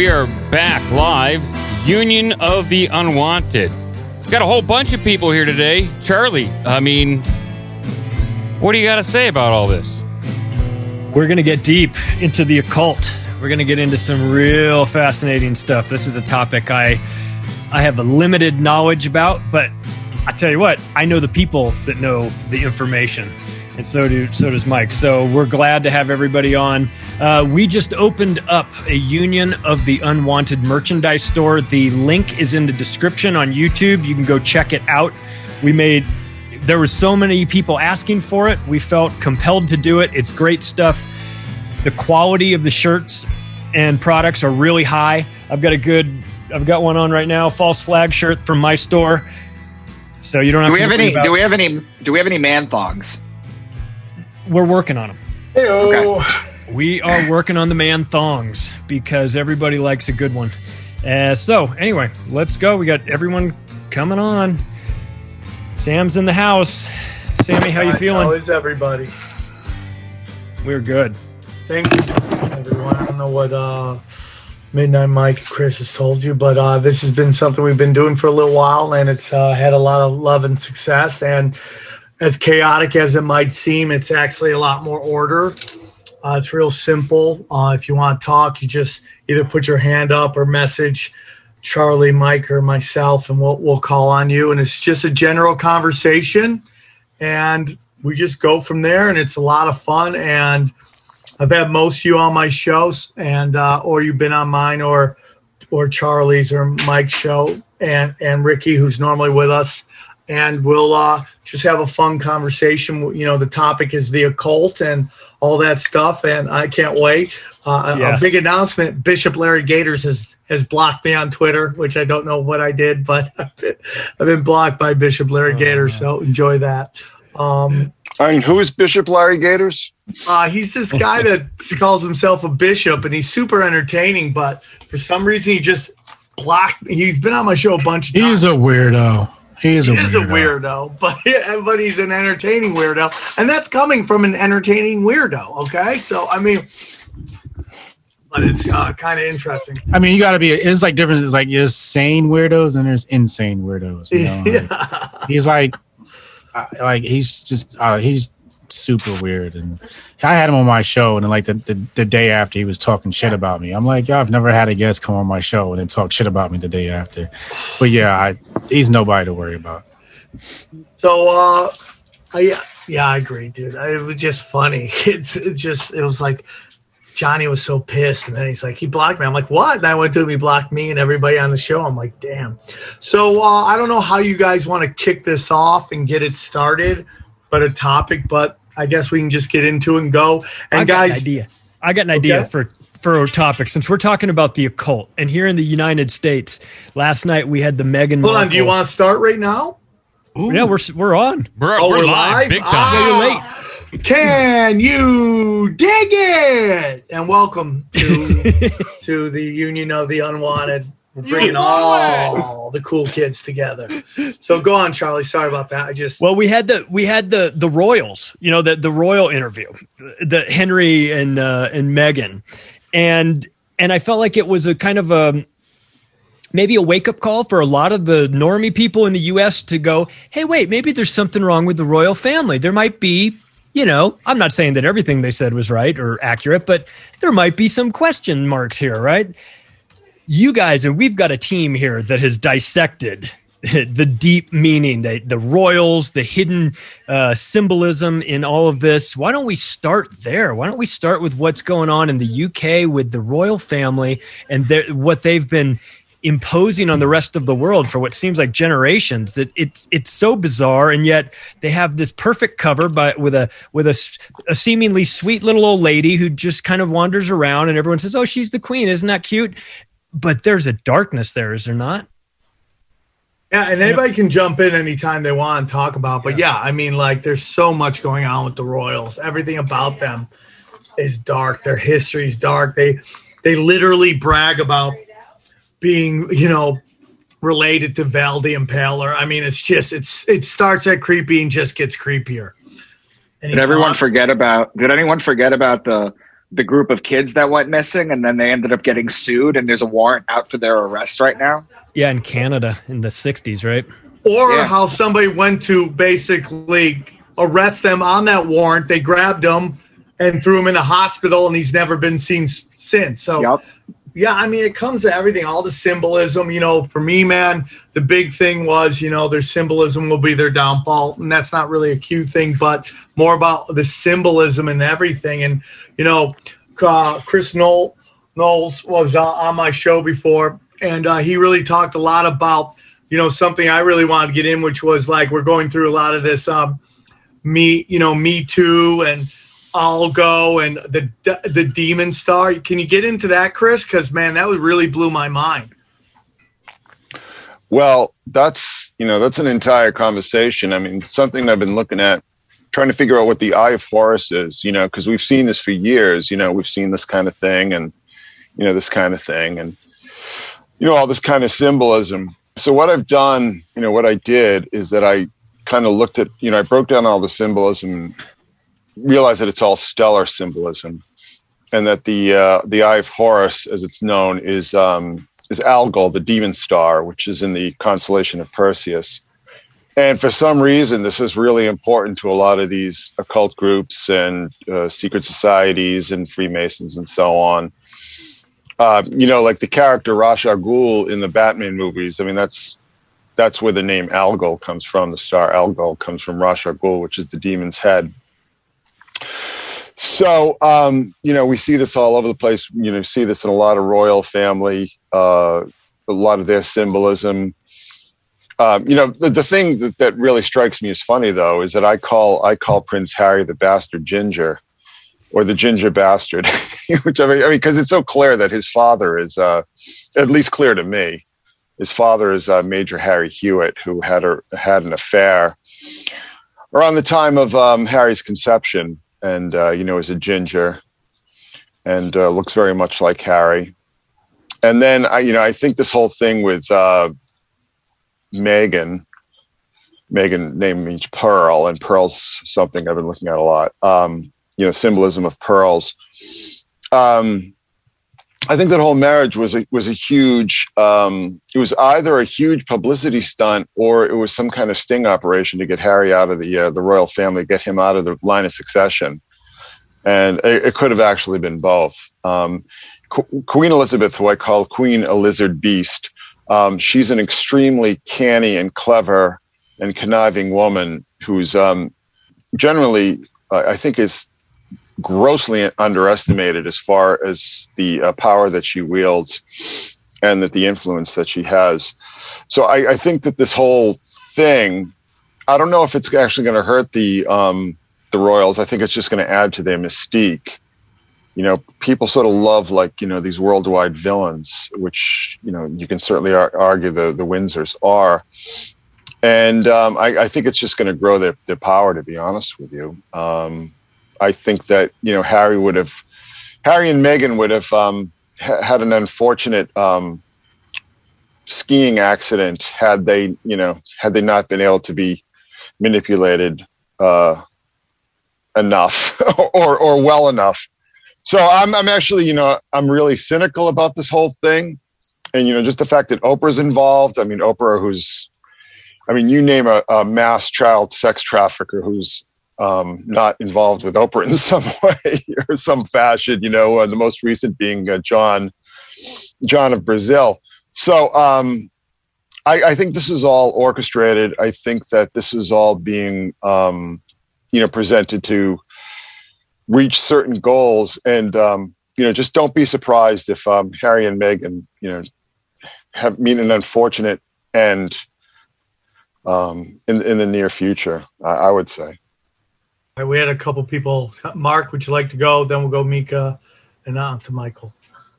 We are back live. Union of the Unwanted. Got a whole bunch of people here today. Charlie, I mean, what do you got to say about all this? We're going to get deep into the occult. We're going to get into some real fascinating stuff. This is a topic I I have a limited knowledge about, but I tell you what, I know the people that know the information and so do so does Mike. So we're glad to have everybody on. Uh, we just opened up a Union of the Unwanted merchandise store. The link is in the description on YouTube. You can go check it out. We made there were so many people asking for it. We felt compelled to do it. It's great stuff. The quality of the shirts and products are really high. I've got a good I've got one on right now, false flag shirt from my store. So you don't have Do we to have any? Do we have any? Do we have any man thongs? We're working on them. Okay. We are working on the man thongs because everybody likes a good one. Uh, so anyway, let's go. We got everyone coming on. Sam's in the house. Sammy, how you feeling? is everybody? We're good. Thanks for joining, everyone. I don't know what uh, Midnight Mike Chris has told you, but uh, this has been something we've been doing for a little while, and it's uh, had a lot of love and success. And as chaotic as it might seem, it's actually a lot more order. Uh, it's real simple. Uh, if you want to talk, you just either put your hand up or message Charlie, Mike, or myself, and we'll we'll call on you. And it's just a general conversation, and we just go from there. And it's a lot of fun. And I've had most of you on my shows, and uh, or you've been on mine, or or Charlie's or Mike's show, and and Ricky, who's normally with us, and we'll uh, just have a fun conversation. You know, the topic is the occult and all that stuff, and I can't wait. Uh, a- A big announcement: Bishop Larry Gaiters has has blocked me on Twitter, which I don't know what I did, but I've been, I've been blocked by Bishop Larry Gaiters. So enjoy that. Um, And who is Bishop Larry Gaiters? uh, he's this guy that calls himself a bishop, and he's super entertaining. But for some reason, he just blocked. Me. He's been on my show a bunch of times. He's a weirdo. He is a He is a weirdo. weirdo, but but he's an entertaining weirdo, and that's coming from an entertaining weirdo. Okay, so I mean, but it's uh, kind of interesting. I mean, you got to be. It's like different. It's like there's sane weirdos and there's insane weirdos. You know? Like, Yeah. he's like, uh, like he's just uh, he's super weird. And I had him on my show, and then like the, the the day after he was talking shit about me. I'm like, yo, I've never had a guest come on my show and then talk shit about me the day after. But yeah, I, he's nobody to worry about. So, uh, I yeah, I agree, dude. I, it was just funny. It's it just it was like Johnny was so pissed, and then he's like, he blocked me. I'm like, what? And I went to him, he blocked me and everybody on the show. I'm like, damn. So uh, I don't know how you guys want to kick this off and get it started, but a topic. But I guess we can just get into and go. And I got an guys, idea. I got an idea Okay. for for a topic since we're talking about the occult. And here in the United States, last night we had the Meghan. hold on. Do you want to start right now? Yeah, we're we're on. We're, Oh, we're, we're live, live? big time. Yeah, you're Ah. late. Can you dig it? And welcome to to the Union of the Unwanted. We're bringing all the cool kids together. So go on, Charlie. Sorry about that. I just Well, we had the we had the the royals, you know, the the royal interview, the Henry and uh, and Meghan, and and I felt like it was a kind of a maybe a wake up call for a lot of the normie people in the U.S. to go, hey, wait, maybe there's something wrong with the royal family. There might be. You know, I'm not saying that everything they said was right or accurate, but there might be some question marks here, right? You guys and we've got a team here that has dissected the deep meaning the, the royals the hidden uh, symbolism in all of this. Why don't we start there? Why don't we start with what's going on in the uk with the royal family and their, what they've been imposing on the rest of the world for what seems like generations that it's it's so bizarre and yet they have this perfect cover by with a with a, a seemingly sweet little old lady who just kind of wanders around and everyone says oh she's the queen. Isn't that cute but there's a darkness there, is there not? yeah, and anybody can jump in anytime they want and talk about. But yeah, I mean, like, there's so much going on with the Royals. Everything about them is dark. Their history's dark. They they literally brag about being, you know, related to Vlad the Impaler. I mean, it's just it's it starts at creepy and just gets creepier. And Did everyone talks- forget about? Did anyone forget about the the group of kids that went missing and then they ended up getting sued and there's a warrant out for their arrest right now? Yeah, in Canada in the 60s, right? Or Yeah. how somebody went to basically arrest them on that warrant. They grabbed him and threw him in a hospital, and he's never been seen since. So, Yep. Yeah, I mean, it comes to everything, all the symbolism. You know, for me, man, the big thing was, you know, their symbolism will be their downfall. And that's not really a cute thing, but more about the symbolism and everything. And, you know, uh, Chris Knoll, Knowles was uh, on my show before, and uh, he really talked a lot about, you know, something I really wanted to get in, which was like we're going through a lot of this um, me, you know, Me Too and I'll go and the the Demon Star. Can you get into that, Chris? Because man, that really blew my mind. Well, that's you know that's an entire conversation. I mean, something I've been looking at, trying to figure out what the Eye of Horus is. You know, because we've seen this for years. You know, we've seen this kind of thing, and you know this kind of thing, and you know all this kind of symbolism. So what I've done, you know, what I did is that I kind of looked at, you know, I broke down all the symbolism, realized that it's all stellar symbolism, and that the uh, the Eye of Horus, as it's known, is um, is Algol, the demon star, which is in the constellation of Perseus. And for some reason, this is really important to a lot of these occult groups and uh, secret societies and Freemasons and so on. Uh, you know, like the character Ra's al Ghul in the Batman movies. I mean, that's that's where the name Algol comes from. The star Algol comes from Ra's al Ghul, which is the demon's head. So, um, you know, we see this all over the place. You know, see this in a lot of royal family, uh, a lot of their symbolism. Um, you know, the, the thing that, that really strikes me as funny, though, is that I call I call Prince Harry the bastard ginger, or the ginger bastard, which I mean, I mean, because it's so clear that his father is, uh, at least clear to me, his father is uh, Major Harry Hewitt, who had a had an affair around the time of um, Harry's conception and uh, you know is a ginger and uh, looks very much like Harry. And then I, you know, I think this whole thing with uh, Meghan, Meghan name means pearl, and pearl's something I've been looking at a lot. Um, you know, symbolism of pearls. Um, I think that whole marriage was a was a huge. Um, it was either a huge publicity stunt or it was some kind of sting operation to get Harry out of the uh, the royal family, get him out of the line of succession, and it, it could have actually been both. Um, Qu- Queen Elizabeth, who I call Queen a lizard beast, um, she's an extremely canny and clever and conniving woman who's um, generally, uh, I think, is grossly underestimated as far as the uh, power that she wields and that the influence that she has. So I, I think that this whole thing, I don't know if it's actually going to hurt the um, the Royals. I think it's just going to add to their mystique. You know, people sort of love like you know these worldwide villains, which you know you can certainly ar- argue the the Windsors are. And um, I, I think it's just going to grow their, their power. To be honest with you, um, I think that you know Harry would have, Harry and Meghan would have um, ha- had an unfortunate um, skiing accident had they you know had they not been able to be manipulated uh, enough or or well enough. So I'm I'm actually you know I'm really cynical about this whole thing, and you know just the fact that Oprah's involved. I mean Oprah, who's I mean, you name a, a mass child sex trafficker who's um, not involved with Oprah in some way or some fashion. You know, uh, the most recent being uh, John, John of Brazil. So um, I, I think this is all orchestrated. I think that this is all being, um, you know, presented to reach certain goals. And um, you know, just don't be surprised if um, Harry and Meghan, you know, have meet an unfortunate end um, in in the near future. I, I would say. We had a couple people. Mark, would you like to go? Then we'll go Micah, and on to Michael.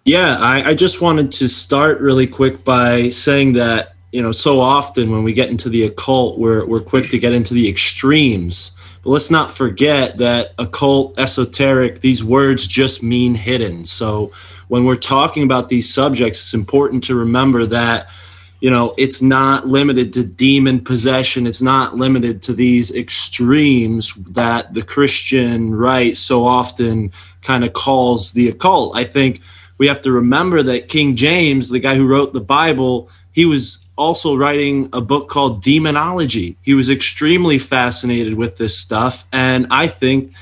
Yeah, I, I just wanted to start really quick by saying that you know so often when we get into the occult, we're we're quick to get into the extremes. But let's not forget that occult, esoteric, these words just mean hidden. So when we're talking about these subjects, it's important to remember that you know, it's not limited to demon possession. It's not limited to these extremes that the Christian right so often kind of calls the occult. I think we have to remember that King James, the guy who wrote the Bible, he was also writing a book called Demonology. He was extremely fascinated with this stuff. And I think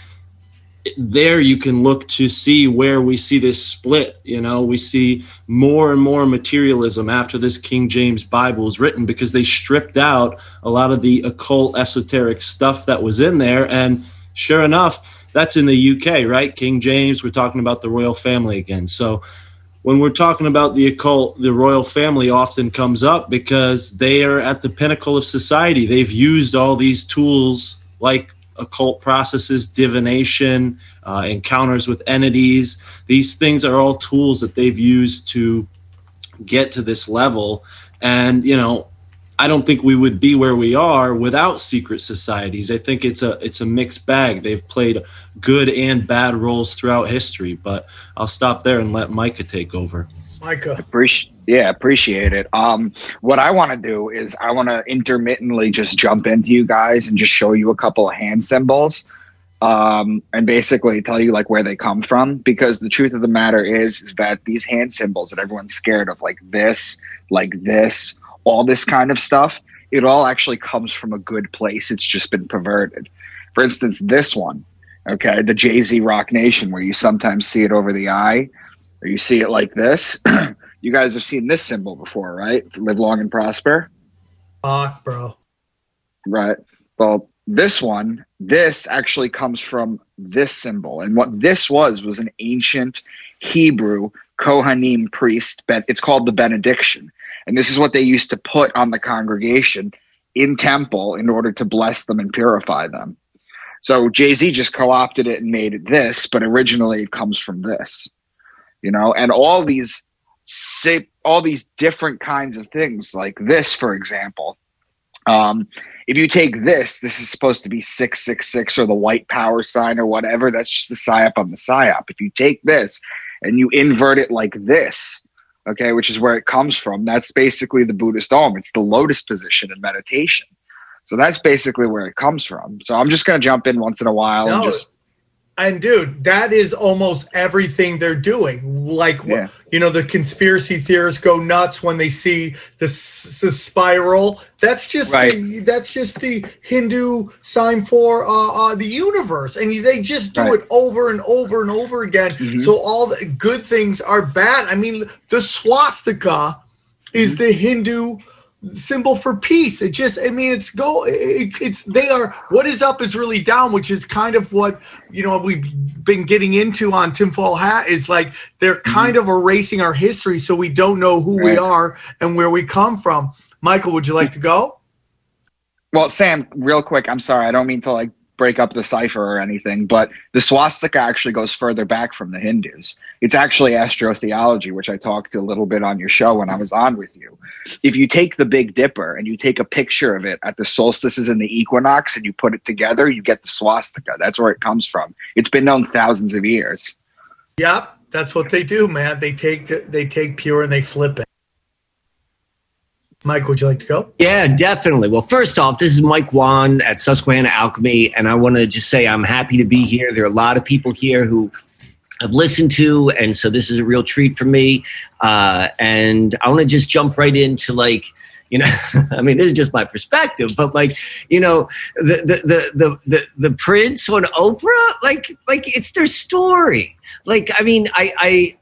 there you can look to see where we see this split. You know, we see more and more materialism after this King James Bible was written because they stripped out a lot of the occult, esoteric stuff that was in there. And sure enough, that's in the UK, right? King James, we're talking about the royal family again. So when we're talking about the occult, the royal family often comes up because they are at the pinnacle of society. They've used all these tools like occult processes, divination, uh, encounters with entities. These things are all tools that they've used to get to this level. And, you know, I don't think we would be where we are without secret societies. I think it's a it's a mixed bag. They've played good and bad roles throughout history. But I'll stop there and let Micah take over. Micah. Appreciate, yeah, appreciate it. Um, what I want to do is I want to intermittently just jump into you guys and just show you a couple of hand symbols, um, and basically tell you like where they come from. Because the truth of the matter is, is that these hand symbols that everyone's scared of, like this, like this, all this kind of stuff, it all actually comes from a good place. It's just been perverted. For instance, this one, okay, the Jay Z Roc Nation, where you sometimes see it over the eye, or you see it like this. you guys have seen this symbol before, right? Live long and prosper. Fuck, bro. Right. Well, this one, this actually comes from this symbol. And what this was was an ancient Hebrew Kohanim priest. But it's called the benediction. And this is what they used to put on the congregation in temple in order to bless them and purify them. So Jay Z just co opted it and made it this, but originally it comes from this, you know, and all these all these different kinds of things, like this, for example. Um, if you take this, this is supposed to be 666 or the white power sign or whatever. That's just the psyop on the psyop. If you take this and you invert it like this, okay, which is where it comes from, that's basically the Buddhist Om. It's the lotus position in meditation. So that's basically where it comes from. So I'm just going to jump in once in a while no, and just and dude, that is almost everything they're doing. Like, yeah. you know, the conspiracy theorists go nuts when they see the, the spiral. That's just right. the, that's just the Hindu sign for uh, uh, the universe, and they just do right. it over and over and over again. Mm-hmm. So all the good things are bad. I mean, the swastika is mm-hmm. the Hindu symbol for peace. It just, I mean, it's go, it's, it's, they are, what is up is really down, which is kind of what, you know, we've been getting into on Tinfoil Hat is like they're mm-hmm. kind mm-hmm. of erasing our history so we don't know who right. we are and where we come from. Michael, would you like to go? Well, Sam, real quick, I'm sorry. I don't mean to like break up the cipher or anything, but the swastika actually goes further back from the Hindus. It's actually astrotheology, which I talked a little bit on your show when I was on with you. If you take the Big Dipper and you take a picture of it at the solstices and the equinox and you put it together, you get the swastika. That's where it comes from. It's been known thousands of years. Yep, that's what they do, man. They take the, they take pure and they flip it. Mike, would you like to go? Yeah, definitely. Well, first off, this is Mike Wann at Susquehanna Alchemy, and I want to just say I'm happy to be here. There are a lot of people here who I've listened to, and so this is a real treat for me. Uh, and I want to just jump right into like you know i mean this is just my perspective but like you know the the the the the, the prince on oprah like like it's their story like i mean i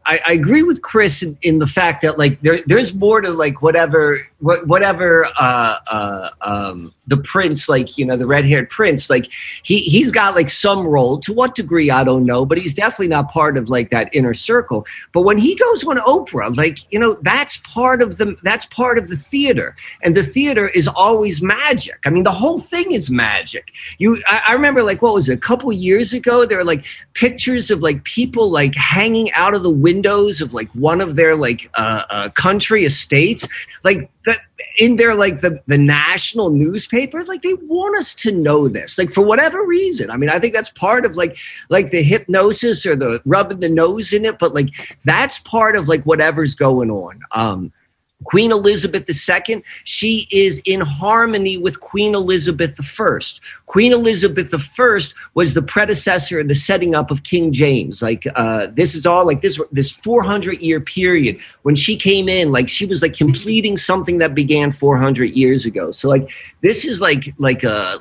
i i agree with chris in, in the fact that like there, there's more to like whatever whatever uh uh um the prince like you know the red-haired prince like he he's got like some role. To what degree i don't know but he's definitely not part of like that inner circle. But when he goes on oprah like you know that's part of the that's part of the theater. And the theater is always magic. I mean the whole thing is magic. You i, I remember like what was it a couple years ago there were like pictures of like people like hanging out of the windows of like one of their like uh, uh country estates like that in their like the the national newspapers like they want us to know this like for whatever reason i mean i think that's part of like like the hypnosis or the rubbing the nose in it but like that's part of like whatever's going on um Queen Elizabeth II, she is in harmony with Queen Elizabeth I. Queen Elizabeth I was the predecessor in the setting up of King James. Like uh, this is all like this this 400 year period when she came in, like she was like completing something that began 400 years ago. So like this is like like uh,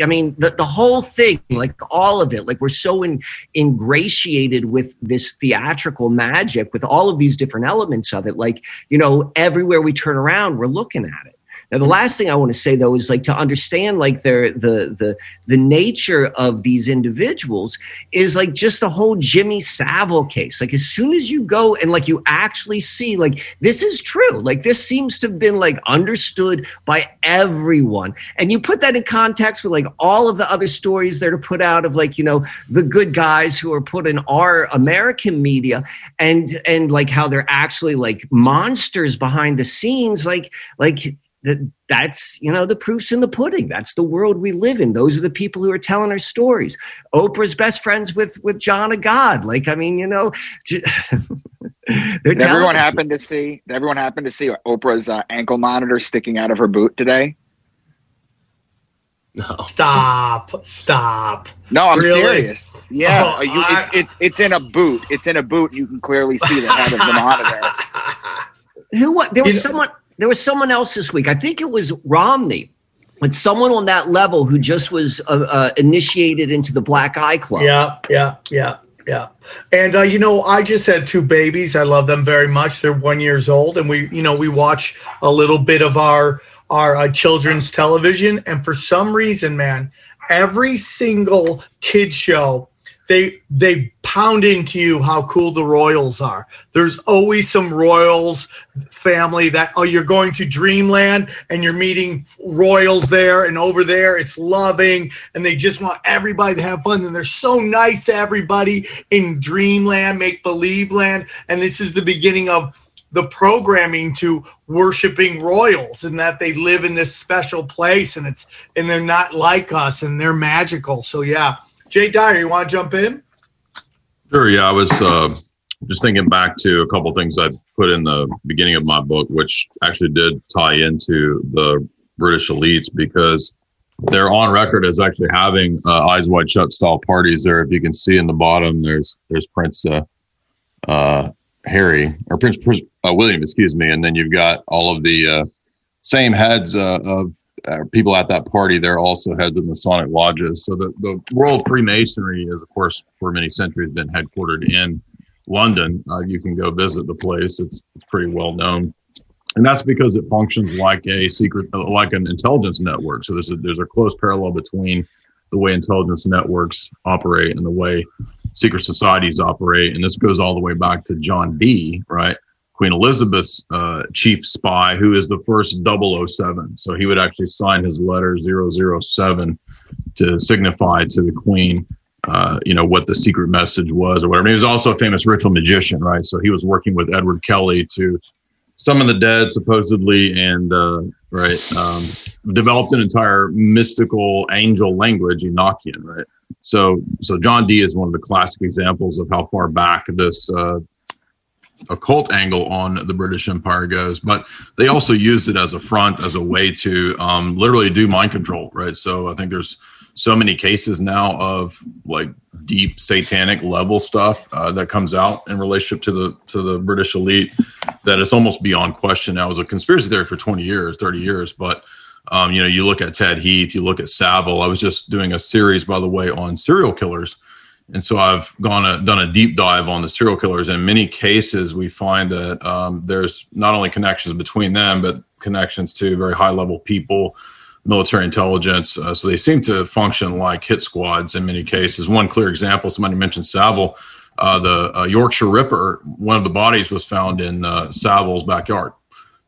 I mean the, the whole thing, like all of it, like we're so in, ingratiated with this theatrical magic, with all of these different elements of it. Like you know everywhere we turn around, we're looking at it. Now, the last thing I want to say though is like to understand like their the the the nature of these individuals is like just the whole Jimmy Savile case. Like as soon as you go and like you actually see like this is true. Like this seems to have been like understood by everyone. And you put that in context with like all of the other stories that are put out of like, you know, the good guys who are put in our American media and and like how they're actually like monsters behind the scenes like like that that's you know the proofs in the pudding that's the world we live in those are the people who are telling our stories oprah's best friends with with john of god like i mean you know did everyone happen to see everyone happened to see oprah's uh, ankle monitor sticking out of her boot today no. Stop! Stop! No, I'm really? serious. Yeah, oh, you, I, it's it's it's in a boot. It's in a boot. You can clearly see the head of the monitor. Who? What? There was you someone. Know, there was someone else this week. I think it was Romney. But someone on that level who just was uh, uh, initiated into the Black Eye Club. Yeah, yeah, yeah, yeah. And uh, you know, I just had two babies. I love them very much. They're one years old, and we, you know, we watch a little bit of our our uh, children's television. And for some reason, man, every single kid show they they pound into you how cool the Royals are. There's always some Royals family that oh you're going to Dreamland and you're meeting Royals there and over there it's loving and they just want everybody to have fun and they're so nice to everybody in Dreamland, make believe land and this is the beginning of the programming to worshiping royals and that they live in this special place and it's and they're not like us and they're magical. So yeah, Jay Dyer, you want to jump in? Sure. Yeah, I was uh, just thinking back to a couple things I put in the beginning of my book, which actually did tie into the British elites because they're on record as actually having uh, eyes wide shut style parties. There, if you can see in the bottom, there's there's Prince uh, uh Harry or Prince, Prince uh, William, excuse me, and then you've got all of the uh, same heads of uh, people at that party, they're also heads of Masonic lodges. So the, the World Freemasonry is, of course, for many centuries been headquartered in London. Uh, you can go visit the place. It's, it's pretty well known. And that's because it functions like a secret, uh, like an intelligence network. So there's a, there's a close parallel between the way intelligence networks operate and the way secret societies operate. And this goes all the way back to John Dee, right? Queen Elizabeth's uh, chief spy, who is the first 007. So he would actually sign his letter 007 to signify to the Queen, uh, you know, what the secret message was or whatever. And he was also a famous ritual magician, right? So he was working with Edward Kelly to summon the dead, supposedly, and uh, right, um, developed an entire mystical angel language, Enochian, right? So, so John Dee is one of the classic examples of how far back this uh, occult angle on the British Empire goes, but they also use it as a front, as a way to um, literally do mind control, right? So I think there's so many cases now of like deep satanic level stuff uh, that comes out in relationship to the to the British elite that it's almost beyond question now. It was a conspiracy theory for 20 years, 30 years, but um, you know, you look at Ted Heath, you look at Savile. I was just doing a series, by the way, on serial killers and so I've gone a, done a deep dive on the serial killers. In many cases, we find that um, there's not only connections between them, but connections to very high level people, military intelligence. Uh, so they seem to function like hit squads in many cases. One clear example: somebody mentioned Savile. Uh, the uh, Yorkshire Ripper. One of the bodies was found in uh, Savile's backyard.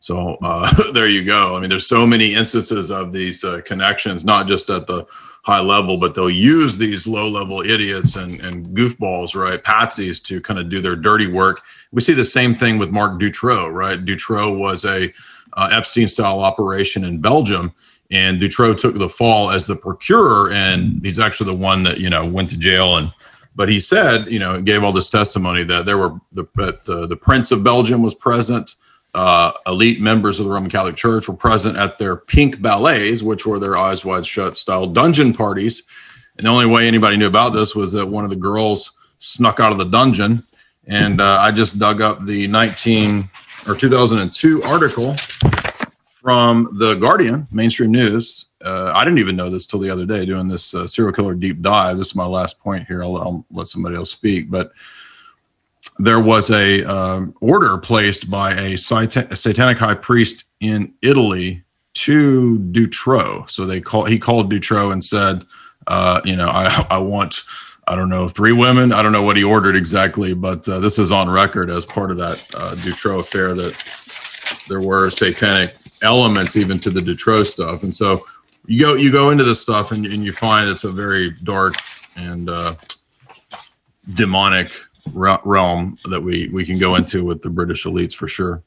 So uh, there you go. I mean, there's so many instances of these uh, connections, not just at the high level, but they'll use these low level idiots and, and goofballs, right? Patsies to kind of do their dirty work. We see the same thing with Marc Dutroux, right? Dutroux was a uh, Epstein style operation in Belgium. And Dutroux took the fall as the procurer, and he's actually the one that you know went to jail. And but he said, you know, gave all this testimony that there were the that, uh, the Prince of Belgium was present, uh, elite members of the Roman Catholic Church were present at their pink ballets, which were their eyes wide shut style dungeon parties. And the only way anybody knew about this was that one of the girls snuck out of the dungeon. And uh, I just dug up the 19 or 2002 article from the Guardian, mainstream news. Uh, I didn't even know this till the other day doing this uh, serial killer deep dive. This is my last point here. I'll, I'll let somebody else speak, but there was a um, order placed by a, a satanic high priest in Italy to Dutroux. So they call he called Dutroux and said, uh, you know, I, I want, I don't know, three women. I don't know what he ordered exactly, but uh, this is on record as part of that uh, Dutroux affair that there were satanic elements even to the Dutroux stuff. And so you go you go into this stuff and, and you find it's a very dark and uh, demonic realm that we we can go into with the British elites for sure.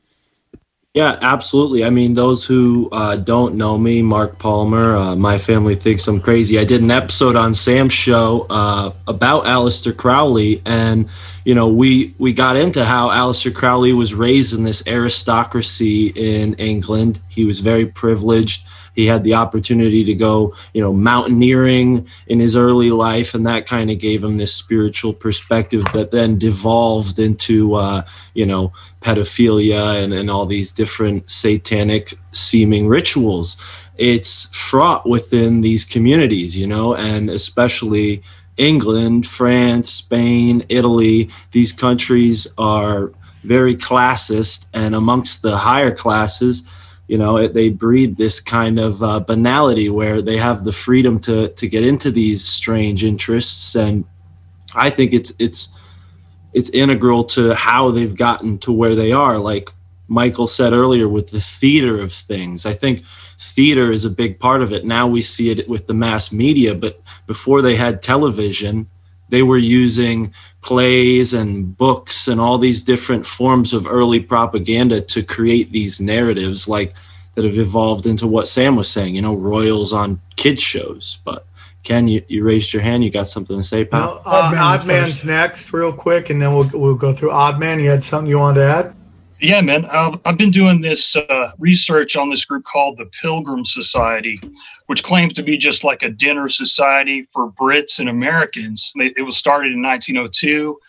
Yeah, absolutely. I mean, those who uh, don't know me, Mark Palmer, uh, my family thinks I'm crazy. I did an episode on Sam's show uh, about Aleister Crowley, and you know, we we got into how Aleister Crowley was raised in this aristocracy in England. He was very privileged. He had the opportunity to go, you know, mountaineering in his early life, and that kind of gave him this spiritual perspective that then devolved into, uh, you know, pedophilia and, and all these different satanic seeming rituals. It's fraught within these communities, you know, and especially England, France, Spain, Italy, these countries are very classist, and amongst the higher classes, you know it, they breed this kind of uh, banality where they have the freedom to to get into these strange interests. And i think it's it's it's integral to how they've gotten to where they are. Like michael said earlier with the theater of things i think theater is a big part of it. Now we see it with the mass media but before they had television they were using plays and books and all these different forms of early propaganda to create these narratives like that have evolved into what Sam was saying, you know, royals on kids shows. But Ken, you, you raised your hand. You got something to say, pal? No, uh, Odd Man's next, real quick, and then we'll we'll go through Odd Man. You had something you wanted to add? Yeah, man. Uh, I've been doing this uh, research on this group called the Pilgrim Society, which claims to be just like a dinner society for Brits and Americans. It was started in 1902,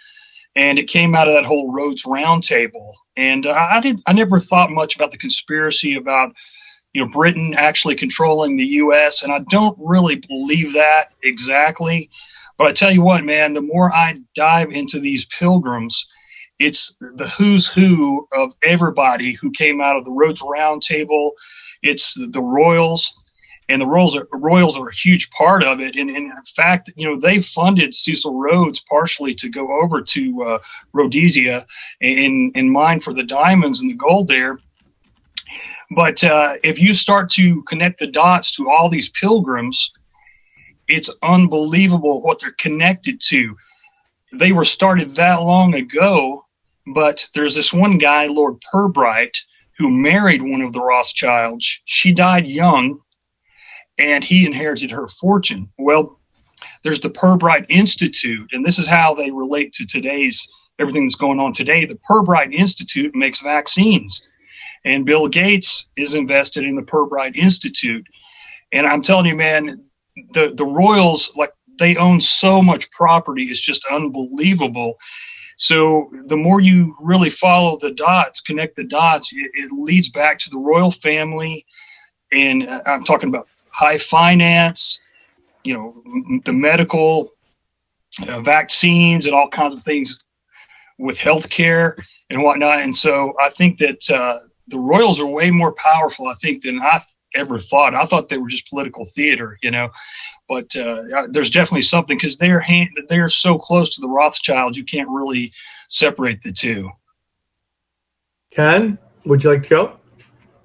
and it came out of that whole Rhodes Roundtable. And I did I never thought much about the conspiracy about you know Britain actually controlling the U.S. and I don't really believe that exactly. But I tell you what, man, the more I dive into these pilgrims it's the who's who of everybody who came out of the Rhodes Roundtable. It's the Royals, and the Royals are Royals are a huge part of it. And, and in fact, you know they funded Cecil Rhodes partially to go over to uh, Rhodesia in in mine for the diamonds and the gold there. But uh, if you start to connect the dots to all these pilgrims, it's unbelievable what they're connected to. They were started that long ago but there's this one guy, Lord Pirbright, who married one of the Rothschilds. She died young, and he inherited her fortune. Well, there's the Pirbright Institute, and this is how they relate to today's everything that's going on today. The Pirbright Institute makes vaccines, and Bill Gates is invested in the Pirbright Institute. And I'm telling you, man, the the Royals like they own so much property; it's just unbelievable. So the more you really follow the dots, connect the dots, it, it leads back to the royal family. And uh, I'm talking about high finance, you know, the medical, uh, vaccines, and all kinds of things with healthcare and whatnot. And so I think that uh, the Royals are way more powerful, I think, than I ever thought. I thought they were just political theater, you know but uh, there's definitely something because they're hand, they're so close to the Rothschilds, you can't really separate the two. Ken, would you like to go?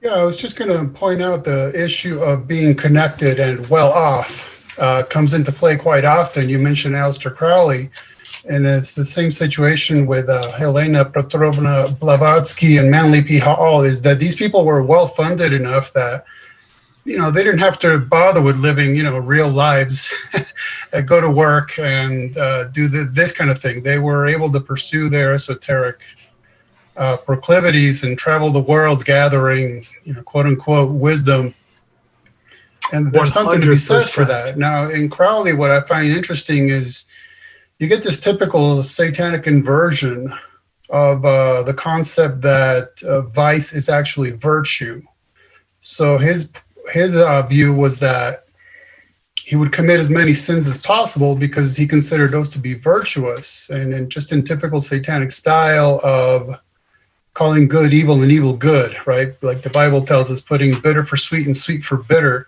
Yeah, I was just going to point out the issue of being connected and well off uh, comes into play quite often. You mentioned Aleister Crowley, and it's the same situation with uh, Helena Petrovna Blavatsky and Manly P. Hall. Is that these people were well funded enough that you know they didn't have to bother with living you know real lives go to work and uh, do the, this kind of thing they were able to pursue their esoteric uh, proclivities and travel the world gathering, you know, quote unquote wisdom. And there's something to be said for that. Now, in Crowley, what I find interesting is you get this typical satanic inversion of uh, the concept that uh, vice is actually virtue. So his his uh, view was that he would commit as many sins as possible because he considered those to be virtuous, and, and just in typical satanic style of calling good evil and evil good, right? Like the Bible tells us, putting bitter for sweet and sweet for bitter.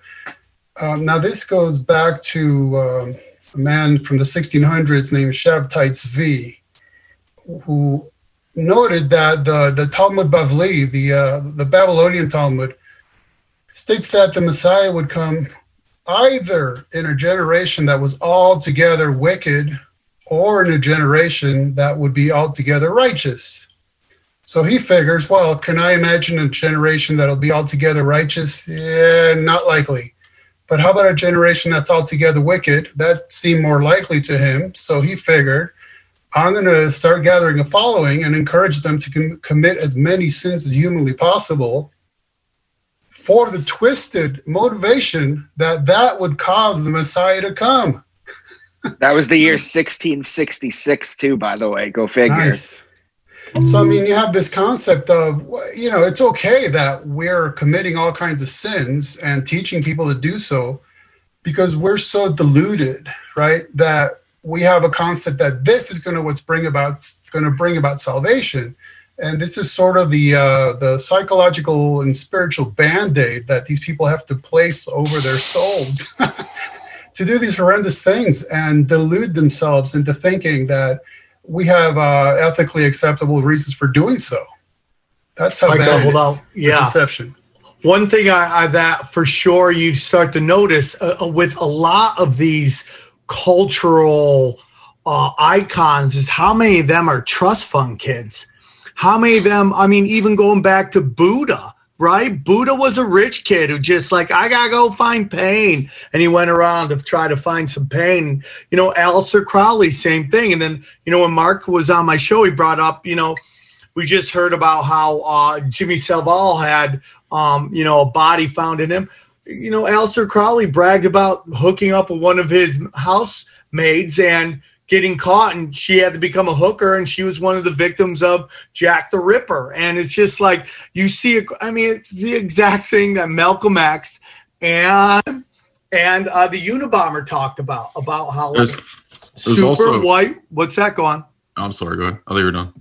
Um, now this goes back to um, a man from the 1600s named Shabtai Tzvi, who noted that the, the Talmud Bavli, the, uh, the Babylonian Talmud, states that the Messiah would come either in a generation that was altogether wicked or in a generation that would be altogether righteous. So he figures, well, can I imagine a generation that'll be altogether righteous? Yeah, not likely. But how about a generation that's altogether wicked? That seemed more likely to him. So he figured, I'm going to start gathering a following and encourage them to com- commit as many sins as humanly possible for the twisted motivation that that would cause the Messiah to come. That was the year 1666, too, by the way. Go figure. Nice. So, I mean, you have this concept of, you know, it's okay that we're committing all kinds of sins and teaching people to do so because we're so deluded, right? That we have a concept that this is going to what's bring about going to bring about salvation, and this is sort of the uh, the psychological and spiritual band aid that these people have to place over their souls to do these horrendous things and delude themselves into thinking that we have uh, ethically acceptable reasons for doing so. That's how Michael, bad hold is, Yeah. deception. One thing I, I that for sure you start to notice uh, uh, with a lot of these cultural uh, icons is how many of them are trust fund kids. How many of them? I mean, even going back to Buddha, right? Buddha was a rich kid who just like I gotta go find pain, and he went around to try to find some pain. You know, Aleister Crowley, same thing. And then you know when Mark was on my show, he brought up you know we just heard about how uh, Jimmy Savile had, um, you know, a body found in him. You know, Aleister Crowley bragged about hooking up with one of his housemaids and getting caught, and she had to become a hooker, and she was one of the victims of Jack the Ripper. And it's just like you see, I mean, it's the exact thing that Malcolm X and and uh, the Unabomber talked about about how like, There's- super also- white. What's that? Go on. I'm sorry. Go ahead. I thought you were done.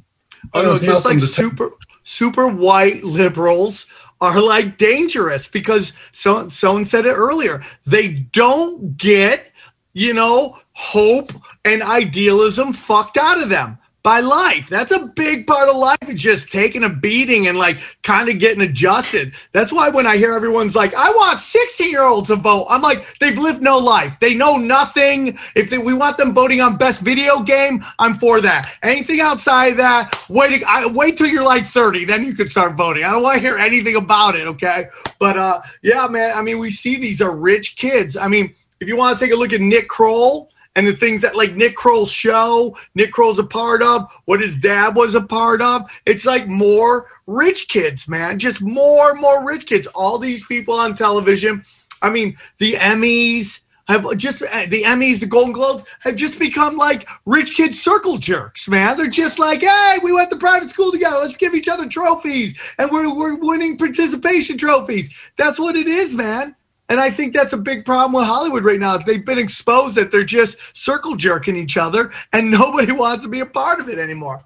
Oh no, just Malcolm like the super super white liberals are like dangerous because so someone said it earlier. They don't get, you know, hope and idealism fucked out of them by life. That's a big part of life just taking a beating and like kind of getting adjusted. That's why when I hear everyone's like, I want 16 year olds to vote, I'm like, they've lived no life. They know nothing. If they, we want them voting on best video game, I'm for that. Anything outside that, wait, I, wait till you're like 30, then you can start voting. I don't want to hear anything about it. Okay. But uh, yeah, man, I mean, we see these are rich kids. I mean, if you want to take a look at Nick Kroll, and the things that like Nick Kroll's show, Nick Kroll's a part of, what his dad was a part of. It's like more rich kids, man. Just more and more rich kids. All these people on television. I mean, the Emmys have just eh, the Emmys, the Golden Globes have just become like rich kid circle jerks, man. They're just like, hey, we went to private school together. Let's give each other trophies, and we're we're winning participation trophies. That's what it is, man. And I think that's a big problem with Hollywood right now. They've been exposed that they're just circle jerking each other and nobody wants to be a part of it anymore.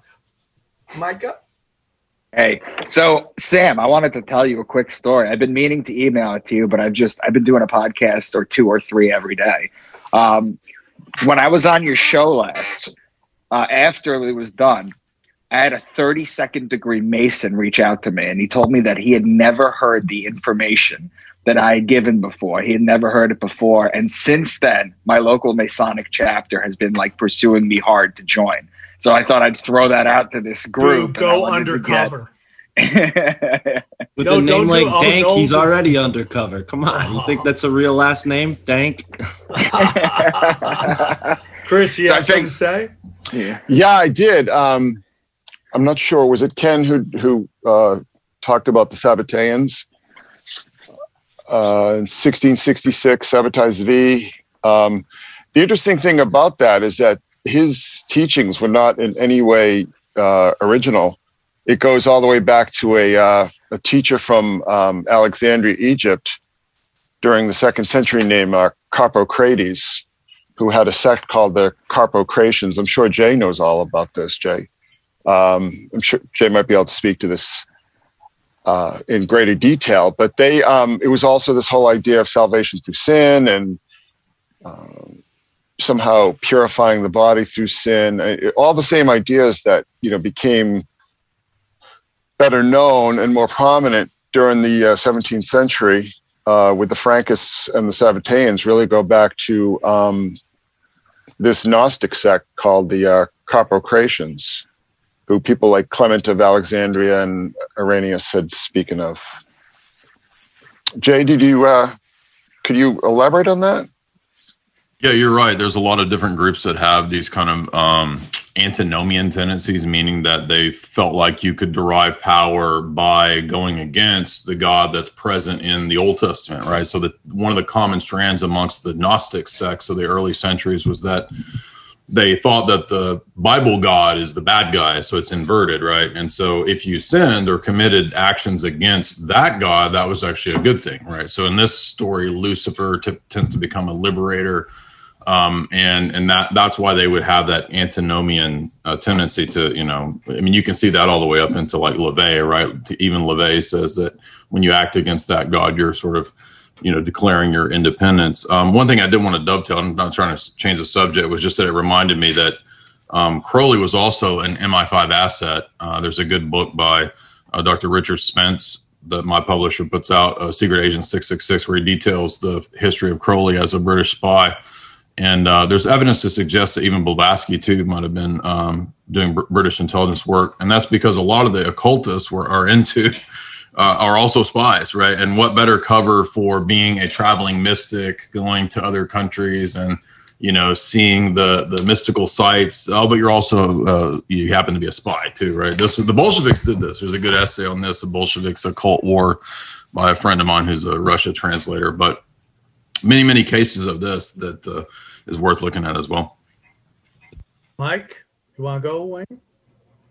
Micah? Hey, so Sam, I wanted to tell you a quick story. I've been meaning to email it to you, but I've just I've been doing a podcast or two or three every day. Um, when I was on your show last, uh, after it was done, I had a 32nd degree Mason reach out to me, and he told me that he had never heard the information that I had given before. He had never heard it before, and since then, my local Masonic chapter has been like pursuing me hard to join. So I thought I'd throw that out to this group. Dude, go wanted get- undercover. With No, a name don't do- like oh, Dank, no, he's this- already undercover. Come on, you think that's a real last name, Dank? Chris, you So I have something to say? yeah. Yeah, I did. Um, I'm not sure. Was it Ken who who uh, talked about the Sabbateans? Uh, in 1666, Sabbatai Zvi. Um, the interesting thing about that is that his teachings were not in any way uh, original. It goes all the way back to a, uh, a teacher from um, Alexandria, Egypt, during the second century named uh, Carpocrates, who had a sect called the Carpocratians. I'm sure Jay knows all about this, Jay. Um, I'm sure Jay might be able to speak to this uh, in greater detail, but they, um, it was also this whole idea of salvation through sin and um, somehow purifying the body through sin. All the same ideas that, you know, became better known and more prominent during the uh, 17th century uh, with the Frankists and the Sabbateans really go back to um, this Gnostic sect called the uh, Carpocratians, who people like Clement of Alexandria and Irenaeus had spoken of. Jay, did you uh, could you elaborate on that? Yeah, you're right. There's a lot of different groups that have these kind of um, antinomian tendencies, meaning that they felt like you could derive power by going against the God that's present in the Old Testament, right? So that one of the common strands amongst the Gnostic sects of the early centuries was that they thought that the Bible God is the bad guy, so it's inverted, right? And so if you sinned or committed actions against that God, that was actually a good thing, right? So in this story, Lucifer t- tends to become a liberator um, and and that that's why they would have that antinomian uh, tendency to you know I mean you can see that all the way up into like LaVey right even LaVey says that when you act against that God you're sort of you know declaring your independence. Um, one thing I did want to dovetail I'm not trying to change the subject was just that it reminded me that um, Crowley was also an MI5 asset. Uh, there's a good book by uh, Dr. Richard Spence that my publisher puts out, uh, Secret Agent 666, where he details the history of Crowley as a British spy and uh, there's evidence to suggest that even Blavatsky too might have been um, doing Br- British intelligence work, and that's because a lot of the occultists were are into uh, are also spies, right? And what better cover for being a traveling mystic, going to other countries and you know seeing the the mystical sites. Oh, but you're also uh, you happen to be a spy too, right? This the Bolsheviks did this. There's a good essay on this, the Bolsheviks occult war, by a friend of mine who's a Russia translator, but many many cases of this that uh, is worth looking at as well. Mike, you want to go, Wann?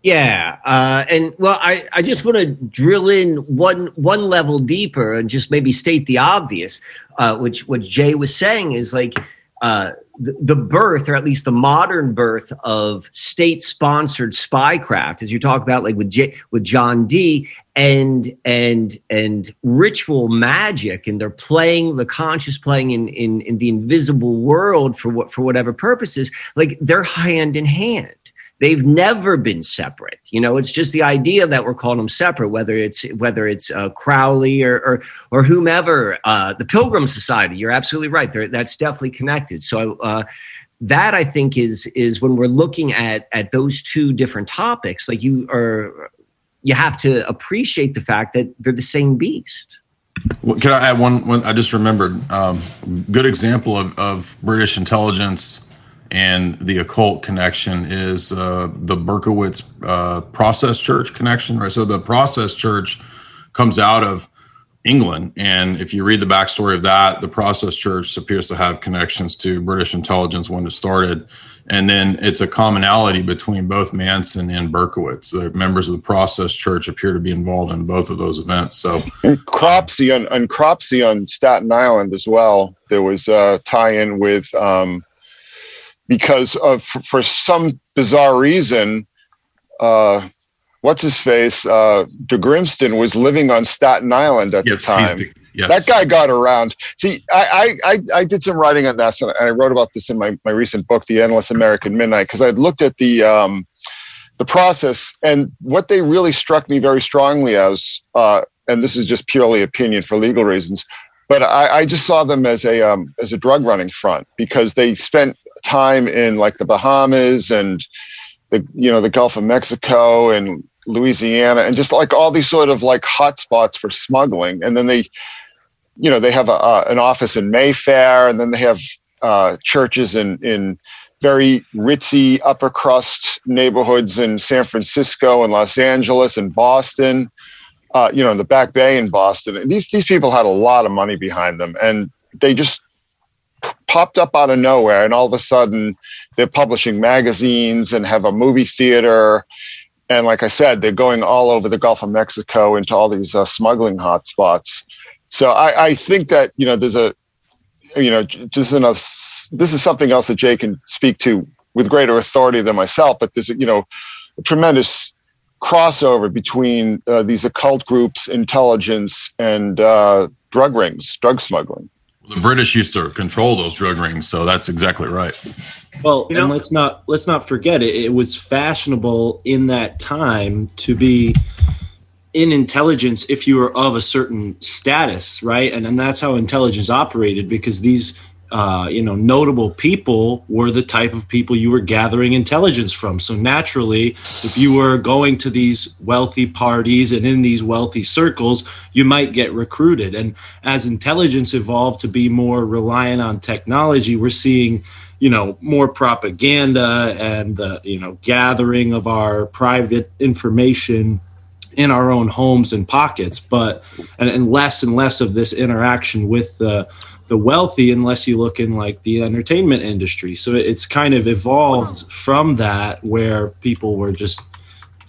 Yeah, uh, and well, I, I just want to drill in one one level deeper and just maybe state the obvious, uh, which what Jay was saying is like uh, the, the birth, or at least the modern birth of state-sponsored spycraft, as you talk about, like with J, with John Dee and and and ritual magic and they're playing the conscious playing in in, in the invisible world for what for whatever purposes like they're hand in hand they've never been separate you know it's just the idea that we're calling them separate whether it's whether it's uh, crowley or or, or whomever uh, the pilgrim society you're absolutely right They're, that's definitely connected so uh, that i think is is when we're looking at at those two different topics like you are you have to appreciate the fact that they're the same beast. Well, can I add one, one? I just remembered um, good example of, of British intelligence and the occult connection is uh, the Berkowitz uh, Process Church connection, right? So the Process Church comes out of England, and if you read the backstory of that, the Process Church appears to have connections to British intelligence when it started and then it's a commonality between both Manson and Berkowitz. The members of the Process Church appear to be involved in both of those events. So, and Cropsey on, on Cropsey on Staten Island as well. There was a tie-in with um, because of for, for some bizarre reason, uh, what's his face, uh, De Grimston was living on Staten Island at yes, the time. The, Yes. That guy got around. See, I, I, I did some writing on this, and I wrote about this in my, my recent book, The Endless American Midnight, because I'd looked at the um, the process, and what they really struck me very strongly as, uh, and this is just purely opinion for legal reasons, but I, I just saw them as a um, as a drug running front because they spent time in like the Bahamas and the you know the Gulf of Mexico and Louisiana and just like all these sort of like hotspots for smuggling, and then they you know they have a, an office in Mayfair, and then they have uh, churches in in very ritzy upper crust neighborhoods in San Francisco and Los Angeles and Boston, uh, you know, in the Back Bay in Boston. And these these people had a lot of money behind them, and they just popped up out of nowhere. And all of a sudden, they're publishing magazines and have a movie theater. And like I said, they're going all over the Gulf of Mexico into all these uh, smuggling hotspots. So I, I think that you know there's a you know, just in a, this is something else that Jay can speak to with greater authority than myself, but there's, you know, a tremendous crossover between uh, these occult groups, intelligence, and uh, drug rings, drug smuggling. The British used to control those drug rings, so that's exactly right. Well, you know, and let's not let's not forget it. It was fashionable in that time to be in intelligence if you were of a certain status, right? And and that's how intelligence operated because these uh, you know notable people were the type of people you were gathering intelligence from. So naturally, if you were going to these wealthy parties and in these wealthy circles, you might get recruited. And as intelligence evolved to be more reliant on technology, we're seeing you know more propaganda and the you know gathering of our private information in our own homes and pockets, but and, and less and less of this interaction with the the wealthy unless you look in like the entertainment industry. So it's kind of evolved from that where people were just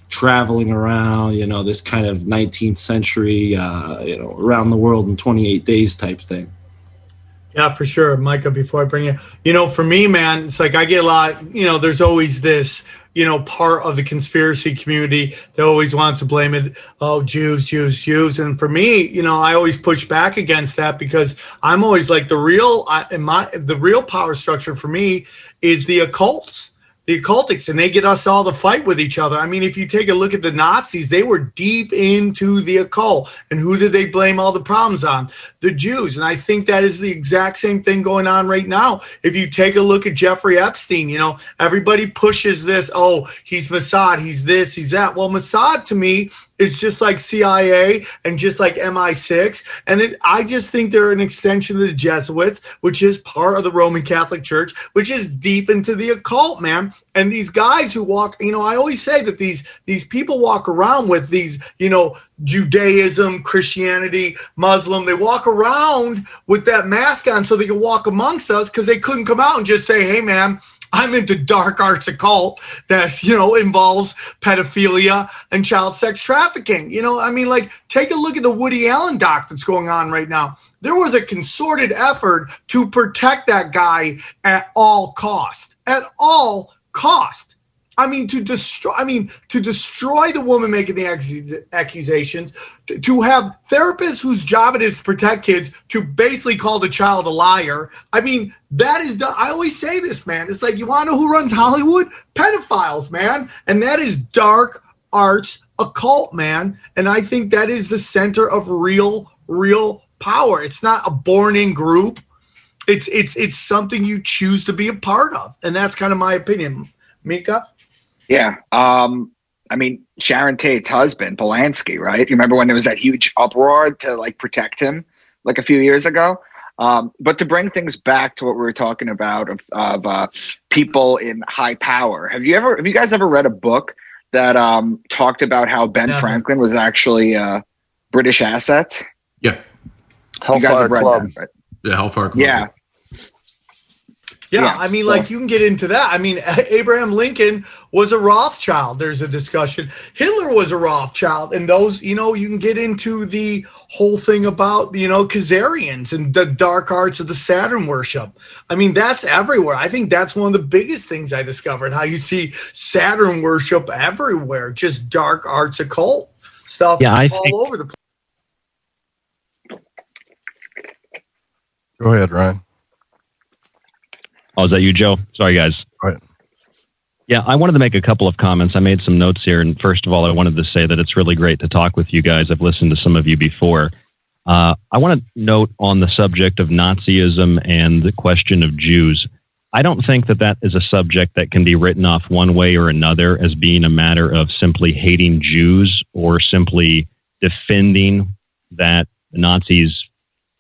traveling around, you know, this kind of 19th century, uh, you know, around the world in 28 days type thing. Yeah, for sure, Micah. Before I bring you, you know, for me, man, it's like I get a lot. You know, there's always this you know, part of the conspiracy community that always wants to blame it, oh, Jews, Jews, Jews. And for me, you know, I always push back against that because I'm always like the real, I, my, the real power structure for me is the occults the occultics and they get us all to fight with each other. I mean, if you take a look at the Nazis, they were deep into the occult. And who did they blame all the problems on? The Jews. And I think that is the exact same thing going on right now. If you take a look at Jeffrey Epstein, you know, everybody pushes this, oh, he's Mossad, he's this, he's that. Well, Mossad to me is just like CIA and just like MI6. And it, I just think they're an extension of the Jesuits, which is part of the Roman Catholic Church, which is deep into the occult, man. And these guys who walk, you know, I always say that these these people walk around with these, you know, Judaism, Christianity, Muslim, they walk around with that mask on so they can walk amongst us because they couldn't come out and just say, hey man, I'm into dark arts occult that, you know, involves pedophilia and child sex trafficking. You know, I mean, like, take a look at the Woody Allen doc that's going on right now. There was a concerted effort to protect that guy at all cost, at all cost. I mean, to destroy. I mean, to destroy the woman making the accusations. To, have therapists whose job it is to protect kids to basically call the child a liar. I mean, that is. The, I always say this, man. It's like you want to know who runs Hollywood? Pedophiles, man, and that is dark arts occult, man. And I think that is the center of real, real power. It's not a born-in group. It's it's it's something you choose to be a part of, and that's kind of my opinion. Micah. Yeah. Um, I mean, Sharon Tate's husband, Polanski, right? You remember when there was that huge uproar to like protect him like a few years ago? Um, but to bring things back to what we were talking about of, of uh, people in high power, have you ever, have you guys ever read a book that um, talked about how Ben Never. Franklin was actually a British asset? Yeah. you guys Hellfire have read Club. that, right? Yeah, Hellfire Club. Yeah. Yeah, Yeah, I mean, so- like you can get into that. I mean, Abraham Lincoln was a Rothschild. There's a discussion. Hitler was a Rothschild, and those, you know, you can get into the whole thing about you know Khazarians and the dark arts of the Saturn worship. I mean, that's everywhere. I think that's one of the biggest things I discovered. How you see Saturn worship everywhere, just dark arts occult stuff Yeah, I all think- over the place. Go ahead, Ryan. Oh, is that you, Joe? Sorry, guys. Right. Yeah, I wanted to make a couple of comments. I made some notes here, and first of all, I wanted to say that it's really great to talk with you guys. I've listened to some of you before. Uh, I want to note on the subject of Nazism and the question of Jews. I don't think that that is a subject that can be written off one way or another as being a matter of simply hating Jews or simply defending that the Nazis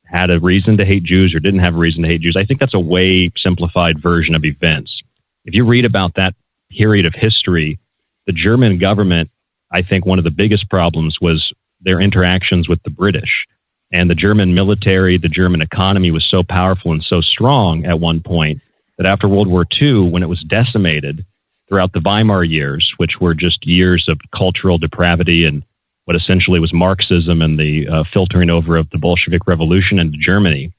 had a reason to hate Jews or didn't have a reason to hate Jews. I think that's a way simplified version of events. if you read about that period of history, the German government, I think one of the biggest problems was their interactions with the British. And the German military, the German economy was so powerful and so strong at one point that after World War II, when it was decimated throughout the Weimar years, which were just years of cultural depravity and what essentially was Marxism and the uh, filtering over of the Bolshevik Revolution into Germany,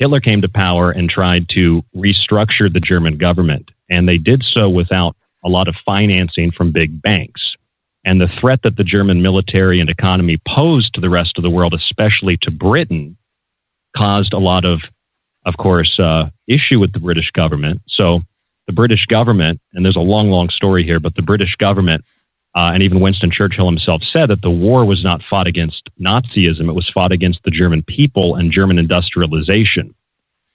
Hitler came to power and tried to restructure the German government. And they did so without a lot of financing from big banks. And the threat that the German military and economy posed to the rest of the world, especially to Britain, caused a lot of, of course, uh, issue with the British government. So the British government, and there's a long, long story here, but the British government uh, and even Winston Churchill himself said that the war was not fought against Nazism, it was fought against the German people and German industrialization.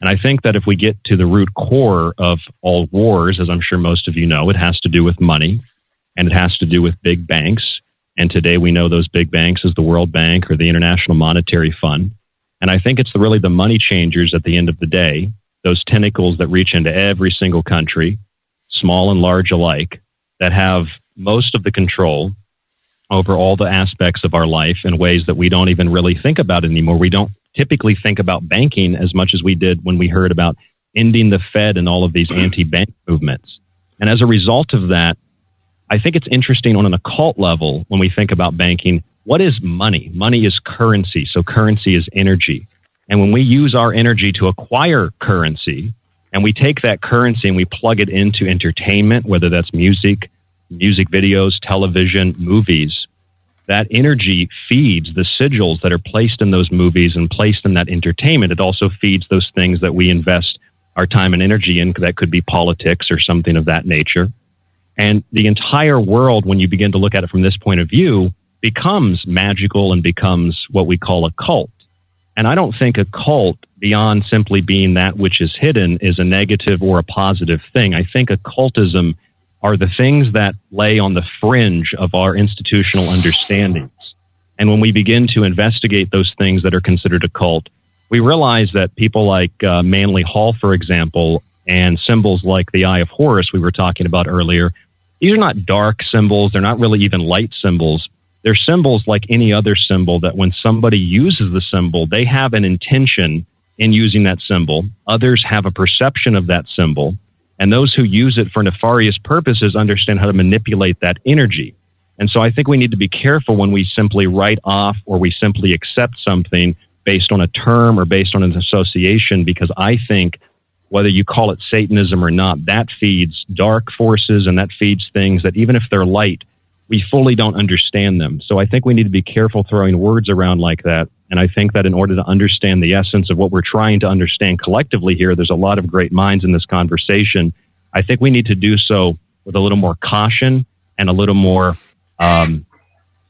And I think that if we get to the root core of all wars, as I'm sure most of you know, it has to do with money and it has to do with big banks. And today we know those big banks as the World Bank or the International Monetary Fund. And I think it's really the money changers at the end of the day, those tentacles that reach into every single country, small and large alike, that have most of the control over all the aspects of our life in ways that we don't even really think about anymore. We don't typically think about banking as much as we did when we heard about ending the Fed and all of these anti bank movements. And as a result of that, I think it's interesting on an occult level when we think about banking. What is money? Money is currency. So currency is energy. And when we use our energy to acquire currency and we take that currency and we plug it into entertainment, whether that's music, music videos, television, movies, that energy feeds the sigils that are placed in those movies and placed in that entertainment. It also feeds those things that we invest our time and energy in, that could be politics or something of that nature. And the entire world, when you begin to look at it from this point of view, becomes magical and becomes what we call a cult. And I don't think a cult, beyond simply being that which is hidden, is a negative or a positive thing. I think occultism are the things that lay on the fringe of our institutional understandings. And when we begin to investigate those things that are considered a cult, we realize that people like uh, Manly Hall, for example, and symbols like the Eye of Horus we were talking about earlier, these are not dark symbols. They're not really even light symbols. They're symbols like any other symbol that when somebody uses the symbol, they have an intention in using that symbol. Others have a perception of that symbol. And those who use it for nefarious purposes understand how to manipulate that energy. And so I think we need to be careful when we simply write off or we simply accept something based on a term or based on an association, because I think whether you call it Satanism or not, that feeds dark forces and that feeds things that even if they're light, we fully don't understand them. So I think we need to be careful throwing words around like that. And I think that in order to understand the essence of what we're trying to understand collectively here, there's a lot of great minds in this conversation. I think we need to do so with a little more caution and a little more um,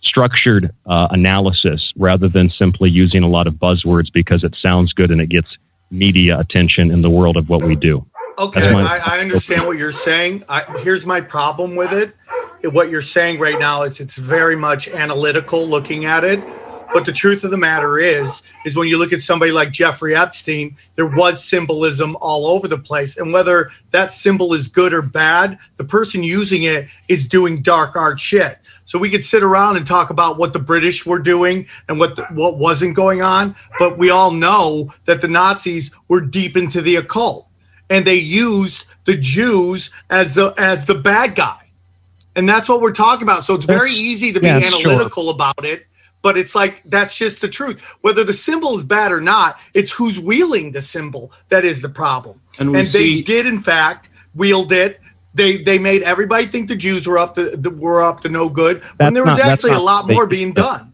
structured uh, analysis rather than simply using a lot of buzzwords because it sounds good and it gets media attention in the world of what we do. Okay, I, I, understand what you're saying. I, here's my problem with it. What you're saying right now is it's very much analytical looking at it. But the truth of the matter is, is when you look at somebody like Jeffrey Epstein, there was symbolism all over the place. And whether that symbol is good or bad, the person using it is doing dark art shit. So we could sit around and talk about what the British were doing and what the, what wasn't going on, but we all know that the Nazis were deep into the occult and they used the Jews as the as the bad guy. And that's what we're talking about. So it's very easy to be yeah, analytical sure. about it but it's like that's just the truth. Whether the symbol is bad or not, it's who's wielding the symbol that is the problem. And, and see- they did, in fact, wield it. They they made everybody think the Jews were up to the, were up to no good when there was not, actually a lot more being done.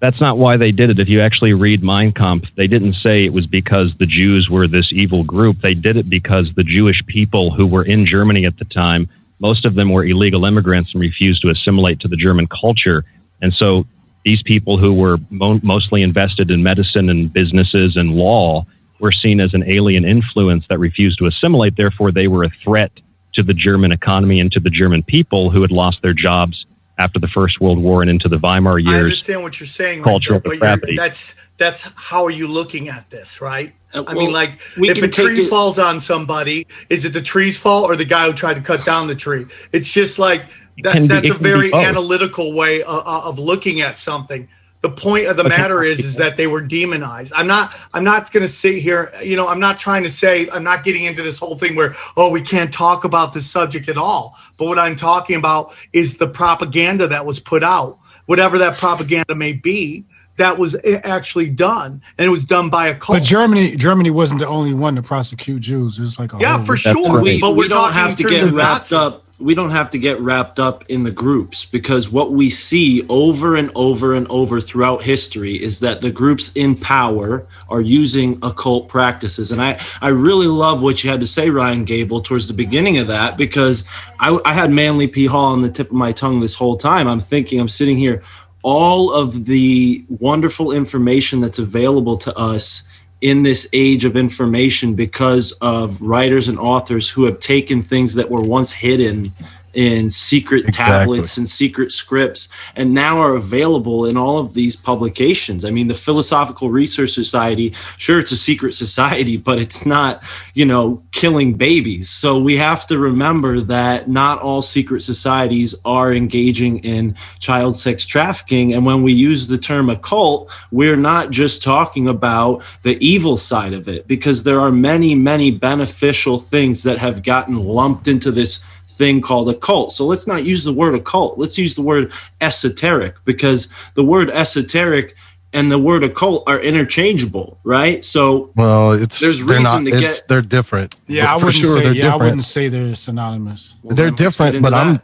That's not why they did it. If you actually read Mein Kampf, they didn't say it was because the Jews were this evil group. They did it because the Jewish people who were in Germany at the time, most of them were illegal immigrants and refused to assimilate to the German culture. And so these people who were mo- mostly invested in medicine and businesses and law were seen as an alien influence that refused to assimilate. Therefore, they were a threat to the German economy and to the German people who had lost their jobs after the First World War and into the Weimar years. I understand what you're saying, cultural right there, That's that's how are you looking at this, right? Uh, I well, mean, like, we if a tree it- falls on somebody, is it the tree's fault or the guy who tried to cut down the tree? It's just like that, can be- that's it a very analytical way of, of looking at something. The point of the Okay. matter is, is that they were demonized. I'm not, I'm not going to sit here. You know, I'm not trying to say, I'm not getting into this whole thing where, oh, we can't talk about this subject at all. But what I'm talking about is the propaganda that was put out, whatever that propaganda may be, that was actually done, and it was done by a cult. But Germany, Germany wasn't the only one to prosecute Jews. It was like a Yeah, whole for sure. we, but we don't have to get wrapped Nazis. up we don't have to get wrapped up in the groups because what we see over and over and over throughout history is that the groups in power are using occult practices and i i really love what you had to say ryan gable towards the beginning of that because i, I had manly p hall on the tip of my tongue this whole time i'm thinking i'm sitting here all of the wonderful information that's available to us in this age of information because of writers and authors who have taken things that were once hidden in secret Exactly. tablets and secret scripts and now are available in all of these publications. I mean, the Philosophical Research Society, sure, it's a secret society, but it's not, you know, killing babies. So we have to remember that not all secret societies are engaging in child sex trafficking. And when we use the term occult, we're not just talking about the evil side of it, because there are many, many beneficial things that have gotten lumped into this thing called occult. So let's not use the word occult. Let's use the word esoteric because the word esoteric and the word occult are interchangeable, right? So Well, it's There's reason not, to get- they're different. Yeah, I For wouldn't sure, say. they're Yeah, I wouldn't say they're synonymous. they're different, into but I'm.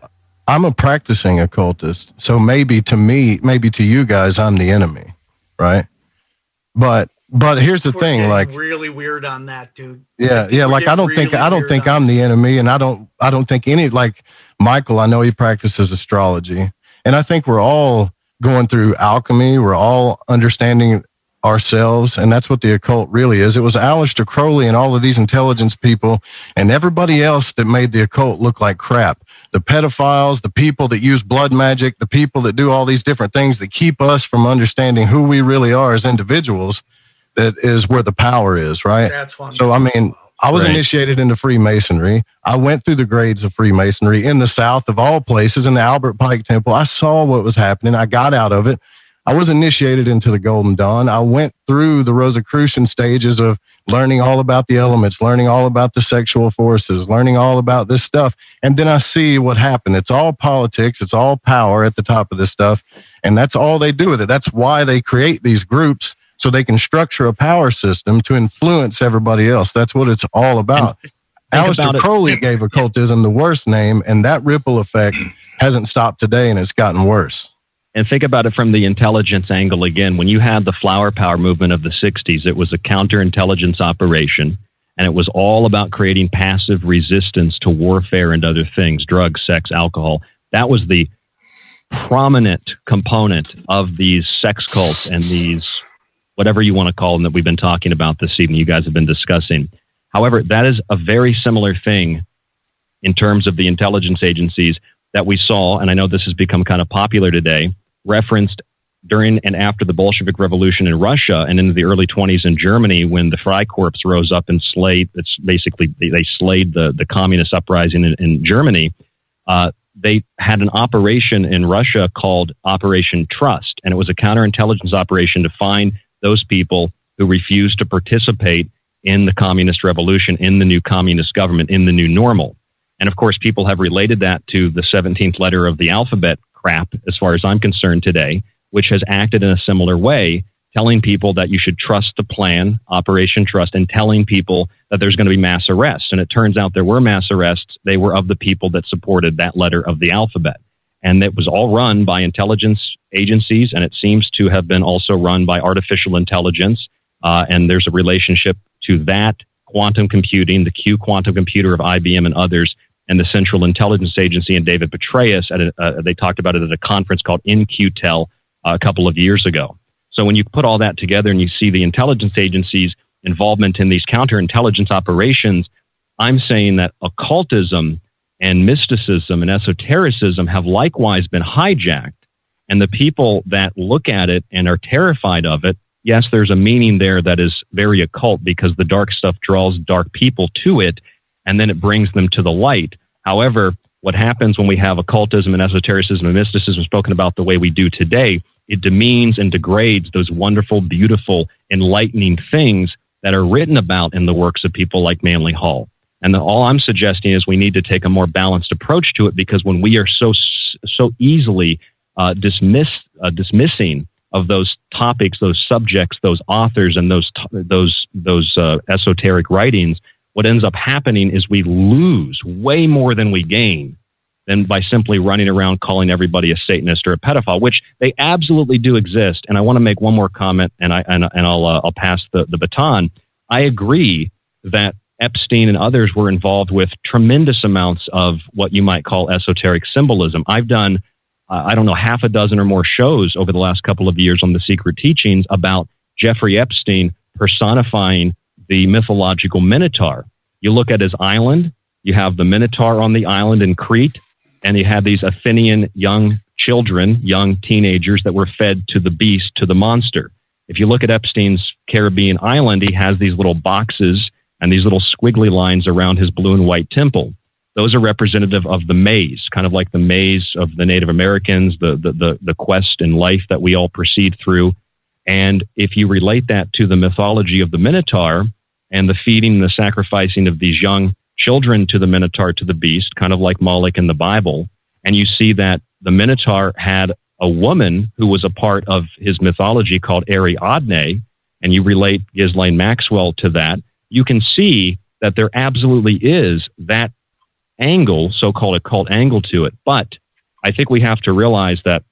I'm a practicing occultist. So maybe to me, maybe to you guys, I'm the enemy, right? But but here's the We're thing, like really weird on that, dude. yeah, yeah, like I don't think I don't think I'm the enemy, and I don't I don't think any like Michael. I know he practices astrology, and I think we're all going through alchemy. We're all understanding ourselves, and that's what the occult really is. It was Aleister Crowley and all of these intelligence people, and everybody else that made the occult look like crap. The pedophiles, the people that use blood magic, the people that do all these different things that keep us from understanding who we really are as individuals. That is where the power is, right? That's one. So I mean, I was Right. initiated into Freemasonry. I went through the grades of Freemasonry in the South of all places in the Albert Pike Temple. I saw what was happening. I got out of it. I was initiated into the Golden Dawn. I went through the Rosicrucian stages of learning all about the elements, learning all about the sexual forces, learning all about this stuff. And then I see what happened. It's all politics, it's all power at the top of this stuff. And that's all they do with it. That's why they create these groups so they can structure a power system to influence everybody else. That's what it's all about. Aleister about it- Crowley gave occultism the worst name, and that ripple effect hasn't stopped today, and it's gotten worse. And think about it from the intelligence angle again. When you had the flower power movement of the 60s, it was a counterintelligence operation, and it was all about creating passive resistance to warfare and other things drugs, sex, alcohol. That was the prominent component of these sex cults and these, whatever you want to call them, that we've been talking about this evening, you guys have been discussing. However, that is a very similar thing in terms of the intelligence agencies that we saw, and I know this has become kind of popular today, referenced during and after the Bolshevik Revolution in Russia and into the early 20s in Germany when the Freikorps rose up and slayed, it's basically, they, they slayed the, the communist uprising in, in Germany. Uh, they had an operation in Russia called Operation Trust, and it was a counterintelligence operation to find those people who refused to participate in the communist revolution, in the new communist government, in the new normal. And of course, people have related that to the 17th letter of the alphabet crap, as far as I'm concerned today, which has acted in a similar way, telling people that you should trust the plan, Operation Trust, and telling people that there's going to be mass arrests. And it turns out there were mass arrests. They were of the people that supported that letter of the alphabet. And it was all run by intelligence agencies, and it seems to have been also run by artificial intelligence. Uh, and there's a relationship to that quantum computing, the Q quantum computer of IBM and others, and the Central Intelligence Agency and David Petraeus. At a, uh, they talked about it at a conference called In-Q-Tel uh, a couple of years ago. So when you put all that together and you see the intelligence agencies' involvement in these counterintelligence operations, I'm saying that occultism and mysticism and esotericism have likewise been hijacked. And the people that look at it and are terrified of it yes, there's a meaning there that is very occult because the dark stuff draws dark people to it and then it brings them to the light. However, what happens when we have occultism and esotericism and mysticism spoken about the way we do today, it demeans and degrades those wonderful, beautiful, enlightening things that are written about in the works of people like Manly Hall. And the, all I'm suggesting is we need to take a more balanced approach to it because when we are so so easily uh, dismiss, uh, dismissing of those topics, those subjects, those authors, and those those those uh, esoteric writings, what ends up happening is we lose way more than we gain than by simply running around calling everybody a Satanist or a pedophile, which they absolutely do exist. And I want to make one more comment, and I and, and I'll uh, I'll pass the, the baton. I agree that Epstein and others were involved with tremendous amounts of what you might call esoteric symbolism. I've done uh, I don't know half a dozen or more shows over the last couple of years on the secret teachings about Jeffrey Epstein personifying the mythological Minotaur. You look at his island, you have the Minotaur on the island in Crete, and you have these Athenian young children, young teenagers that were fed to the beast, to the monster. If you look at Epstein's Caribbean island, he has these little boxes and these little squiggly lines around his blue and white temple. Those are representative of the maze, kind of like the maze of the Native Americans, the, the, the, the quest in life that we all proceed through. And if you relate that to the mythology of the Minotaur and the feeding and the sacrificing of these young children to the Minotaur, to the beast, kind of like Moloch in the Bible, and you see that the Minotaur had a woman who was a part of his mythology called Ariadne, and you relate Ghislaine Maxwell to that, you can see that there absolutely is that angle, so called occult angle to it. But I think we have to realize that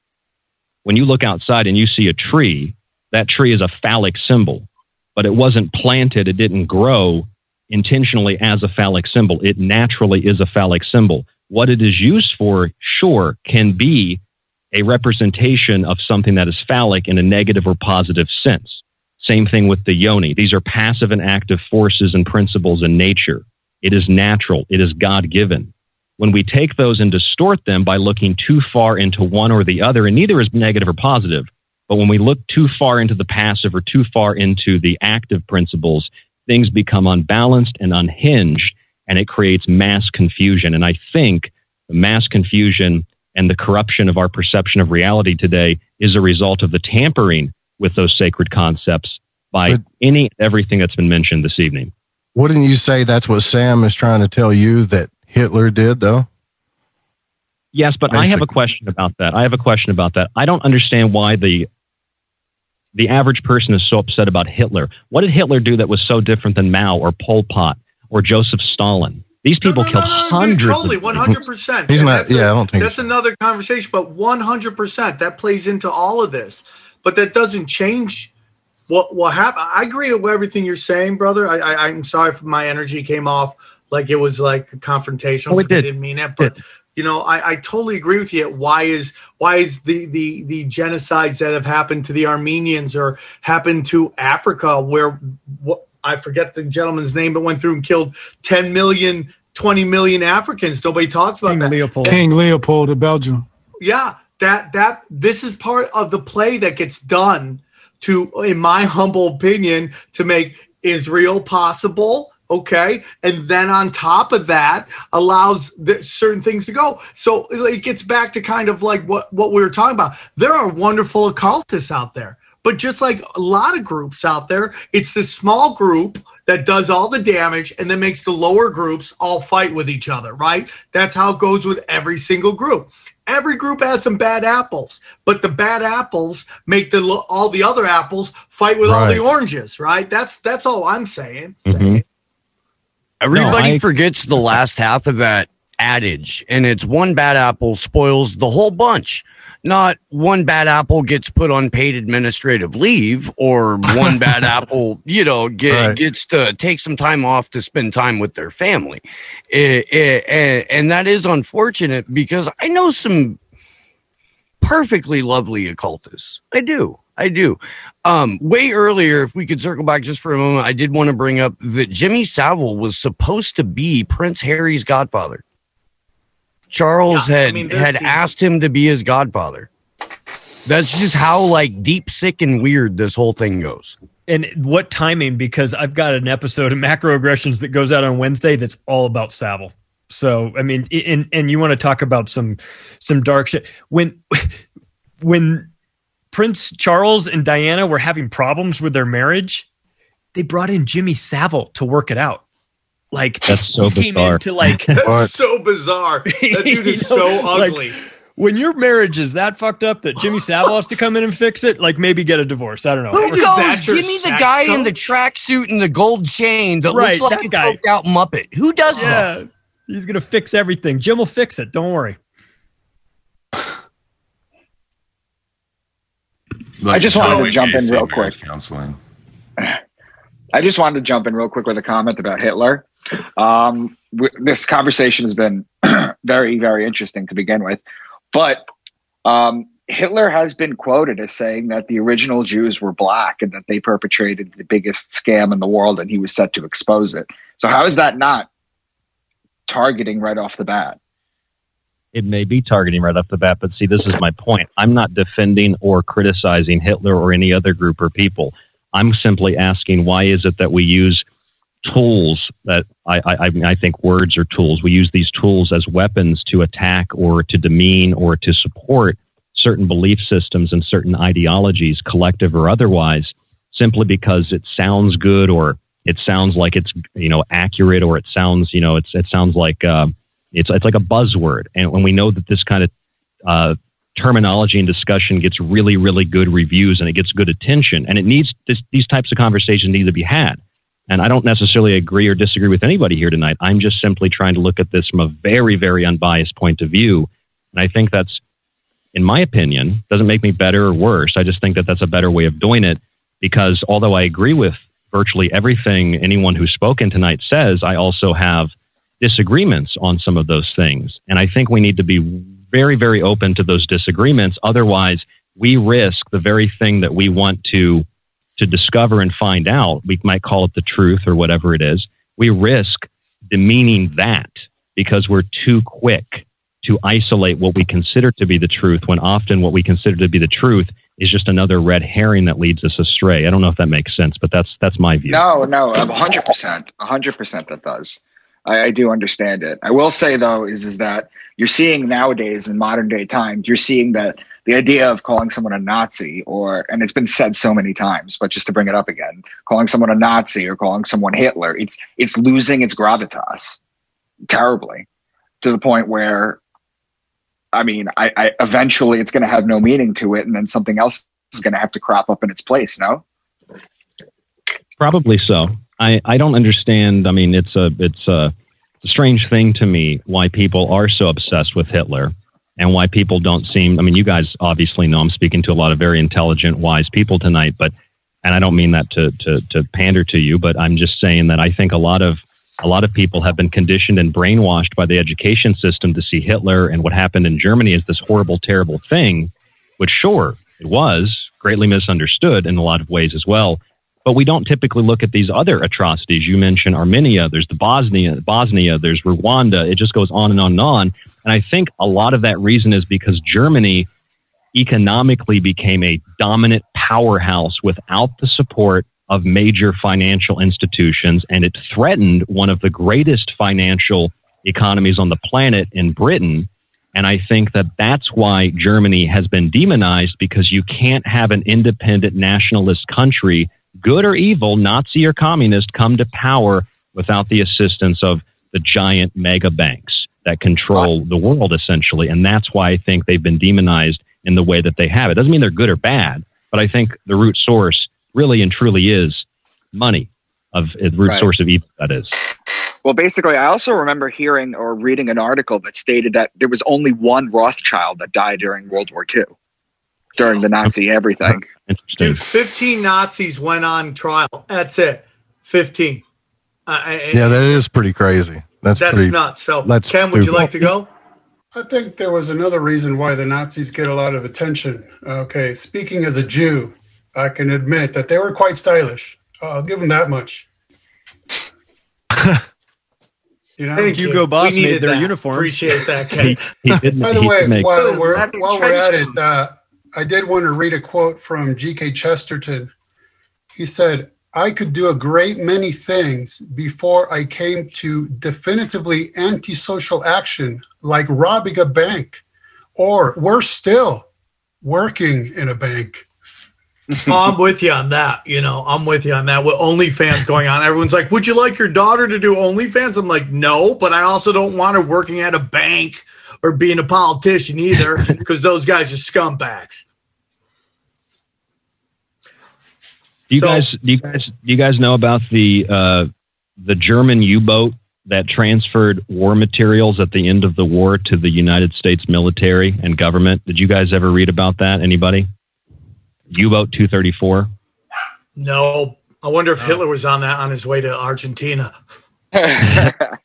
when you look outside and you see a tree, that tree is a phallic symbol, but it wasn't planted, it didn't grow intentionally as a phallic symbol. It naturally is a phallic symbol. What it is used for, sure, can be a representation of something that is phallic in a negative or positive sense. Same thing with the yoni. These are passive and active forces and principles in nature. It is natural. It is God given. When we take those and distort them by looking too far into one or the other, and neither is negative or positive, but when we look too far into the passive or too far into the active principles, things become unbalanced and unhinged, and it creates mass confusion. And I think the mass confusion and the corruption of our perception of reality today is a result of the tampering with those sacred concepts by but, any everything that's been mentioned this evening. Wouldn't you say that's what Sam is trying to tell you that Hitler did, though? Yes, but Basically. I have a question about that. I have a question about that. I don't understand why the the average person is so upset about Hitler. What did Hitler do that was so different than Mao or Pol Pot or Joseph Stalin? These people no, no, killed no, hundreds. totally, one hundred percent. He's not. Yeah, I don't think that's another conversation. But one hundred percent that plays into all of this. But that doesn't change what what happened. I agree with everything you're saying, brother. I, I am sorry if my energy came off like it was like a confrontation. Oh, it did. I didn't mean it, but. It you know I, I totally agree with you why is why is the the the genocides that have happened to the armenians or happened to africa where what i forget the gentleman's name but went through and killed 10 million 20 million africans nobody talks about king that leopold king leopold of belgium yeah that that this is part of the play that gets done to in my humble opinion to make israel possible okay? And then on top of that allows certain things to go. So it gets back to kind of like what what we were talking about. There are wonderful occultists out there but just like a lot of groups out there it's this small group that does all the damage and then makes the lower groups all fight with each other right? That's how it goes with every single group every group has some bad apples but the bad apples make the all the other apples fight with right. all the oranges right that's that's all i'm saying mm-hmm. Everybody no, I, forgets the last half of that adage, and it's one bad apple spoils the whole bunch. Not one bad apple gets put on paid administrative leave, or one bad apple, you know, get, right. gets to take some time off to spend time with their family. It, it, and, and that is unfortunate because I know some perfectly lovely occultists. I do. I do. Um, way earlier, if we could circle back just for a moment, I did want to bring up that Jimmy Savile was supposed to be Prince Harry's godfather. Charles yeah, had I mean, had the, asked him to be his godfather. That's just how like deep, sick, and weird this whole thing goes. And what timing? Because I've got an episode of macroaggressions that goes out on Wednesday that's all about Savile. So I mean, and and you want to talk about some some dark shit when when Prince Charles and Diana were having problems with their marriage, they brought in Jimmy Savile to work it out. Like That's so he came bizarre. into like That's so bizarre. That dude is You know, so like, ugly. when your marriage is that fucked up that Jimmy Savile has to come in and fix it, like maybe get a divorce. I don't know. Who Is goes? Give me the sex guy in the tracksuit and the gold chain that Right, looks like that a guy. coked out Muppet. Who does that? He's gonna fix everything. Jim will fix it. Don't worry. I just wanted to jump in real quick. Counseling. I just wanted to jump in real quick with a comment about Hitler. Um, this conversation has been very, very interesting to begin with, but um, Hitler has been quoted as saying that the original Jews were black and that they perpetrated the biggest scam in the world, and he was set to expose it. So how is that not targeting right off the bat? it may be targeting right off the bat, but see, this is my point. I'm not defending or criticizing Hitler or any other group or people. I'm simply asking why is it that we use tools that I, I, I think words are tools. We use these tools as weapons to attack or to demean or to support certain belief systems and certain ideologies, collective or otherwise, simply because it sounds good or it sounds like it's you know accurate or it sounds you know it's it sounds like uh, it's it's like a buzzword, and when we know that this kind of uh, terminology and discussion gets really really good reviews and it gets good attention, and it needs this, these types of conversations need to be had. And I don't necessarily agree or disagree with anybody here tonight. I'm just simply trying to look at this from a very very unbiased point of view, and I think that's, in my opinion, doesn't make me better or worse. I just think that that's a better way of doing it because although I agree with virtually everything anyone who's spoken tonight says, I also have disagreements on some of those things. And I think we need to be very, very open to those disagreements. Otherwise, we risk the very thing that we want to to discover and find out. We might call it the truth or whatever it is. We risk demeaning that because we're too quick to isolate what we consider to be the truth when often what we consider to be the truth is just another red herring that leads us astray. I don't know if that makes sense, but that's that's my view. No, no, hundred percent, hundred percent. That does. I, I do understand it. I will say though, is is that you're seeing nowadays in modern day times, you're seeing that the idea of calling someone a Nazi, or and it's been said so many times, but just to bring it up again, calling someone a Nazi or calling someone Hitler, it's it's losing its gravitas terribly to the point where, I mean, I, I eventually it's going to have no meaning to it, and then something else is going to have to crop up in its place. No. Probably so. I, I don't understand. I mean, it's a it's a, it's a strange thing to me why people are so obsessed with Hitler and why people don't seem. I mean, you guys obviously know I'm speaking to a lot of very intelligent, wise people tonight, but and I don't mean that to to, to pander to you, but I'm just saying that I think a lot of a lot of people have been conditioned and brainwashed by the education system to see Hitler and what happened in Germany as this horrible, terrible thing, which sure it was greatly misunderstood in a lot of ways as well. But we don't typically look at these other atrocities. You mentioned Armenia, there's the Bosnia, Bosnia, there's Rwanda. It just goes on and on and on. And I think a lot of that reason is because Germany economically became a dominant powerhouse without the support of major financial institutions, and it threatened one of the greatest financial economies on the planet in Britain. And I think that that's why Germany has been demonized because you can't have an independent nationalist country, good or evil, Nazi or communist, come to power without the assistance of the giant mega banks that control the world essentially. And that's why I think they've been demonized in the way that they have. It doesn't mean they're good or bad, but I think the root source really and truly is money of uh, the root Right. source of evil that is. Well, basically, I also remember hearing or reading an article that stated that there was only one Rothschild that died during World War II, during the Nazi everything. Dude, 15 Nazis went on trial. That's it. 15. Uh, Yeah, that is pretty crazy. That's, that's pretty nuts. So, that's Ken, would you stupid. like to go? I think there was another reason why the Nazis get a lot of attention. Okay, speaking as a Jew, I can admit that they were quite stylish. I'll give them that much. You know, Thank Hugo Boss made their uniforms. Appreciate that, Ken. He did, By the way, did make while we're while we're at it, uh, I did want to read a quote from G.K. Chesterton. He said, I could do a great many things before I came to definitively antisocial action, like robbing a bank, or worse still, working in a bank. I'm with you on that. You know, I'm with you on that. With OnlyFans going on, everyone's like, "Would you like your daughter to do OnlyFans?" I'm like, "No," but I also don't want her working at a bank or being a politician either, because those guys are scumbags. Do you So- guys do you guys do you guys know about the uh, the German U-boat that transferred war materials at the end of the war to the United States military and government? Did you guys ever read about that? Anybody? U-boat 234. No, I wonder if Hitler was on that on his way to Argentina.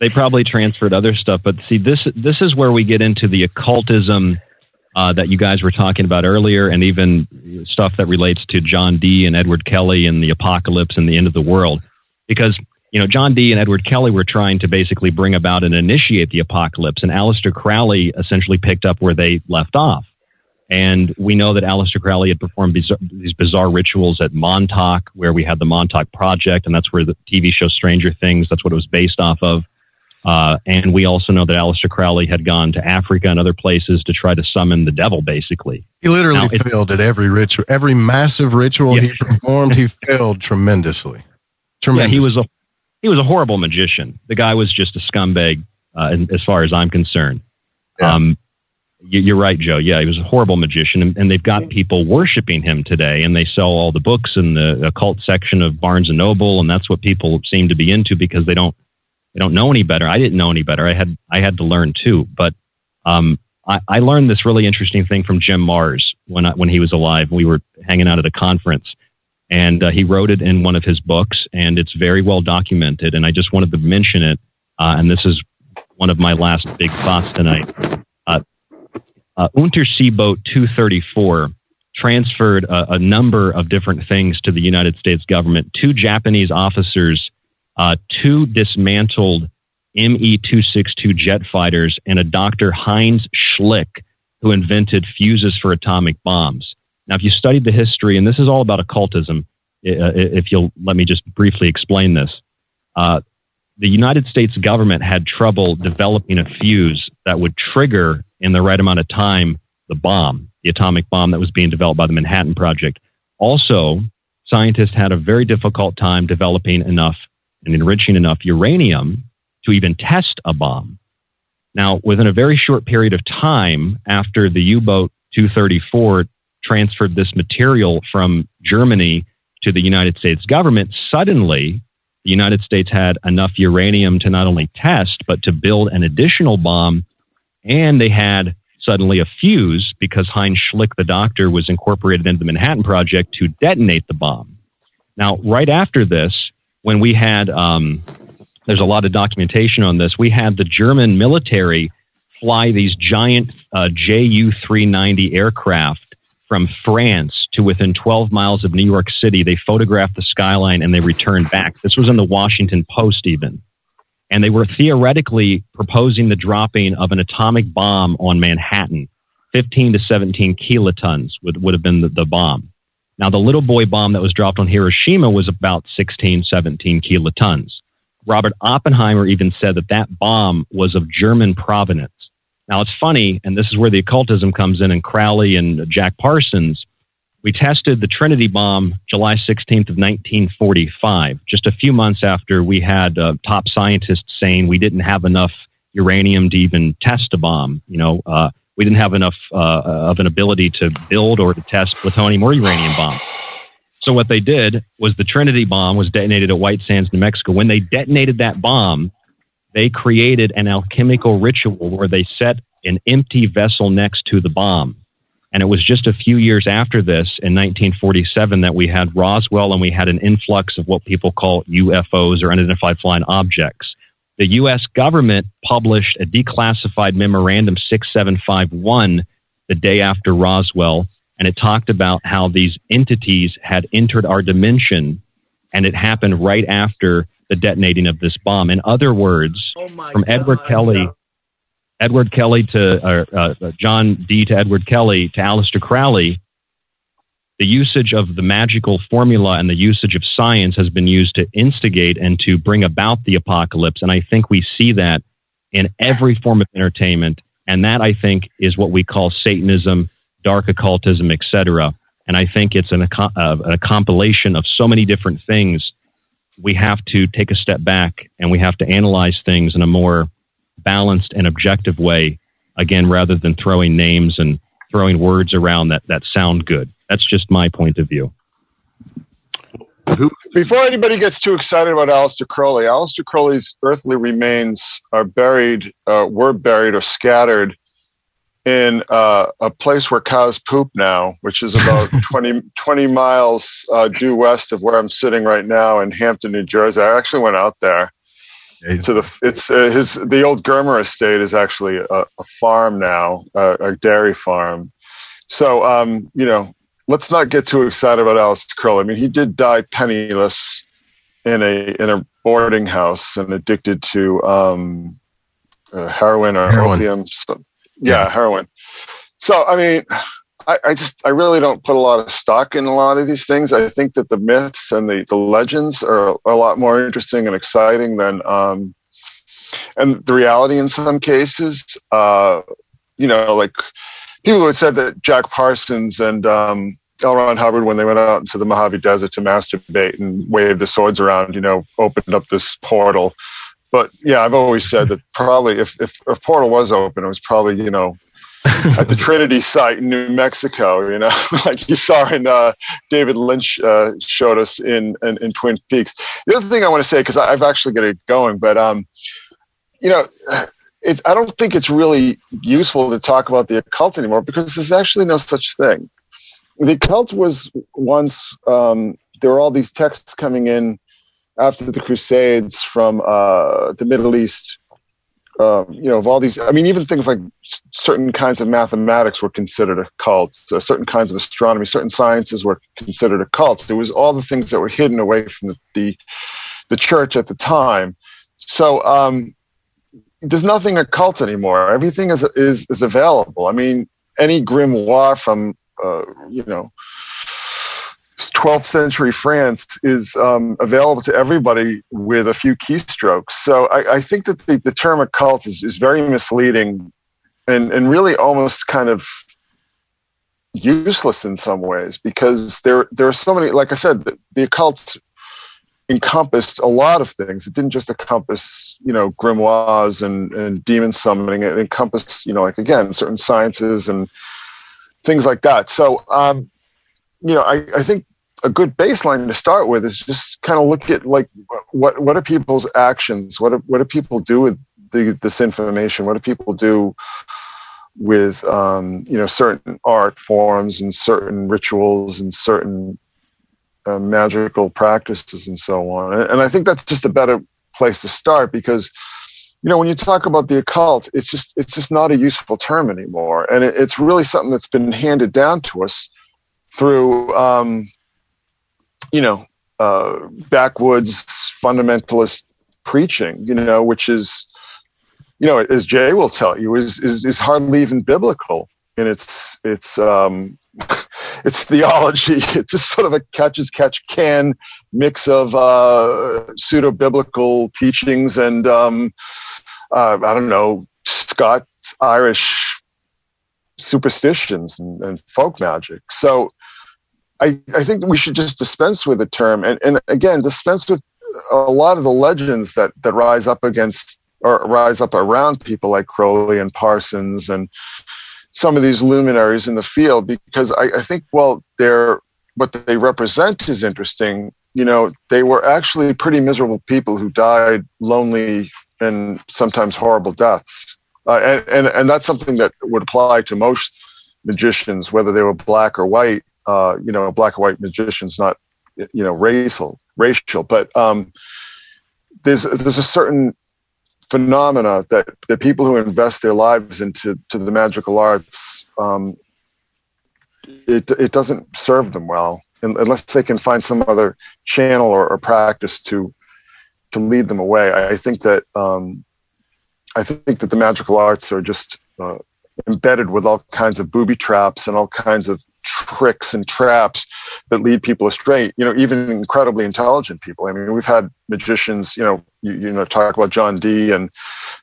They probably transferred other stuff, but see this this is where we get into the occultism uh, that you guys were talking about earlier, and even stuff that relates to John Dee and Edward Kelly and the apocalypse and the end of the world. Because you know John Dee and Edward Kelly were trying to basically bring about and initiate the apocalypse, and Aleister Crowley essentially picked up where they left off. And we know that Aleister Crowley had performed bizarre, these bizarre rituals at Montauk, where we had the Montauk Project, and that's where the TV show Stranger Things, that's what it was based off of. Uh, and we also know that Aleister Crowley had gone to Africa and other places to try to summon the devil, basically. He literally Now, failed at every ritual, every massive ritual he performed. He failed tremendously. Yeah, Tremendous. he was a he was a horrible magician. The guy was just a scumbag, uh, as far as I'm concerned. Um, you, you're right, Joe. Yeah, he was a horrible magician, and, and they've got people worshiping him today, and they sell all the books in the occult section of Barnes and Noble, and that's what people seem to be into because they don't they don't know any better. I didn't know any better. I had I had to learn too, but um, I, I learned this really interesting thing from Jim Marrs when I, when he was alive. We were hanging out at a conference, and uh, he wrote it in one of his books, and it's very well documented. And I just wanted to mention it, uh, and this is one of my last big thoughts tonight. Uh, uh, Unterseeboot 234 transferred a, a number of different things to the United States government. Two Japanese officers, uh, two dismantled ME 262 jet fighters, and a Dr. Heinz Schlick, who invented fuses for atomic bombs. Now, if you studied the history, and this is all about occultism, uh, if you'll let me just briefly explain this. Uh, the United States government had trouble developing a fuse that would trigger in the right amount of time the bomb, the atomic bomb that was being developed by the Manhattan Project. Also, scientists had a very difficult time developing enough and enriching enough uranium to even test a bomb. Now, within a very short period of time after the U boat 234 transferred this material from Germany to the United States government, suddenly the United States had enough uranium to not only test, but to build an additional bomb. And they had suddenly a fuse because Heinz Schlick, the doctor, was incorporated into the Manhattan Project to detonate the bomb. Now, right after this, when we had, um, there's a lot of documentation on this, we had the German military fly these giant uh, Ju 390 aircraft from France to within 12 miles of New York City. They photographed the skyline and they returned back. This was in the Washington Post, even. And they were theoretically proposing the dropping of an atomic bomb on Manhattan. 15 to 17 kilotons would, would have been the, the bomb. Now, the little boy bomb that was dropped on Hiroshima was about 16, 17 kilotons. Robert Oppenheimer even said that that bomb was of German provenance. Now, it's funny, and this is where the occultism comes in, and Crowley and Jack Parsons. We tested the Trinity bomb July 16th of 1945, just a few months after we had uh, top scientists saying we didn't have enough uranium to even test a bomb. You know, uh, we didn't have enough uh, of an ability to build or to test plutonium or uranium bomb. So what they did was the Trinity bomb was detonated at White Sands, New Mexico. When they detonated that bomb, they created an alchemical ritual where they set an empty vessel next to the bomb. And it was just a few years after this, in 1947, that we had Roswell and we had an influx of what people call UFOs or unidentified flying objects. The U.S. government published a declassified memorandum 6751 the day after Roswell, and it talked about how these entities had entered our dimension, and it happened right after the detonating of this bomb. In other words, from Edward Kelly, Edward Kelly to uh, uh, John Dee to Edward Kelly to Aleister Crowley, the usage of the magical formula and the usage of science has been used to instigate and to bring about the apocalypse. And I think we see that in every form of entertainment. And that I think is what we call Satanism, dark occultism, etc. And I think it's an, uh, a compilation of so many different things. We have to take a step back and we have to analyze things in a more balanced and objective way, again, rather than throwing names and throwing words around that, that sound good. That's just my point of view. Before anybody gets too excited about Aleister Crowley, Aleister Crowley's earthly remains are buried, uh, were buried or scattered in uh, a place where cows poop now, which is about 20, 20 miles uh, due west of where I'm sitting right now in Hampton, New Jersey. I actually went out there to the it's uh, his the old Germer estate is actually a, a farm now, uh, a dairy farm. So um, you know, let's not get too excited about Aleister Crowley. I mean, he did die penniless in a in a boarding house and addicted to um, uh, heroin or heroin. opium. So, yeah, yeah, heroin. So I mean, I, I, just I really don't put a lot of stock in a lot of these things. I think that the myths and the, the legends are a lot more interesting and exciting than um, and the reality in some cases. Uh, you know, like people who had said that Jack Parsons and um, L. Ron Hubbard, when they went out into the Mojave Desert to masturbate and wave the swords around, you know, opened up this portal. But yeah, I've always said that probably if if, if portal was open, it was probably you know at the Trinity site in New Mexico, you know, like you saw in uh, David Lynch uh, showed us in, in, in Twin Peaks. The other thing I want to say because I've actually got it going, but um, you know, it, I don't think it's really useful to talk about the occult anymore because there's actually no such thing. The occult was once um, there were all these texts coming in after the Crusades from uh, the Middle East um, you know, of all these, I mean, even things like certain kinds of mathematics were considered a cult. So certain kinds of astronomy, certain sciences were considered a cult. It was all the things that were hidden away from the the, the church at the time. So um, there's nothing occult anymore. Everything is is is available. I mean, any grimoire from uh, you know 12th century France is um, available to everybody with a few keystrokes. So I, I think that the, the, term occult is, is very misleading and, and really almost kind of useless in some ways because there, there are so many, like I said, the, the occult encompassed a lot of things. It didn't just encompass, you know, grimoires and, and demon summoning. It encompassed, you know, like again, certain sciences and things like that. So, um, you know, I, I think a good baseline to start with is just kind of look at like what what are people's actions? What do, what do people do with the, this information? What do people do with um, you know certain art forms and certain rituals and certain uh, magical practices and so on? And, I think that's just a better place to start because you know when you talk about the occult it's just it's just not a useful term anymore and it, it's really something that's been handed down to us through um, you know uh, backwoods fundamentalist preaching you know which is you know as jay will tell you is is, is hardly even biblical in its its um its theology. It's just sort of a catch as catch can mix of uh pseudo biblical teachings and um uh, i don't know scots irish superstitions and, and folk magic. So I, I think we should just dispense with the term and, and again dispense with a lot of the legends that that rise up against or rise up around people like Crowley and Parsons and some of these luminaries in the field because I, I think well they're what they represent is interesting. You know, they were actually pretty miserable people who died lonely and sometimes horrible deaths. Uh, and, and and that's something that would apply to most magicians, whether they were black or white uh, you know, black and white magicians, not you know, racial, racial. But um, there's there's a certain phenomena that the people who invest their lives into to the magical arts, um, it it doesn't serve them well unless they can find some other channel or, or practice to to lead them away. I, I think that um, I think that the magical arts are just uh, embedded with all kinds of booby traps and all kinds of tricks and traps that lead people astray. You know, even incredibly intelligent people. I mean, we've had magicians. You know, you, you know, talk about John Dee and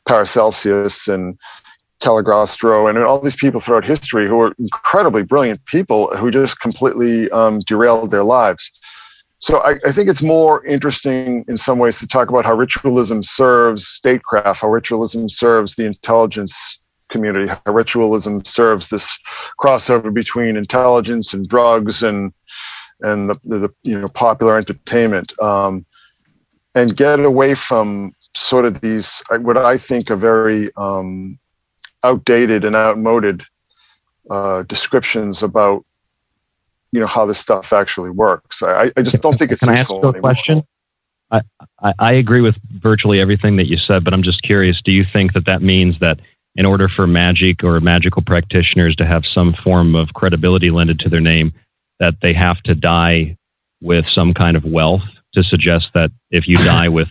Paracelsus and Cagliostro and all these people throughout history who are incredibly brilliant people who just completely um, derailed their lives. So I, I, think it's more interesting in some ways to talk about how ritualism serves statecraft, how ritualism serves the intelligence community, how ritualism serves this crossover between intelligence and drugs and and the, the you know popular entertainment, um, and get away from sort of these what I think are very um, outdated and outmoded uh, descriptions about you know how this stuff actually works. I, I just don't think it's Can useful I ask you a question? I, I, I agree with virtually everything that you said, but I'm just curious. Do you think that that means that in order for magic or magical practitioners to have some form of credibility lended to their name, that they have to die with some kind of wealth to suggest that if you die with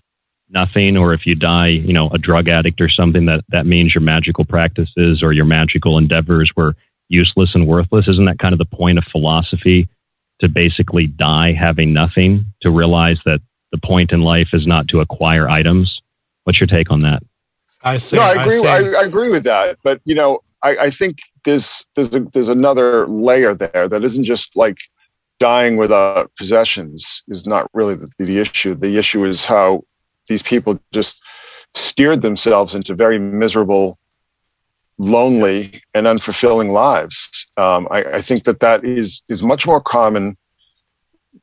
nothing or if you die, you know, a drug addict or something, that that means your magical practices or your magical endeavors were useless and worthless. Isn't that kind of the point of philosophy to basically die having nothing, to realize that the point in life is not to acquire items? What's your take on that? I say, no, I agree. I, say, I, I, agree with that, but you know, I, I think there's there's a, there's another layer there that isn't just like dying without possessions is not really the, the issue. The issue is how these people just steered themselves into very miserable, lonely, and unfulfilling lives. Um, I, I, think that that is is much more common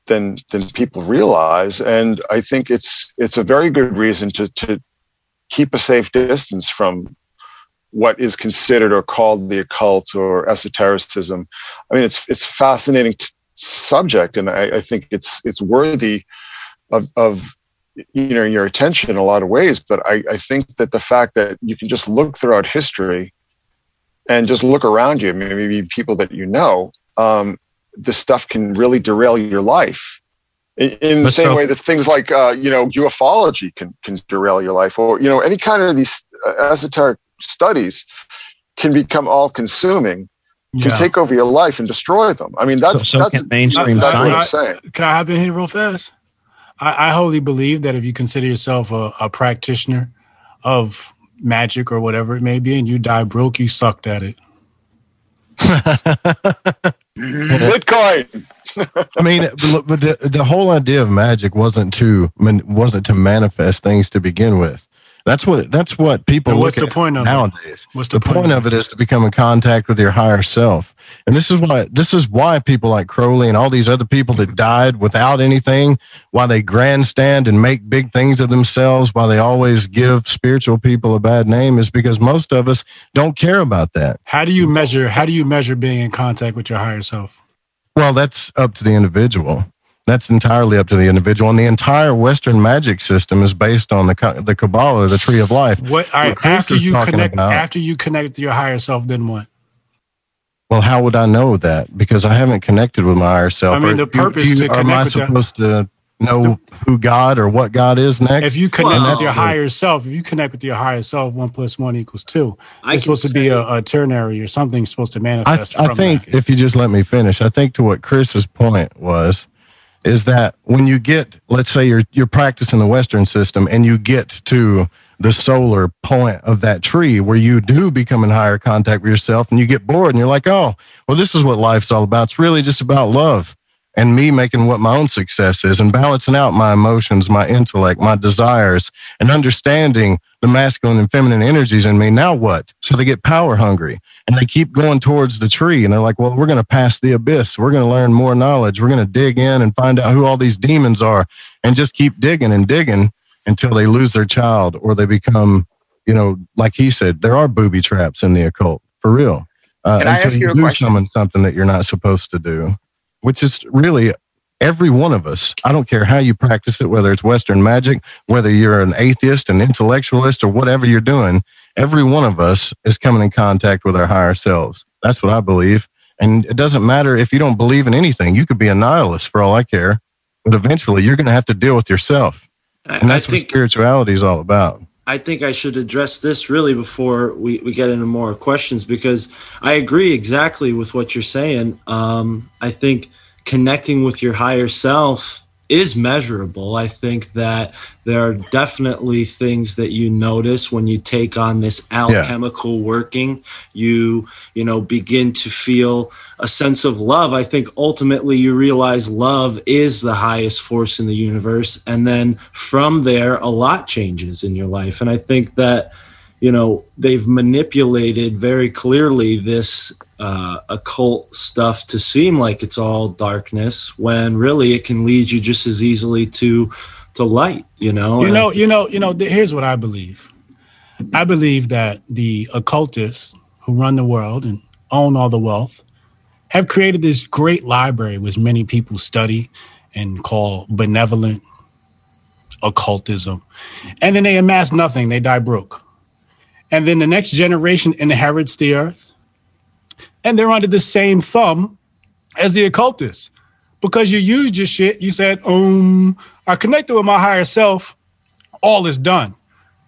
than than people realize, and I think it's it's a very good reason to to keep a safe distance from what is considered or called the occult or esotericism. I mean, it's it's fascinating t- subject, and I, I think it's it's worthy of of you know your attention in a lot of ways but I, I think that the fact that you can just look throughout history and just look around you maybe people that you know um, this stuff can really derail your life in, in the same way that things like uh, you know ufology can can derail your life or you know any kind of these uh, esoteric studies can become all consuming can yeah. take over your life and destroy them. I mean that's so, so that's mainstream exactly what i'm saying. Can i hop in here real fast? I, I wholly believe that if you consider yourself a, a practitioner of magic or whatever it may be, and you die broke, you sucked at it. Mm-hmm. Bitcoin. I mean, but the, the whole idea of magic wasn't to wasn't to manifest things to begin with. That's what that's what people. And what's the point of nowadays? It? What's the, the point, point of it is to become in contact with your higher self, and this is why this is why people like Crowley and all these other people that died without anything, why they grandstand and make big things of themselves, why they always give spiritual people a bad name, is because most of us don't care about that. How do you measure? How do you measure being in contact with your higher self? Well, that's up to the individual. That's entirely up to the individual, and the entire Western magic system is based on the the Kabbalah, the Tree of Life. What right, after you connect about. after you connect to your higher self, then what? Well, how would I know that? Because I haven't connected with my higher self. I mean, the purpose you, you, to connect. Am I supposed to know the, who God or what God is next? If you connect well, with your higher self, if you connect with your higher self, one plus one equals two. I it's supposed to be a, a, ternary or something supposed to manifest. I, I think that. if you just let me finish, I think to what Chris's point was is that when you get, let's say you're you're practicing the Western system and you get to the solar point of that tree where you do become in higher contact with yourself and you get bored and you're like, oh, well, this is what life's all about. It's really just about love and me making what my own success is and balancing out my emotions, my intellect, my desires, and understanding the masculine and feminine energies in me. Now what? So they get power hungry and they keep going towards the tree and they're like, well, we're going to pass the abyss. We're going to learn more knowledge. We're going to dig in and find out who all these demons are and just keep digging and digging until they lose their child or they become, you know, like he said, there are booby traps in the occult for real. Uh, ask you, you a question? Summon something that you're not supposed to do which is really every one of us. I don't care how you practice it, whether it's Western magic, whether you're an atheist, an intellectualist, or whatever you're doing, every one of us is coming in contact with our higher selves. That's what I believe. And it doesn't matter if you don't believe in anything. You could be a nihilist for all I care, but eventually you're going to have to deal with yourself. And that's what spirituality is all about. I think I should address this really before we, we get into more questions because I agree exactly with what you're saying. Um, I think connecting with your higher self is measurable. I think that there are definitely things that you notice when you take on this alchemical working. You, you know, begin to feel a sense of love. I think ultimately you realize love is the highest force in the universe. And then from there, a lot changes in your life. And I think that, you know, they've manipulated very clearly this uh, occult stuff to seem like it's all darkness when really it can lead you just as easily to to light you know You know, you know, you know. th- Here's what I believe. I believe that the occultists who run the world and own all the wealth have created this great library which many people study and call benevolent occultism, and then they amass nothing. They die broke, and then the next generation inherits the earth, and they're under the same thumb as the occultists because you used your shit. You said, um, I connected with my higher self. All is done.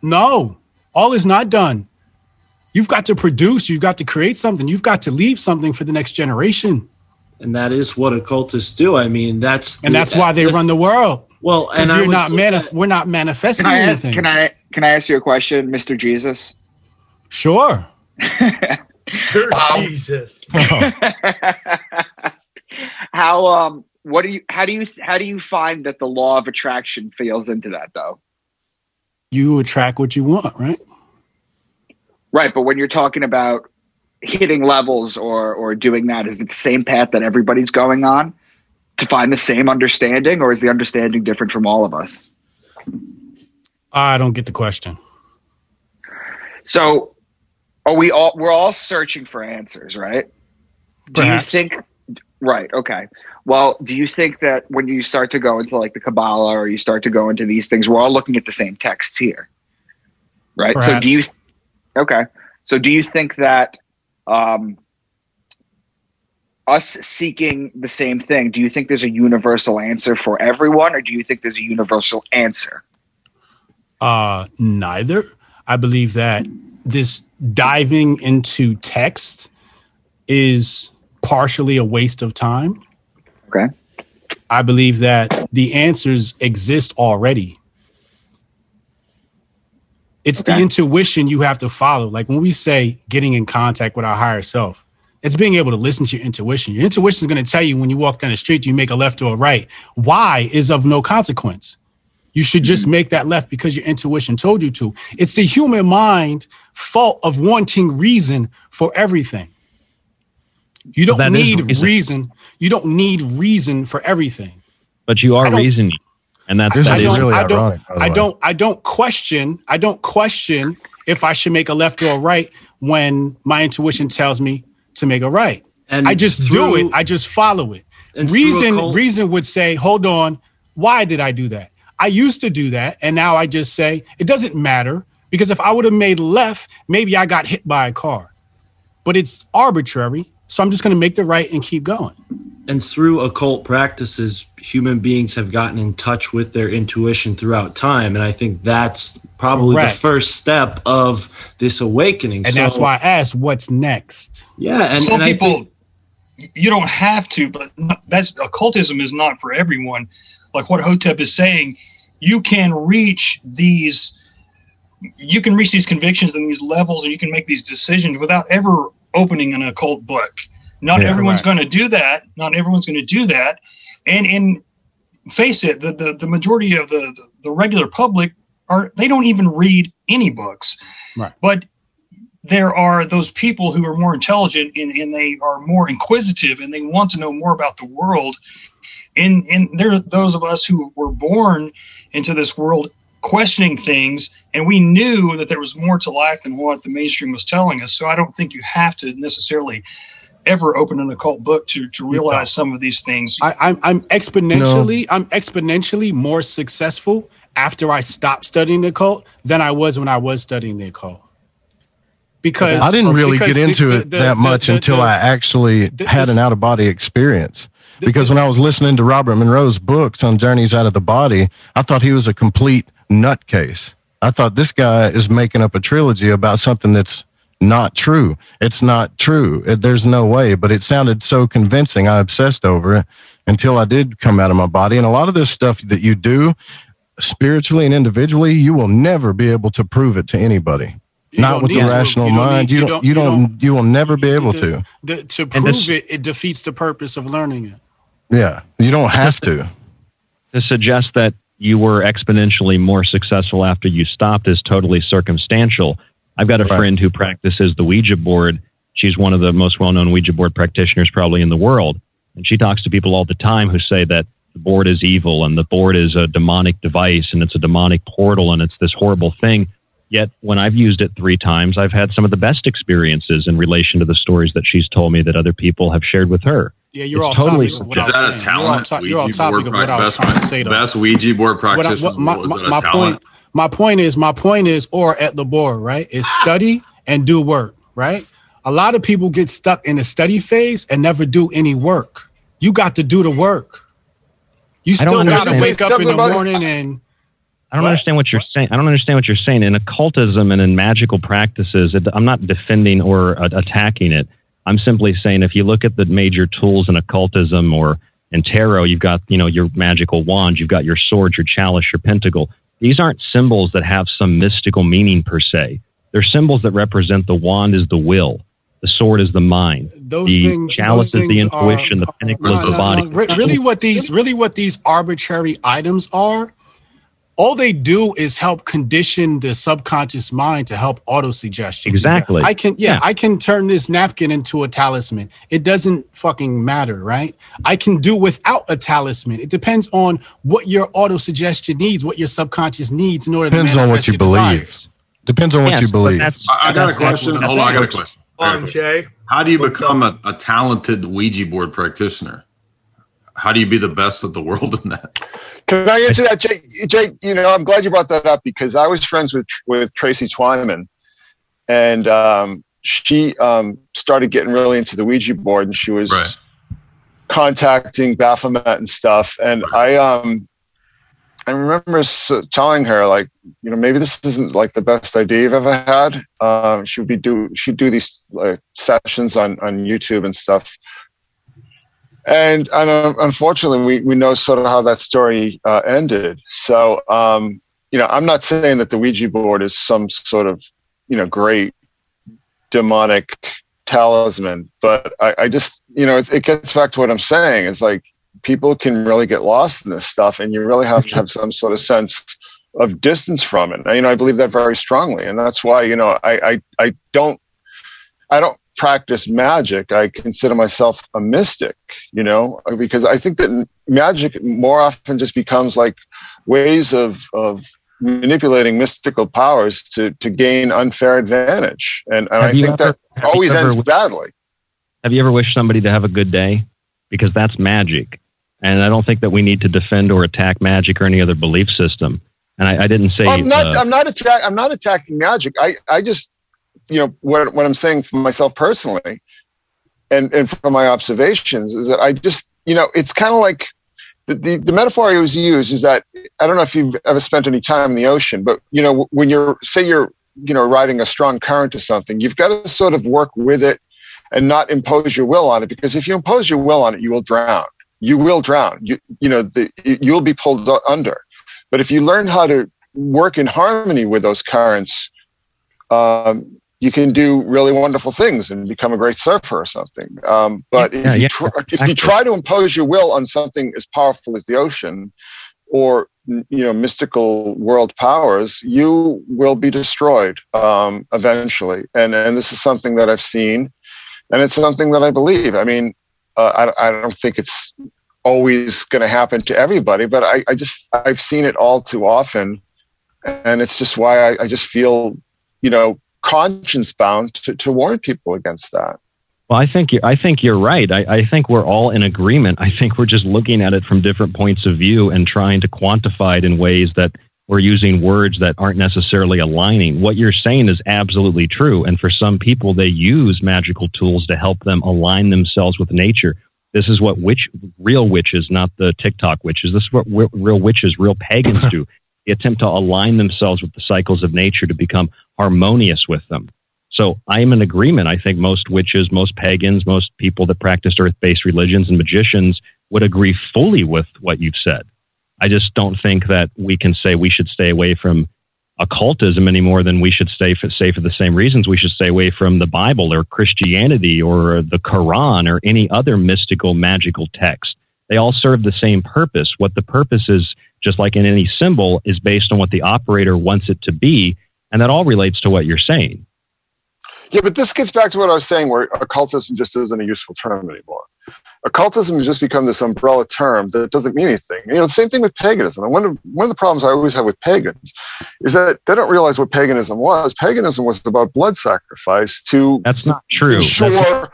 No, all is not done. You've got to produce, you've got to create something, you've got to leave something for the next generation. and that is what occultists do i mean that's And that's why they run the world. well and you're not say manif- we're not manifesting Can I ask? anything. Can I? Can I ask you a question, Mr. Jesus? Sure. Dirt Um, Jesus. How um what do you how do you how do you find that the law of attraction feels into that though? You attract what you want, right? Right, but when you're talking about hitting levels or or doing that, is it the same path that everybody's going on to find the same understanding, or is the understanding different from all of us? I don't get the question. So are we all we're all searching for answers, right? Perhaps. Do you think right, okay. Well, do you think that when you start to go into like the Kabbalah or you start to go into these things, we're all looking at the same texts here? Right? So do you Okay. So do you think that um us seeking the same thing, do you think there's a universal answer for everyone or do you think there's a universal answer? Uh, neither. I believe that this diving into text is partially a waste of time. Okay. I believe that the answers exist already. It's the intuition you have to follow. Like when we say getting in contact with our higher self, it's being able to listen to your intuition. Your intuition is going to tell you when you walk down the street, do you make a left or a right? Why is of no consequence. You should just mm-hmm. make that left because your intuition told you to. It's the human mind fault of wanting reason for everything. You don't That is need reason. reason. You don't need reason for everything. But you are don't- reasoning, and that's I that is don't, really I don't, ironic, I don't, I don't question, I don't question if I should make a left or a right when my intuition tells me to make a right. And I just do it. I just follow it. Reason, occult- reason would say, hold on, why did I do that? I used to do that, and now I just say it doesn't matter because if I would have made left, maybe I got hit by a car. But it's arbitrary, so I'm just going to make the right and keep going. and through occult practices human beings have gotten in touch with their intuition throughout time and i think that's probably Correct. the first step of this awakening And So- that's why I asked, what's next? yeah and, some and people think- you don't have to but that's occultism is not for everyone like what hotep is saying you can reach these you can reach these convictions and these levels and you can make these decisions without ever opening an occult book not Yeah. everyone's Correct. going to do that not everyone's going to do that and and face it the, the, the majority of the, the regular public are they don't even read any books Right. but there are those people who are more intelligent and, and they are more inquisitive and they want to know more about the world and and there are those of us who were born into this world questioning things and we knew that there was more to life than what the mainstream was telling us so i don't think you have to necessarily ever open an occult book to to realize some of these things I, I'm I'm exponentially I'm exponentially more successful after I stopped studying the occult than I was when I was studying the occult. Because I didn't really get into the- it the- that the- much the- until the- I actually the- had this- an out of body experience. Because when I was listening to Robert Monroe's books on journeys out of the body, I thought he was a complete nutcase. I thought this guy is making up a trilogy about something that's not true. It's not true. It, there's no way, but it sounded so convincing. I obsessed over it until I did come out of my body. And a lot of this stuff that you do spiritually and individually, you will never be able to prove it to anybody. You not with the rational You mind. need- you you don't. don't- You you don't. You will never be able The- to. the- to And this- prove it, it defeats the purpose of learning it. Yeah, you don't have to. to suggest that you were exponentially more successful after you stopped is totally circumstantial. I've got a friend who practices the Ouija board. She's one of the most well known Ouija board practitioners probably in the world. And she talks to people all the time who say that the board is evil and the board is a demonic device and it's a demonic portal and it's this horrible thing. Yet when I've used it three times, I've had some of the best experiences in relation to the stories that she's told me that other people have shared with her. Yeah, you're It's off totally- topic of what Is I was that a saying. You're off, talent? to- you're off Ouija topic board of what I was trying to best- say. Though. Best Ouija board What I- what- my, my, my point. My point is. My point is, or at the board, right? Is study and do work, right? A lot of people get stuck in the study phase and never do any work. You got to do the work. You still got to wake up in the morning and I don't understand what you're saying. I don't understand what you're saying. In occultism and in magical practices, it, I'm not defending or uh, attacking it. I'm simply saying if you look at the major tools in occultism or in tarot, you've got you know your magical wand, you've got your sword, your chalice, your pentacle. These aren't symbols that have some mystical meaning per se. They're symbols that represent the wand is the will, the sword is the mind, those the things. chalice those is the intuition, are, the pinnacle No, is the no, body. no. Re- Really, what these really what these arbitrary items are, all they do is help condition the subconscious mind to help auto suggestion. Exactly. I can yeah, Yeah. I can turn this napkin into a talisman. It doesn't fucking matter, right? I can do without a talisman. It depends on what your auto suggestion needs, what your subconscious needs in order Depends to on what manifest you believe. desires. Depends on what Yes, you believe. I, I got a That's question. exactly Hold on, I got a I'm question. saying. I got a um, question. Jay. How do you become a, a talented Ouija board practitioner? How do you be the best of the world in that? Can I answer that, Jake? Jay, you know, I'm glad you brought that up because I was friends with with Tracy Twyman, and um, she um, started getting really into the Ouija board, and she was contacting Baphomet and stuff. And I, um, I remember s- telling her like, you know, maybe this isn't like the best idea you've ever had. Um, she would be do she'd do these like sessions on on YouTube and stuff. And, and uh, unfortunately, we, we know sort of how that story uh, ended. So, um, you know, I'm not saying that the Ouija board is some sort of, you know, great demonic talisman, but I, I just, you know, it, it gets back to what I'm saying. It's like people can really get lost in this stuff, and you really have to have some sort of sense of distance from it. You know, I believe that very strongly, and that's why, you know, I, I, I don't, I don't practice magic. I consider myself a mystic, you know, because I think that magic more often just becomes like ways of, of manipulating mystical powers to, to gain unfair advantage. And, and I think ever- that always ends wished- badly. Have you ever wished somebody to have a good day? Because that's magic. And I don't think that we need to defend or attack magic or any other belief system. And I, I didn't say. I'm not, uh, I'm not attack, I'm not attacking magic. I, I just, you know, what, what I'm saying for myself personally and, and from my observations is that I just, you know, it's kind of like the, the, the metaphor I always use is that I don't know if you've ever spent any time in the ocean, but you know, when you're, say you're, you know, riding a strong current or something, you've got to sort of work with it and not impose your will on it. Because if you impose your will on it, you will drown. You will drown. You, you know, the, you will be pulled under. But if you learn how to work in harmony with those currents, um, you can do really wonderful things and become a great surfer or something. Um, but Yeah, if, you yeah, try, if you try to impose your will on something as powerful as the ocean, or you know mystical world powers, you will be destroyed um, eventually. And and this is something that I've seen, and it's something that I believe. I mean, uh, I I don't think it's always going to happen to everybody, but I, I just I've seen it all too often, and it's just why I, I just feel, you know, conscience bound to, to warn people against that. Well, I think you're, I think you're right. I, I think we're all in agreement. I think we're just looking at it from different points of view and trying to quantify it in ways that we're using words that aren't necessarily aligning. What you're saying is absolutely true. And for some people, they use magical tools to help them align themselves with nature. This is what witch, real witches, not the TikTok witches. This is what real witches, real pagans do. They attempt to align themselves with the cycles of nature to become harmonious with them. So I am in agreement. I think most witches, most pagans, most people that practiced earth based religions and magicians would agree fully with what you've said. I just don't think that we can say we should stay away from occultism any more than we should stay for, say for the same reasons we should stay away from the Bible or Christianity or the Quran or any other mystical magical text. They all serve the same purpose. What the purpose is, just like in any symbol, is based on what the operator wants it to be, and that all relates to what you're saying. Yeah, but this gets back to what I was saying, where occultism just isn't a useful term anymore. Occultism has just become this umbrella term that doesn't mean anything. You know, the same thing with paganism. And one of one of the problems I always have with pagans is that they don't realize what paganism was. Paganism was about blood sacrifice to that's not true. Ensure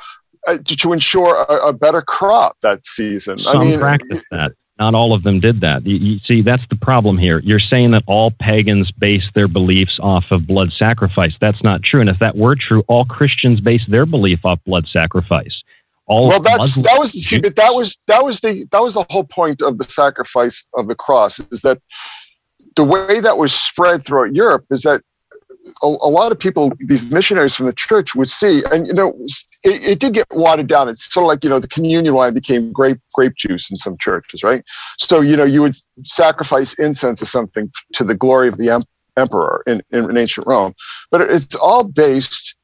uh, to ensure a, a, better crop that season. Some I mean, practice that. Not all of them did that. You, you, see, that's the problem here. You're saying that all pagans base their beliefs off of blood sacrifice. That's not true. And if that were true, all Christians base their belief off blood sacrifice. All well, that's Muslims, that was see, but that was that was the that was the whole point of the sacrifice of the cross is that the way that was spread throughout Europe is that a, a, lot of people, these missionaries from the church would see, and you know, it, it, did get watered down. It's sort of like you know, the communion wine became grape grape juice in some churches, right? So you know, you would sacrifice incense or something to the glory of the em- emperor in, in ancient Rome, but it's all based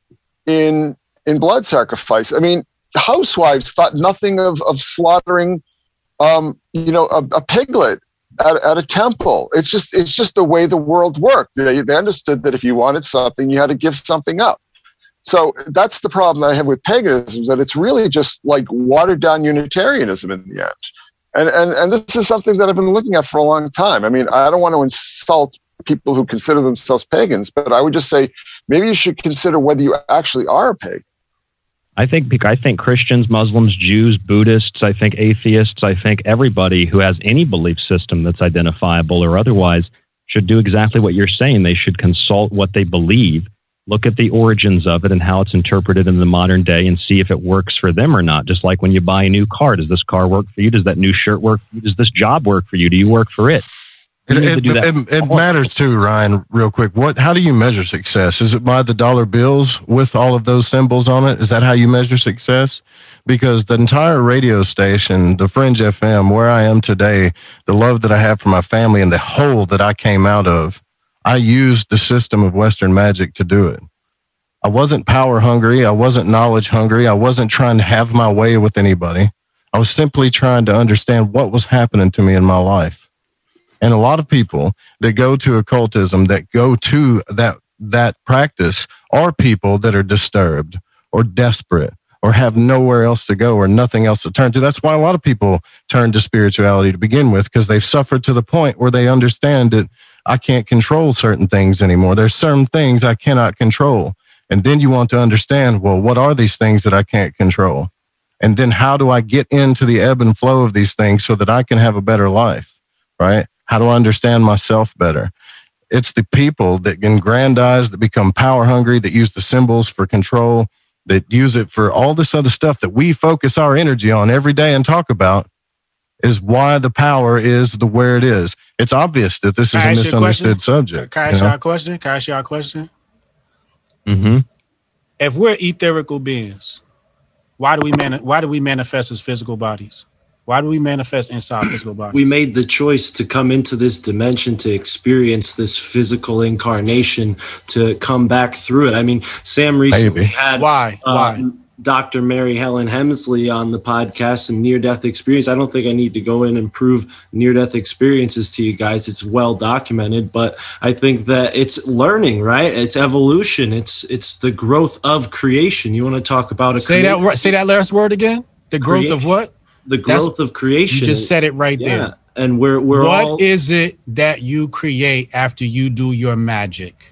in in blood sacrifice. I mean, housewives thought nothing of of slaughtering, um, you know, a, a piglet at, at a temple. It's just it's just the way the world worked. They, they understood that if you wanted something, you had to give something up. So that's the problem that I have with paganism, that it's really just like watered down Unitarianism in the end. And, and, and this is something that I've been looking at for a long time. I mean, I don't want to insult people who consider themselves pagans, but I would just say maybe you should consider whether you actually are a pagan. I think I think Christians, Muslims, Jews, Buddhists, I think atheists, I think everybody who has any belief system that's identifiable or otherwise should do exactly what you're saying. They should consult what they believe, look at the origins of it and how it's interpreted in the modern day and see if it works for them or not. Just like when you buy a new car, does this car work for you? Does that new shirt work? Does this job work for you? Do you work for it? It, it, it, it, matters too, Ryan. Real quick, what? How do you measure success? Is it by the dollar bills with all of those symbols on it? Is that how you measure success? Because the entire radio station, the Fringe FM, where I am today, the love that I have for my family, and the hole that I came out of, I used the system of Western magic to do it. I wasn't power hungry. I wasn't knowledge hungry. I wasn't trying to have my way with anybody. I was simply trying to understand what was happening to me in my life. And a lot of people that go to occultism, that go to that, that practice are people that are disturbed or desperate or have nowhere else to go or nothing else to turn to. That's why a lot of people turn to spirituality to begin with, because they've suffered to the point where they understand that I can't control certain things anymore. There's certain things I cannot control. And then you want to understand, well, what are these things that I can't control? And then how do I get into the ebb and flow of these things so that I can have a better life? Right. How do I understand myself better? It's the people that aggrandize, that become power hungry, that use the symbols for control, that use it for all this other stuff that we focus our energy on every day and talk about is why the power is the where it is. It's obvious that this is a misunderstood subject. Can I ask y'all a question? Can I ask y'all a question? Mm-hmm. If we're etherical beings, why do we man- why do we manifest as physical bodies? Why do we manifest inside physical bodies? We made the choice to come into this dimension to experience this physical incarnation to come back through it. I mean, Sam recently Maybe. had why uh, why Dr. Mary Helen Hensley on the podcast and near death experience. I don't think I need to go in and prove near death experiences to you guys. It's well documented, but I think that it's learning, right? It's evolution. It's it's the growth of creation. You want to talk about a say that say that last word again? The growth creation. of what? the growth That's, of creation. You just said it right yeah. there. And we're we're What all, is it that you create after you do your magic?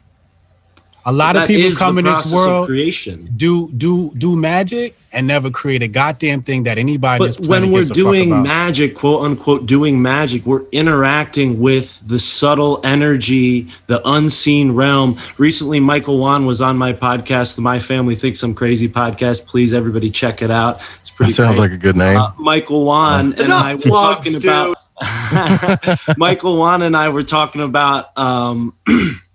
A lot of people come in this world creation. do do do magic and never create a goddamn thing that anybody. But when we're gives a fuck doing magic, quote unquote, doing magic, we're interacting with the subtle energy, the unseen realm. Recently, Michael Wann was on my podcast, the My Family Thinks I'm Crazy podcast. Please, everybody, check it out. It's pretty. That sounds great. like a good name. Uh, Michael Wann and Enough I were plugs, talking about Michael Wann and I were talking about um,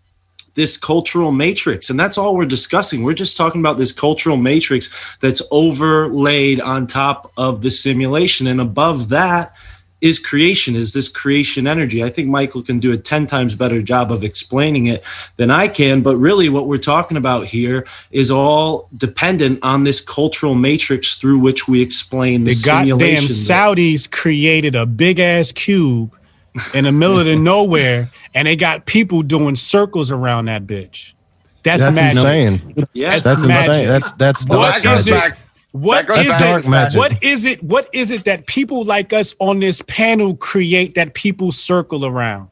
this cultural matrix, and that's all we're discussing. We're just talking about this cultural matrix that's overlaid on top of the simulation, and above that is creation is this creation energy. I think michael can do a 10 times better job of explaining it than i can but really what we're talking about here is all dependent on this cultural matrix through which we explain the, The goddamn Saudis created a big ass cube in the middle of the nowhere, and they got people doing circles around that bitch. That's, That's magic. insane. Yes. That's magic. insane. That's that's What dark is magic. it? What That goes is back- Dark it? What is it? What is it that people like us on this panel create that people circle around?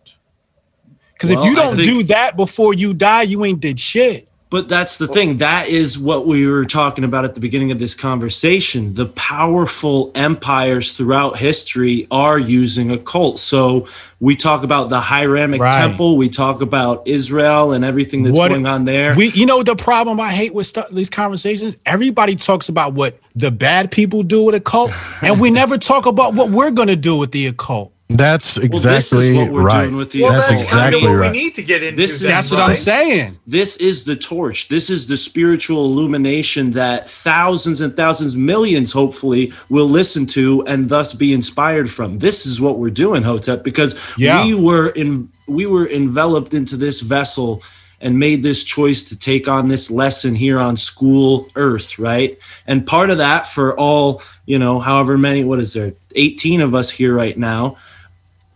Because Well, if you don't think- do that before you die, you ain't did shit. But that's the thing. That is what we were talking about at the beginning of this conversation. The powerful empires throughout history are using a cult. So we talk about the Hiramic Right. Temple. We talk about Israel and everything that's What- going on there. We, you know, the problem I hate with stu- these conversations. Everybody talks about what the bad people do with a cult, and we never talk about what we're gonna do with the occult. That's this is exactly what we're right. doing with the that's occult. exactly right. We need to get into. This is That's what I'm saying. This is the torch. This is the spiritual illumination that thousands and thousands, millions, hopefully, will listen to and thus be inspired from. This is what we're doing, Hotep, because Yeah. we were in we were enveloped into this vessel and made this choice to take on this lesson here on school earth right and part of that for all you know however many what is there 18 of us here right now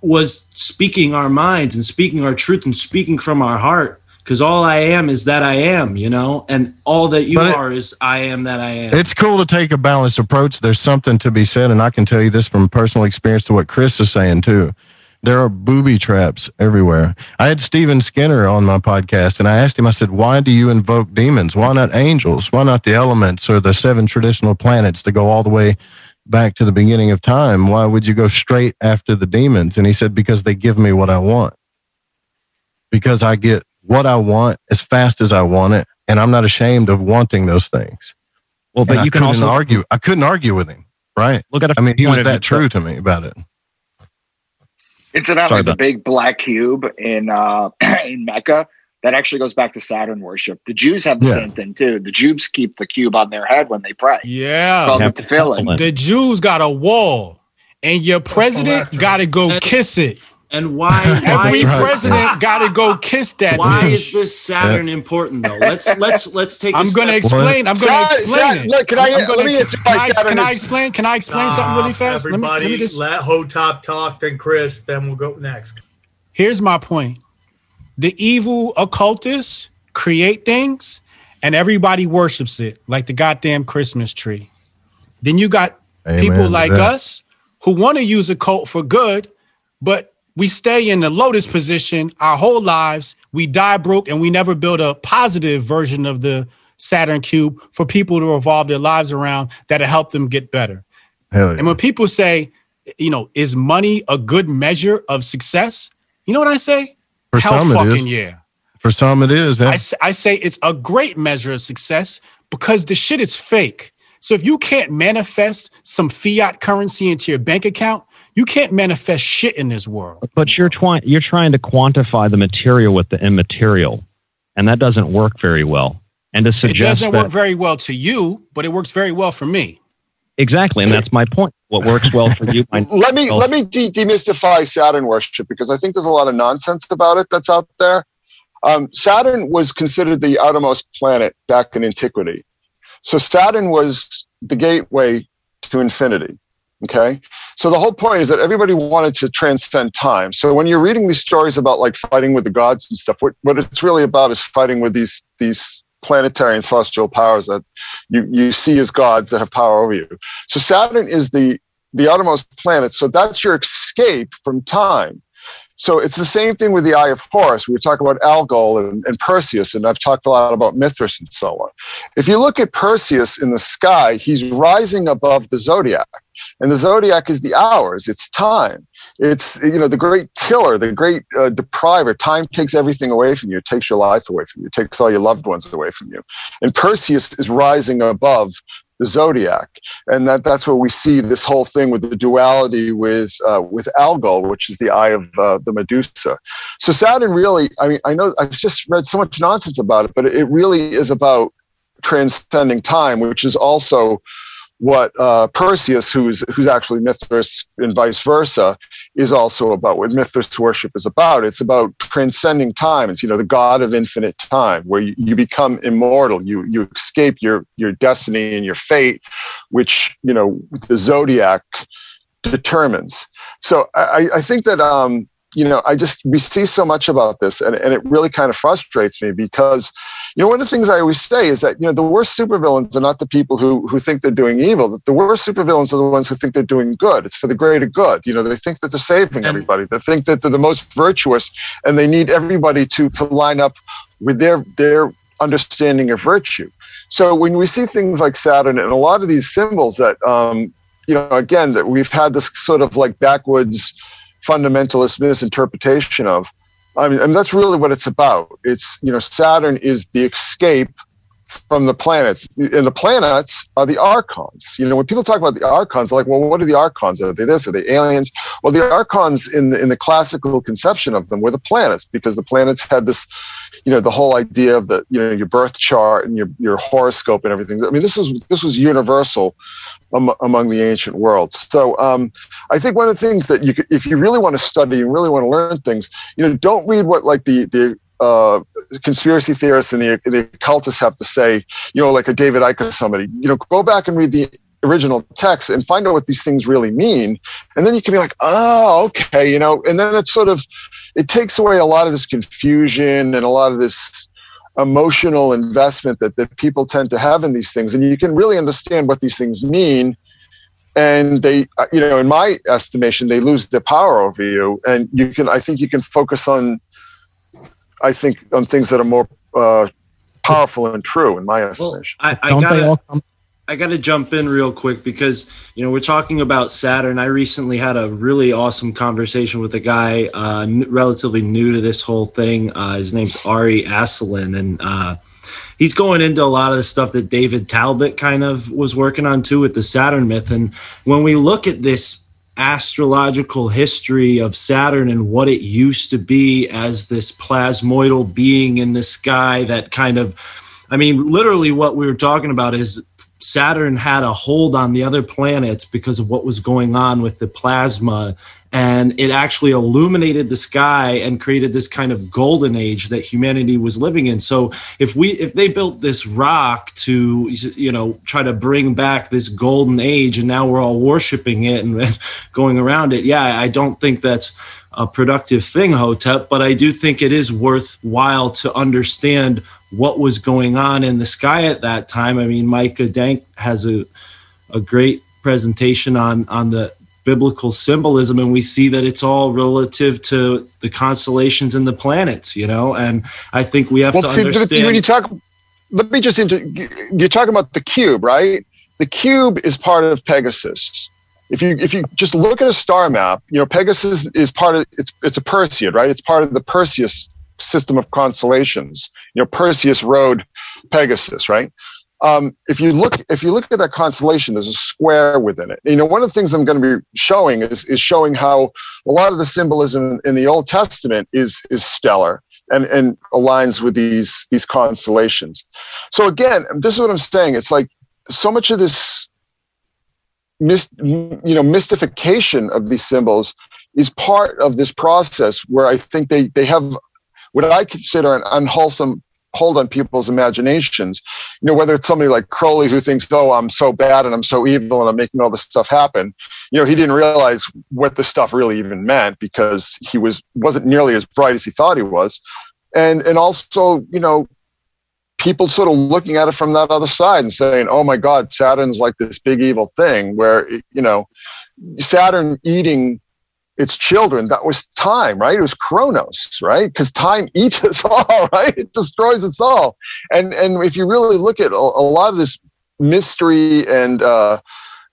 was speaking our minds and speaking our truth and speaking from our heart because all i am is that i am you know and all that you it- are is i am that i am It's cool to take a balanced approach. There's something to be said, and I can tell you this from personal experience to what Chris is saying too. There are booby traps everywhere. I had Stephen Skinner on my podcast, and I asked him, I said, Why do you invoke demons? Why not angels? Why not the elements or the seven traditional planets that go all the way back to the beginning of time? Why would you go straight after the demons? And he said, Because they give me what I want. Because I get what I want as fast as I want it, and I'm not ashamed of wanting those things. Well, but And you I can couldn't also argue. I couldn't argue with him. Right. Look at I mean, he was that view- true to me about it. Incidentally, Sorry the about- big black cube in uh, in Mecca that actually goes back to Saturn worship. The Jews have the Yeah. same thing too. The Jews keep the cube on their head when they pray. It's Yeah, called Yeah. the tefillin. the Jews got a wall, and your president electric. got to go kiss it. and why why Every right. president got to go kiss that. why bitch. is this saturn important though let's let's let's take a I'm going to explain. I'm going to explain Saturn- it. look, can I- I'm gonna- let me answer can why I, Saturn can I explain? Can I explain something really fast? Let me, let me just. let Hotep talk, then Chris, then we'll go next. Here's my point: the evil occultists create things, and everybody worships it, like the goddamn Christmas tree. Then you got Amen people like that. us who want to use a cult for good, but we stay in the lotus position our whole lives. We die broke, and we never build a positive version of the Saturn cube for people to revolve their lives around that'll help them get better. Yeah. And when people say, you know, is money a good measure of success? You know what I say? For Hell some, it fucking is. yeah. For some, it is. Yeah. I, s- I say it's a great measure of success because the shit is fake. So if you can't manifest some fiat currency into your bank account, you can't manifest shit in this world. But you're trying you're trying to quantify the material with the immaterial, and that doesn't work very well. And to suggest It suggest doesn't that work very well to you, but it works very well for me. exactly, and that's my point. What works well for you, let me let me de- demystify Saturn worship because I think there's a lot of nonsense about it that's out there. Um, Saturn was considered the outermost planet back in antiquity, so Saturn was the gateway to infinity. Okay, so the whole point is that everybody wanted to transcend time. So when you're reading these stories about like fighting with the gods and stuff, what what it's really about is fighting with these these planetary and celestial powers that you you see as gods that have power over you. So Saturn is the the outermost planet. So that's your escape from time. So it's the same thing with the Eye of Horus. We were talking about Algol and, and Perseus, and I've talked a lot about Mithras and so on. If you look at Perseus in the sky, he's rising above the zodiac, and the zodiac is the hours. It's time. It's you know the great killer, the great uh, depriver. Time takes everything away from you. It takes your life away from you. It takes all your loved ones away from you. And Perseus is rising above the zodiac, and that that's where we see this whole thing with the duality with uh, with Algol, which is the eye of uh, the Medusa. So Saturn really, I mean, I know I've just read so much nonsense about it, but it really is about transcending time, which is also what uh, Perseus, who's who's actually Mithras, and vice versa, is also about. What Mithras worship is about. It's about transcending time. It's you know the God of infinite time, where you, you become immortal. You you escape your your destiny and your fate, which you know the zodiac determines. So I, I think that um, you know, I just we see so much about this, and, and it really kind of frustrates me because, you know, one of the things I always say is that you know the worst supervillains are not the people who who think they're doing evil. The worst supervillains are the ones who think they're doing good. It's for the greater good. You know, they think that they're saving everybody. They think that they're the most virtuous, and they need everybody to to line up with their their understanding of virtue. So when we see things like Saturn and a lot of these symbols that, um, you know, again, that we've had this sort of like backwoods fundamentalist misinterpretation of. I mean, and that's really what it's about. It's you know, Saturn is the escape from the planets, and the planets are the archons. You know, when people talk about the archons, like, well, what are the archons? Are they this? Are they aliens? Well, the archons in the in the classical conception of them were the planets, because the planets had this, you know, the whole idea of the you know your birth chart and your your horoscope and everything. I mean, this is this was universal among the ancient world. So um, I think one of the things that you could, if you really want to study and really want to learn things, you know, don't read what like the the uh, conspiracy theorists and the the occultists have to say. You know, like a David Icke or somebody. You know, go back and read the original text and find out what these things really mean, and then you can be like, oh, okay, you know, and then it's sort of it takes away a lot of this confusion and a lot of this emotional investment that, that people tend to have in these things. And you can really understand what these things mean. And they you know in my estimation they lose their power over you. And you can i think you can focus on i think on things that are more uh, powerful and true in my estimation. Well, I, I gotta, I got to jump in real quick because you know we're talking about Saturn. I recently had a really awesome conversation with a guy uh, n- relatively new to this whole thing. Uh, his name's Ari Aselin, and uh, he's going into a lot of the stuff that David Talbot kind of was working on too with the Saturn myth. And when we look at this astrological history of Saturn and what it used to be as this plasmoidal being in the sky that kind of I mean, literally, what we were talking about is Saturn had a hold on the other planets because of what was going on with the plasma. And it actually illuminated the sky and created this kind of golden age that humanity was living in. So if we if they built this rock to you know try to bring back this golden age and now we're all worshiping it and going around it, yeah, I don't think that's a productive thing, Hotep, but I do think it is worthwhile to understand what was going on in the sky at that time. I mean, Micah Dank has a a great presentation on on the biblical symbolism and we see that it's all relative to the constellations and the planets you know? And i think we have well, to see, understand when you talk let me just inter, you're talking about the cube right? The cube is part of pegasus if you if you just look at a star map you know pegasus is part of it's it's a perseid right it's part of the perseus system of constellations. You know, Perseus rode Pegasus, right? Um, if you look if you look at that constellation, there's a square within it. You know, one of the things I'm going to be showing is is showing how a lot of the symbolism in the Old Testament is is stellar and and aligns with these these constellations. So again, this is what I'm saying. It's like so much of this mis, you know mystification of these symbols is part of this process where I think they they have what I consider an unwholesome hold on people's imaginations. You know, whether it's somebody like Crowley who thinks, "Oh, I'm so bad and I'm so evil and I'm making all this stuff happen," you know, he didn't realize what this stuff really even meant because he was wasn't nearly as bright as he thought he was, and and also, you know, people sort of looking at it from that other side and saying, "Oh my God, Saturn's like this big evil thing," where you know, Saturn eating its children, that was time, right? It was Chronos, right? Because time eats us all, right? It destroys us all. And and if you really look at a, a lot of this mystery and uh,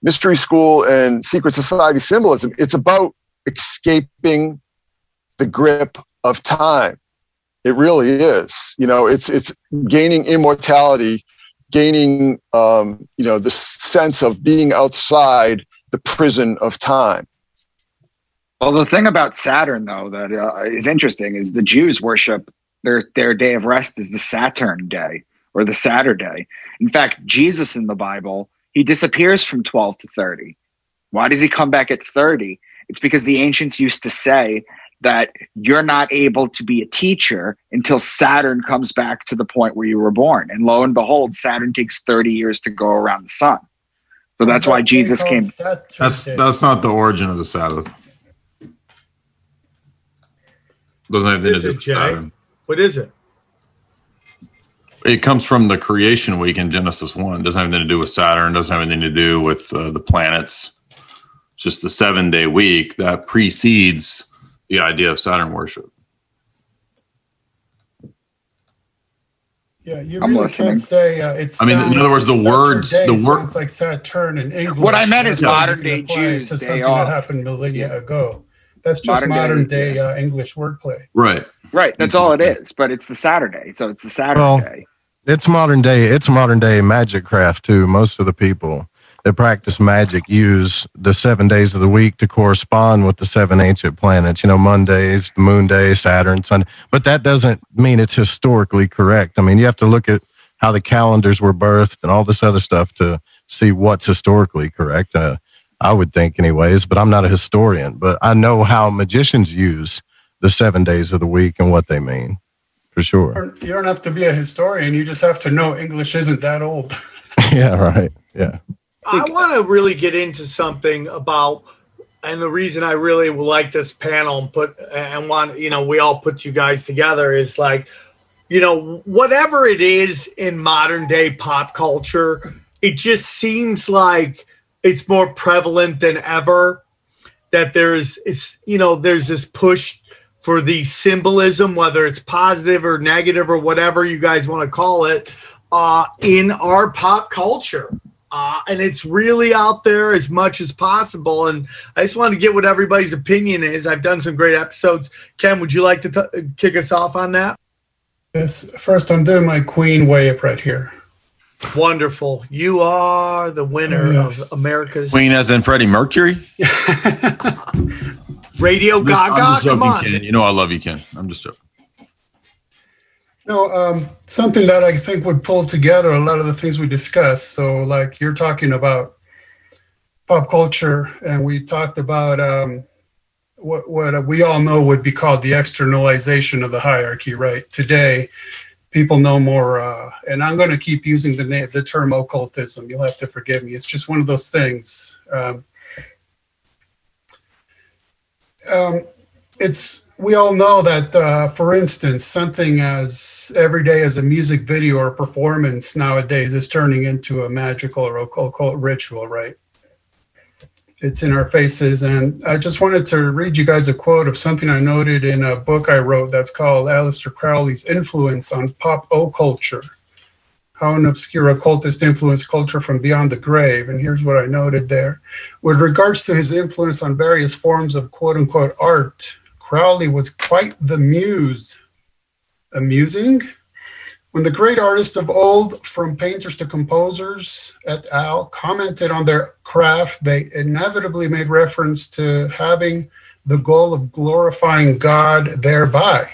mystery school and secret society symbolism, it's about escaping the grip of time. It really is. You know, it's it's gaining immortality gaining, um, you know, this sense of being outside the prison of time. Well, the thing about Saturn, though, that uh, is interesting is the Jews worship their their day of rest is the Saturn day or the Saturday. In fact, Jesus in the Bible he disappears from twelve to thirty. Why does he come back at thirty? It's because the ancients used to say that you're not able to be a teacher until Saturn comes back to the point where you were born. And lo and behold, Saturn takes 30 years to go around the sun. So that's why Jesus came. That's that's not the origin of the Sabbath. Doesn't have anything to do with Saturn. What is it? It comes from the creation week in Genesis one. Doesn't have anything to do with Saturn. Doesn't have anything to do with uh, the planets. It's just the seven day week that precedes the idea of Saturn worship. Yeah, you I'm really listening. can't say uh, it's. I mean, in other words, the words- the word- sounds like Saturn in English. What I meant is You can modern day Jews, to something are- that happened millennia ago. That's just Modern day, modern day, uh, English wordplay. Right. Right. That's all it is. But it's the Saturday. So it's the Well, Saturday. it's modern day. It's modern day magic craft too. Most of the people that practice magic use the seven days of the week to correspond with the seven ancient planets. You know, Mondays, the moon day, Saturn, Sunday. But that doesn't mean it's historically correct. I mean, you have to look at how the calendars were birthed and all this other stuff to see what's historically correct. Uh, I would think, anyways. But I'm not a historian. But I know how magicians use the seven days of the week and what they mean, for sure. You don't have to be a historian. You just have to know English isn't that old. yeah, right. Yeah. I want to really get into something about, and the reason I really like this panel and put and want you know we all put you guys together is like, you know, whatever it is in modern day pop culture, it just seems like it's more prevalent than ever. That there's it's you know there's this push for the symbolism, whether it's positive or negative or whatever you guys want to call it, uh, in our pop culture. Uh, and it's really out there as much as possible. And I just wanted to get what everybody's opinion is. I've done some great episodes. Ken, would you like to t- kick us off on that? Yes, first I'm doing my Queen way up right here. Wonderful. You are the winner Yes. of America's Queen as in Freddie Mercury. Radio I'm just- I'm Gaga. just Come on. Ken. You know I love you, Ken. I'm just joking. No, um, something that I think would pull together a lot of the things we discussed. So, like you're talking about pop culture, and we talked about um, what what we all know would be called the externalization of the hierarchy. Right today, people know more, uh, and I'm going to keep using the na- the term occultism. You'll have to forgive me. It's just one of those things. Um, um, it's we all know that uh, for instance something as every day as a music video or performance nowadays is turning into a magical or occult ritual right it's in our faces and i just wanted to read you guys a quote of something i noted in a book i wrote that's called Aleister crowley's influence on pop culture how an obscure occultist influenced culture from beyond the grave. And here's what I noted there. With regards to his influence on various forms of quote unquote art, Crowley was quite the muse. Amusing? When the great artists of old, from painters to composers et al., commented on their craft, they inevitably made reference to having the goal of glorifying God thereby.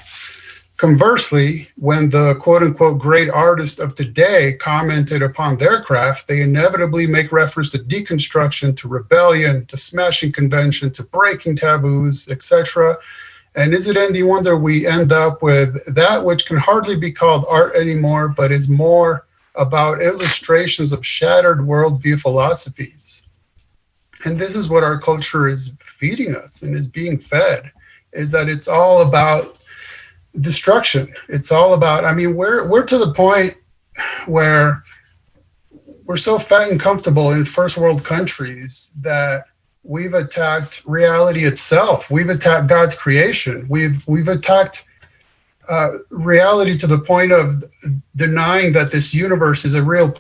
Conversely, when the quote unquote great artists of today commented upon their craft, they inevitably make reference to deconstruction, to rebellion, to smashing convention, to breaking taboos, etc. And is it any wonder we end up with that which can hardly be called art anymore, but is more about illustrations of shattered worldview philosophies? And this is what our culture is feeding us and is being fed, is that it's all about destruction. It's all about, I mean, we're we're to the point where we're so fat and comfortable in first world countries that we've attacked reality itself. We've attacked God's creation. We've we've attacked uh, reality to the point of denying that this universe is a real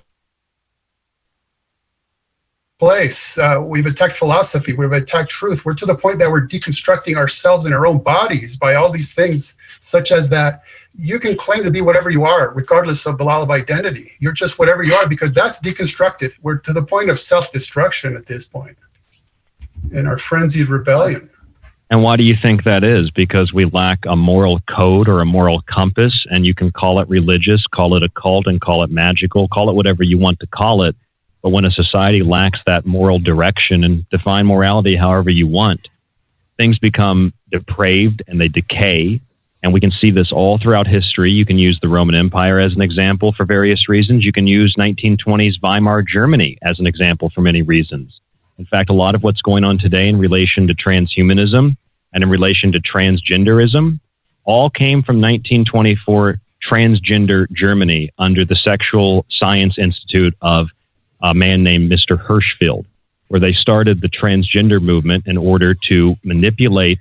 place. Uh, we've attacked philosophy. We've attacked truth. We're to the point that we're deconstructing ourselves in our own bodies by all these things, such as that you can claim to be whatever you are, regardless of the law of identity. You're just whatever you are because that's deconstructed. We're to the point of self destruction at this point in our frenzied rebellion. And why do you think that is? Because we lack a moral code or a moral compass, and you can call it religious, call it occult, and call it magical, call it whatever you want to call it. But when a society lacks that moral direction and define morality however you want, things become depraved and they decay. And we can see this all throughout history. You can use the Roman Empire as an example for various reasons. You can use 1920s Weimar Germany as an example for many reasons. In fact, a lot of what's going on today in relation to transhumanism and in relation to transgenderism all came from 1924 transgender Germany under the Sexual Science Institute of a man named Mr. Hirschfeld, where they started the transgender movement in order to manipulate,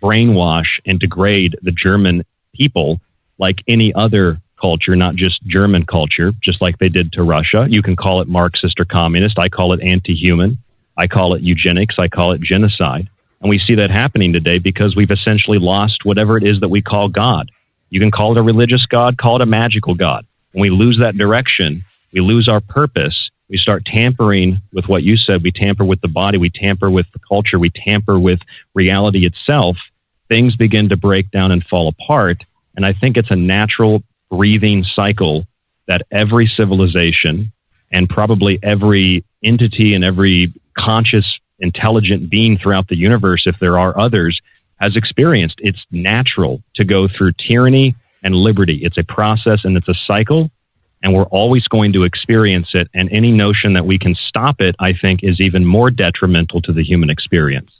brainwash, and degrade the German people like any other culture, not just German culture, just like they did to Russia. You can call it Marxist or communist. I call it anti human. I call it eugenics. I call it genocide. And we see that happening today because we've essentially lost whatever it is that we call God. You can call it a religious God, call it a magical God. When we lose that direction, we lose our purpose. We start tampering with what you said. We tamper with the body. We tamper with the culture. We tamper with reality itself. Things begin to break down and fall apart. And I think it's a natural breathing cycle that every civilization and probably every entity and every conscious, intelligent being throughout the universe, if there are others, has experienced. It's natural to go through tyranny and liberty. It's a process and it's a cycle, and we're always going to experience it. And any notion that we can stop it, I think, is even more detrimental to the human experience.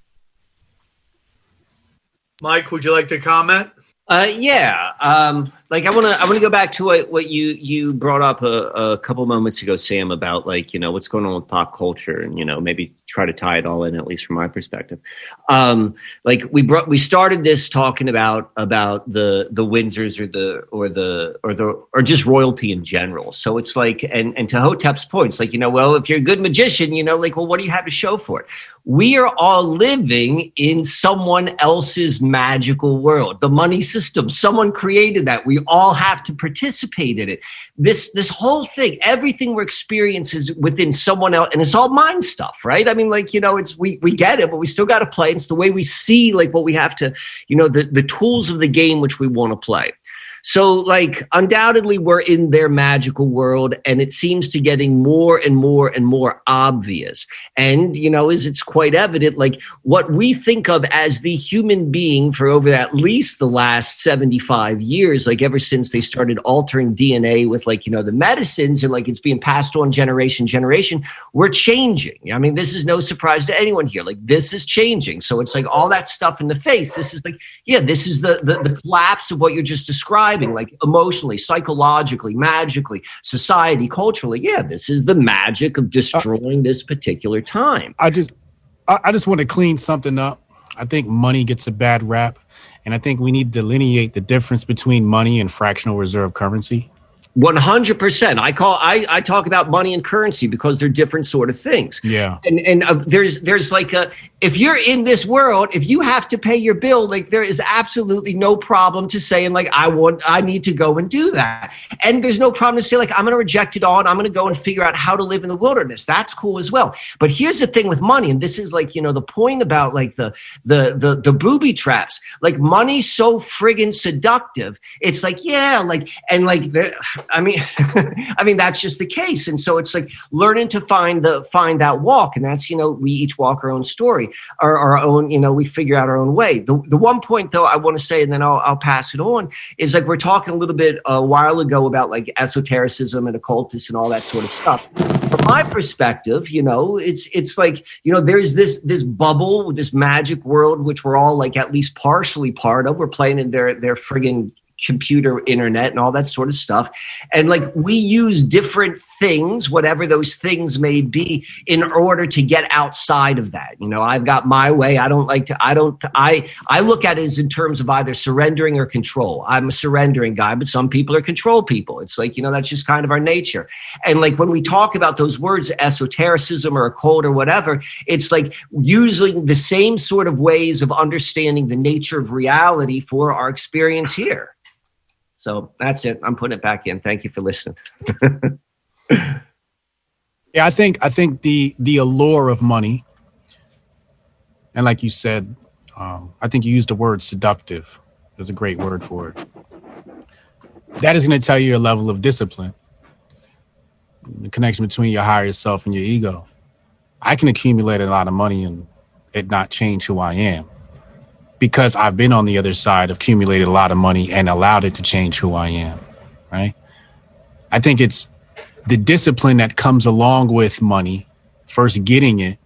Mike, would you like to comment? Uh, yeah. Um, like I want to I want to go back to what, what you you brought up a, a couple moments ago, Sam, about like you know what's going on with pop culture, and you know maybe try to tie it all in at least from my perspective. Um, like we brought we started this talking about about the the Windsors or the or the or the or just royalty in general. So it's like and and to Hotep's point, it's like you know well if you're a good magician, you know like well what do you have to show for it? We are all living in someone else's magical world the money system. Someone created that. We all have to participate in it. This this whole thing everything we're experiencing is within someone else and it's all mind stuff right? I mean like you know it's we we get it but we still got to play. It's the way we see like what we have to you know the the tools of the game which we want to play so, like, undoubtedly, we're in their magical world, and it seems to getting more and more and more obvious. And, you know, as it's quite evident, like, what we think of as the human being for over at least the last 75 years, like, ever since they started altering DNA with, like, you know, the medicines and, like, it's being passed on generation, generation, we're changing. I mean, this is no surprise to anyone here. Like, this is changing. So, it's like all that stuff in the face. This is like, yeah, this is the, the, the collapse of what you're just describing describing, like emotionally, psychologically, magically, society, culturally. Yeah, this is the magic of destroying this particular time. I just, I, I just want to clean something up. I think money gets a bad rap, and I think we need to delineate the difference between money and fractional reserve currency. One hundred percent. I call I, I talk about money and currency because they're different sort of things. Yeah. And and uh, there's there's like a if you're in this world, if you have to pay your bill, like there is absolutely no problem to saying like I want I need to go and do that. And there's no problem to say like I'm going to reject it all and I'm going to go and figure out how to live in the wilderness. That's cool as well. But here's the thing with money, and this is like you know the point about like the the the the booby traps. Like money's so friggin' seductive. It's like yeah, like and like there I mean, I mean that's just the case, and so it's like learning to find the find that walk, and that's you know we each walk our own story, our, our own you know we figure out our own way. The the one point though I want to say, and then I'll, I'll pass it on, is like we're talking a little bit a while ago about like esotericism and occultists and all that sort of stuff. From my perspective, you know, it's it's like you know there's this this bubble, this magic world which we're all like at least partially part of. We're playing in their their friggin' computer internet and all that sort of stuff. And like we use different things, whatever those things may be, in order to get outside of that. You know, I've got my way. I don't like to, I don't, I, I look at it as in terms of either surrendering or control. I'm a surrendering guy, but some people are control people. It's like, you know, that's just kind of our nature. And like when we talk about those words, esotericism or occult or whatever, it's like using the same sort of ways of understanding the nature of reality for our experience here. So that's it. I'm putting it back in. Thank you for listening. Yeah, I think I think the the allure of money, and like you said, um, I think you used the word seductive. There's a great word for it. That is going to tell you your level of discipline, the connection between your higher self and your ego. I can accumulate a lot of money and it not change who I am because I've been on the other side, accumulated a lot of money and allowed it to change who I am. Right. I think it's the discipline that comes along with money, first getting it,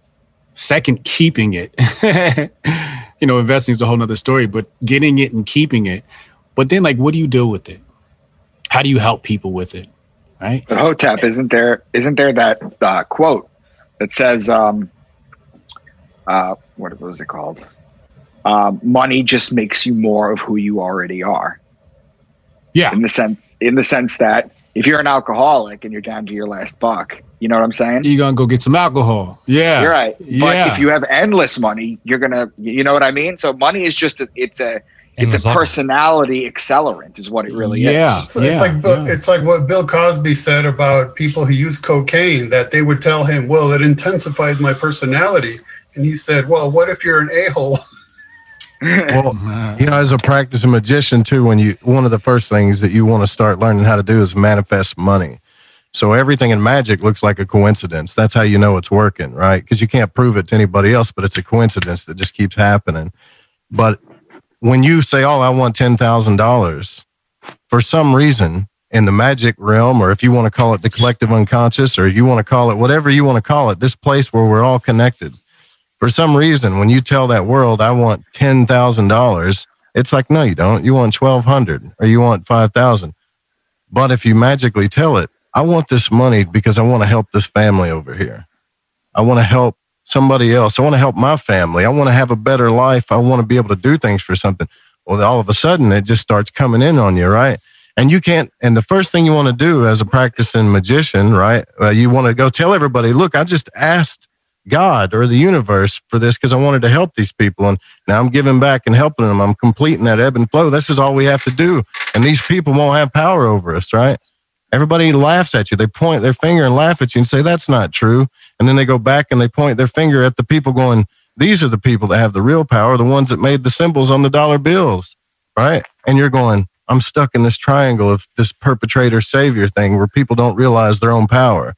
second keeping it. you know, investing is a whole nother story, but getting it and keeping it. But then like what do you do with it? How do you help people with it? Right? But Hotep, isn't there isn't there that uh, quote that says um uh what was it called? Um, money just makes you more of who you already are. Yeah. In the sense in the sense that if you're an alcoholic and you're down to your last buck, you know what I'm saying? You're gonna go get some alcohol. Yeah. You're right. But Yeah. if you have endless money, you're gonna you know what I mean? So money is just a, it's a it's Endless a level. personality accelerant is what it really It's, is. it's like Bu- it's like what Bill Cosby said about people who use cocaine that they would tell him, "Well, it intensifies my personality," and he said, "Well, what if you're an a hole?" well, you know, as a practicing magician too, when you one of the first things that you want to start learning how to do is manifest money. So everything in magic looks like a coincidence. That's how you know it's working, right? Because you can't prove it to anybody else, but it's a coincidence that just keeps happening. But when you say, "Oh, I want ten thousand dollars," for some reason in the magic realm, or if you want to call it the collective unconscious, or you want to call it whatever you want to call it, this place where we're all connected for some reason, when you tell that world, I want ten thousand dollars, it's like, no, you don't. You want twelve hundred or you want five thousand. But if you magically tell it, I want this money because I want to help this family over here. I want to help somebody else. I want to help my family. I want to have a better life. I want to be able to do things for something. Well, all of a sudden, it just starts coming in on you, right? And you can't. And the first thing you want to do as a practicing magician, right? Uh, you want to go tell everybody, look, I just asked God or the universe for this because I wanted to help these people. And now I'm giving back and helping them. I'm completing that ebb and flow. This is all we have to do. And these people won't have power over us, right? Everybody laughs at you. They point their finger and laugh at you and say, that's not true. And then they go back and they point their finger at the people going, these are the people that have the real power, the ones that made the symbols on the dollar bills, right? And you're going, I'm stuck in this triangle of this perpetrator savior thing where people don't realize their own power.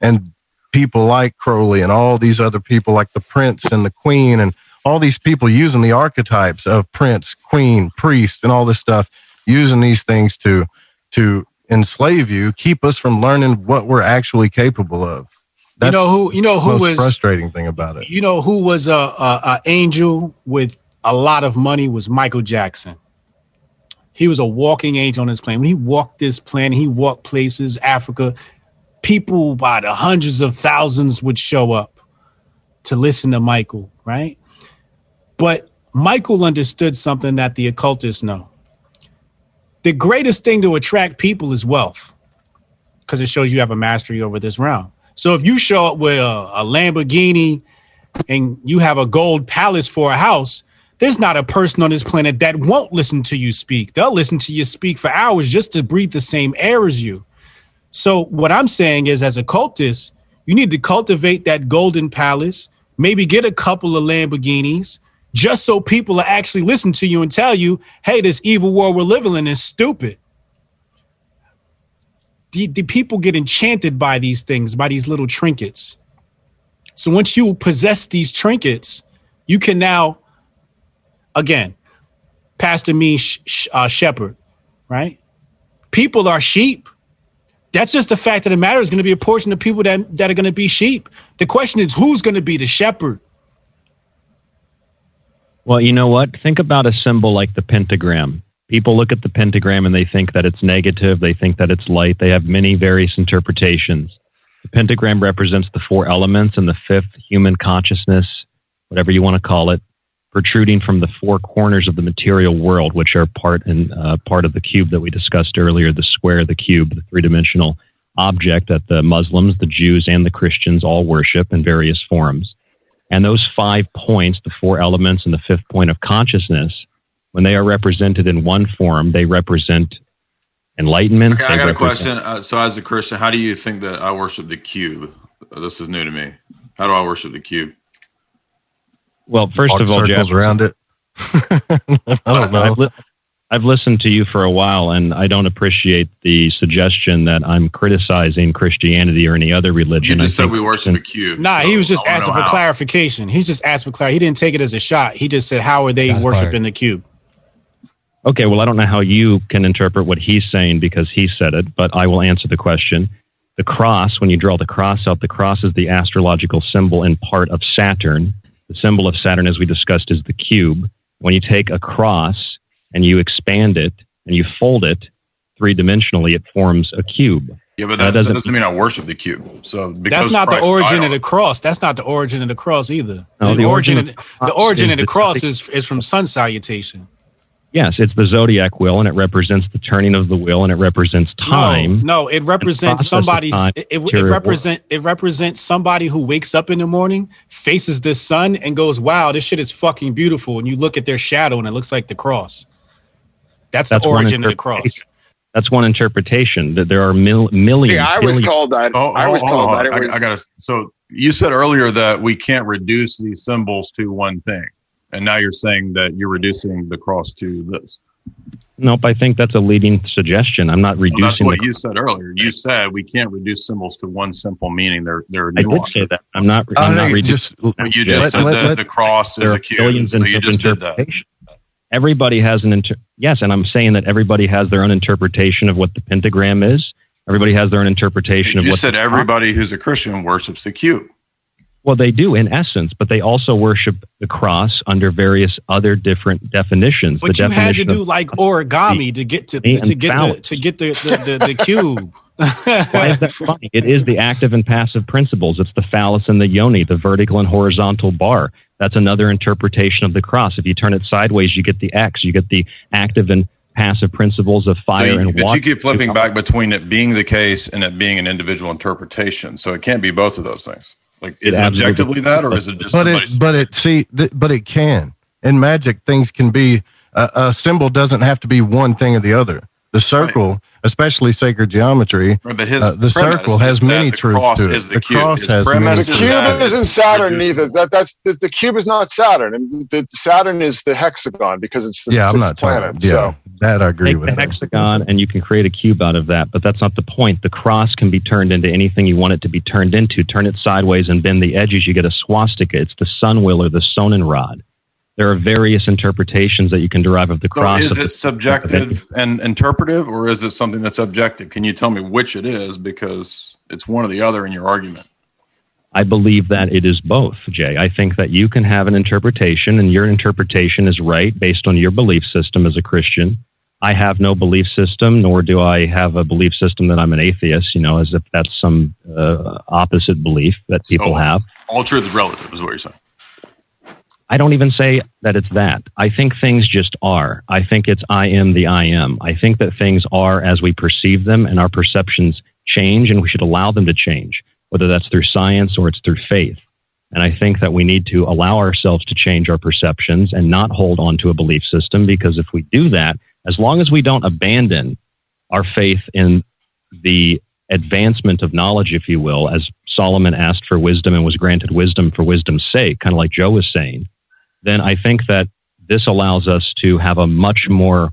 And people like Crowley and all these other people like the prince and the queen and all these people using the archetypes of prince, queen, priest, and all this stuff, using these things to to enslave you, keep us from learning what we're actually capable of. You know who- you know the who was- frustrating thing about it. You know who was a, a, a angel with a lot of money was Michael Jackson. He was a walking angel on his plane. When he walked this planet, he walked places, Africa. People by the hundreds of thousands would show up to listen to Michael, right? But Michael understood something that the occultists know. The greatest thing to attract people is wealth because it shows you have a mastery over this realm. So if you show up with a, a Lamborghini and you have a gold palace for a house, there's not a person on this planet that won't listen to you speak. They'll listen to you speak for hours just to breathe the same air as you. So what I'm saying is, as a cultist, you need to cultivate that golden palace, maybe get a couple of Lamborghinis, just so people will actually listen to you and tell you, hey, this evil world we're living in is stupid. The, the people get enchanted by these things, by these little trinkets. So once you possess these trinkets, you can now, again, Pastor me sh- sh- uh, shepherd, right? People are sheep. That's just the fact of the matter. Is going to be a portion of people that that are going to be sheep. The question is, who's going to be the shepherd? Well, you know what? Think about a symbol like the pentagram. People look at the pentagram and they think that it's negative, they think that it's light. They have many various interpretations. The pentagram represents the four elements and the fifth, human consciousness, whatever you want to call it, protruding from the four corners of the material world, which are part and uh, part of the cube that we discussed earlier, the square, the cube, the three dimensional object that the Muslims, the Jews, and the Christians all worship in various forms. And those five points, the four elements and the fifth point of consciousness, when they are represented in one form, they represent enlightenment. Okay, I got a question. Uh, so, as a Christian, how do you think that I worship the cube? This is new to me. How do I worship the cube? Well, first Walk of all, circles Jeff, around it. I don't know. I've, li- I've listened to you for a while, and I don't appreciate the suggestion that I'm criticizing Christianity or any other religion. You just I said think we worship a cube. Nah, so he was just asking for how. clarification. He's just asking for clarity. He didn't take it as a shot. He just said, "How are they That's worshiping fired. the cube?" Okay, well, I don't know how you can interpret what he's saying because he said it, but I will answer the question. The cross, when you draw the cross out, the cross is the astrological symbol and part of Saturn. The symbol of Saturn, as we discussed, is the cube. When you take a cross and you expand it and you fold it three dimensionally, it forms a cube. Yeah, but That that, that doesn't- doesn't, mean I worship the cube. So because That's not Christ the origin died of the cross. That's not the origin of the cross either. No, the, the origin, origin of, of the origin of the the- cross is is from sun salutation. Yes, it's the zodiac wheel, and it represents the turning of the wheel, and it represents time. No, no, it represents of somebody's. It, it, it material represent it represents somebody who wakes up in the morning, faces the sun, and goes, "Wow, this shit is fucking beautiful." And you look at their shadow, and it looks like the cross. That's, the origin of the cross. That's one interpretation. That there are mil- millions. Yeah, I was billions- told that. Oh, I oh, was hold oh, told on, oh, that it I, was. I gotta. So you said earlier that we can't reduce these symbols to one thing, and now you're saying that you're reducing the cross to this. Nope, I think that's a leading suggestion. I'm not Well, that's reducing. what the, you said earlier. You said we can't reduce symbols to one simple meaning. They're they're I did say that. I'm not. I I'm not reducing. just- But you Yeah. just said let- that let- the cross is a cube. billions So you just did that. Everybody has an inter- yes, and I'm saying that everybody has their own interpretation of what the pentagram is. Everybody has their own interpretation of what You what said the- everybody who's a Christian worships the cube. Well, they do in essence, but they also worship the cross under various other different definitions. But the you had to do like origami to get to and to get the to get the the, the, the cube. Why is that funny? It is the active and passive principles. It's the phallus and the yoni, the vertical and horizontal bar. That's another interpretation of the cross. If you turn it sideways, you get the X. You get the active and passive principles of fire So you- and but water. you keep flipping back between it being the case and it being an individual interpretation. So it can't be both of those things. Like, is It it, objectively that, or is it just but it but it see th- but it can in magic things can be a, a symbol doesn't have to be one thing or the other the circle especially sacred geometry Right, but his uh, the circle has many the truths to it. the the cube. cross His has many premise The is truths. cube that isn't Saturn reduced- either. That that's the, the cube is not Saturn, and the, Saturn is the hexagon because it's the yeah i'm sixth not planet. talking yeah So that i agree Take with the hexagon and you can create a cube out of that, but that's not the point. The cross can be turned into anything you want it to be turned into. Turn it sideways and bend the edges, you get a swastika. It's the sun wheel or the Sonnenrad. There are various interpretations that you can derive of the So cross. is of the- it subjective and interpretive, or is it something that's objective? Can you tell me which it is? Because it's one or the other in your argument. I believe that it is both, Jay. I think that you can have an interpretation, and your interpretation is right based on your belief system as a Christian. I have no belief system, nor do I have a belief system that I'm an atheist, you know, as if that's some uh, opposite belief that people So- have. All truth is relative, is what you're saying. I don't even say that it's that. I think things just are. I think it's I am the I am. I think that things are as we perceive them, and our perceptions change, and we should allow them to change, whether that's through science or it's through faith. And I think that we need to allow ourselves to change our perceptions and not hold on to a belief system because if we do that, as long as we don't abandon our faith in the advancement of knowledge, if you will, as Solomon asked for wisdom and was granted wisdom for wisdom's sake, kind of like Joe was saying, then I think that this allows us to have a much more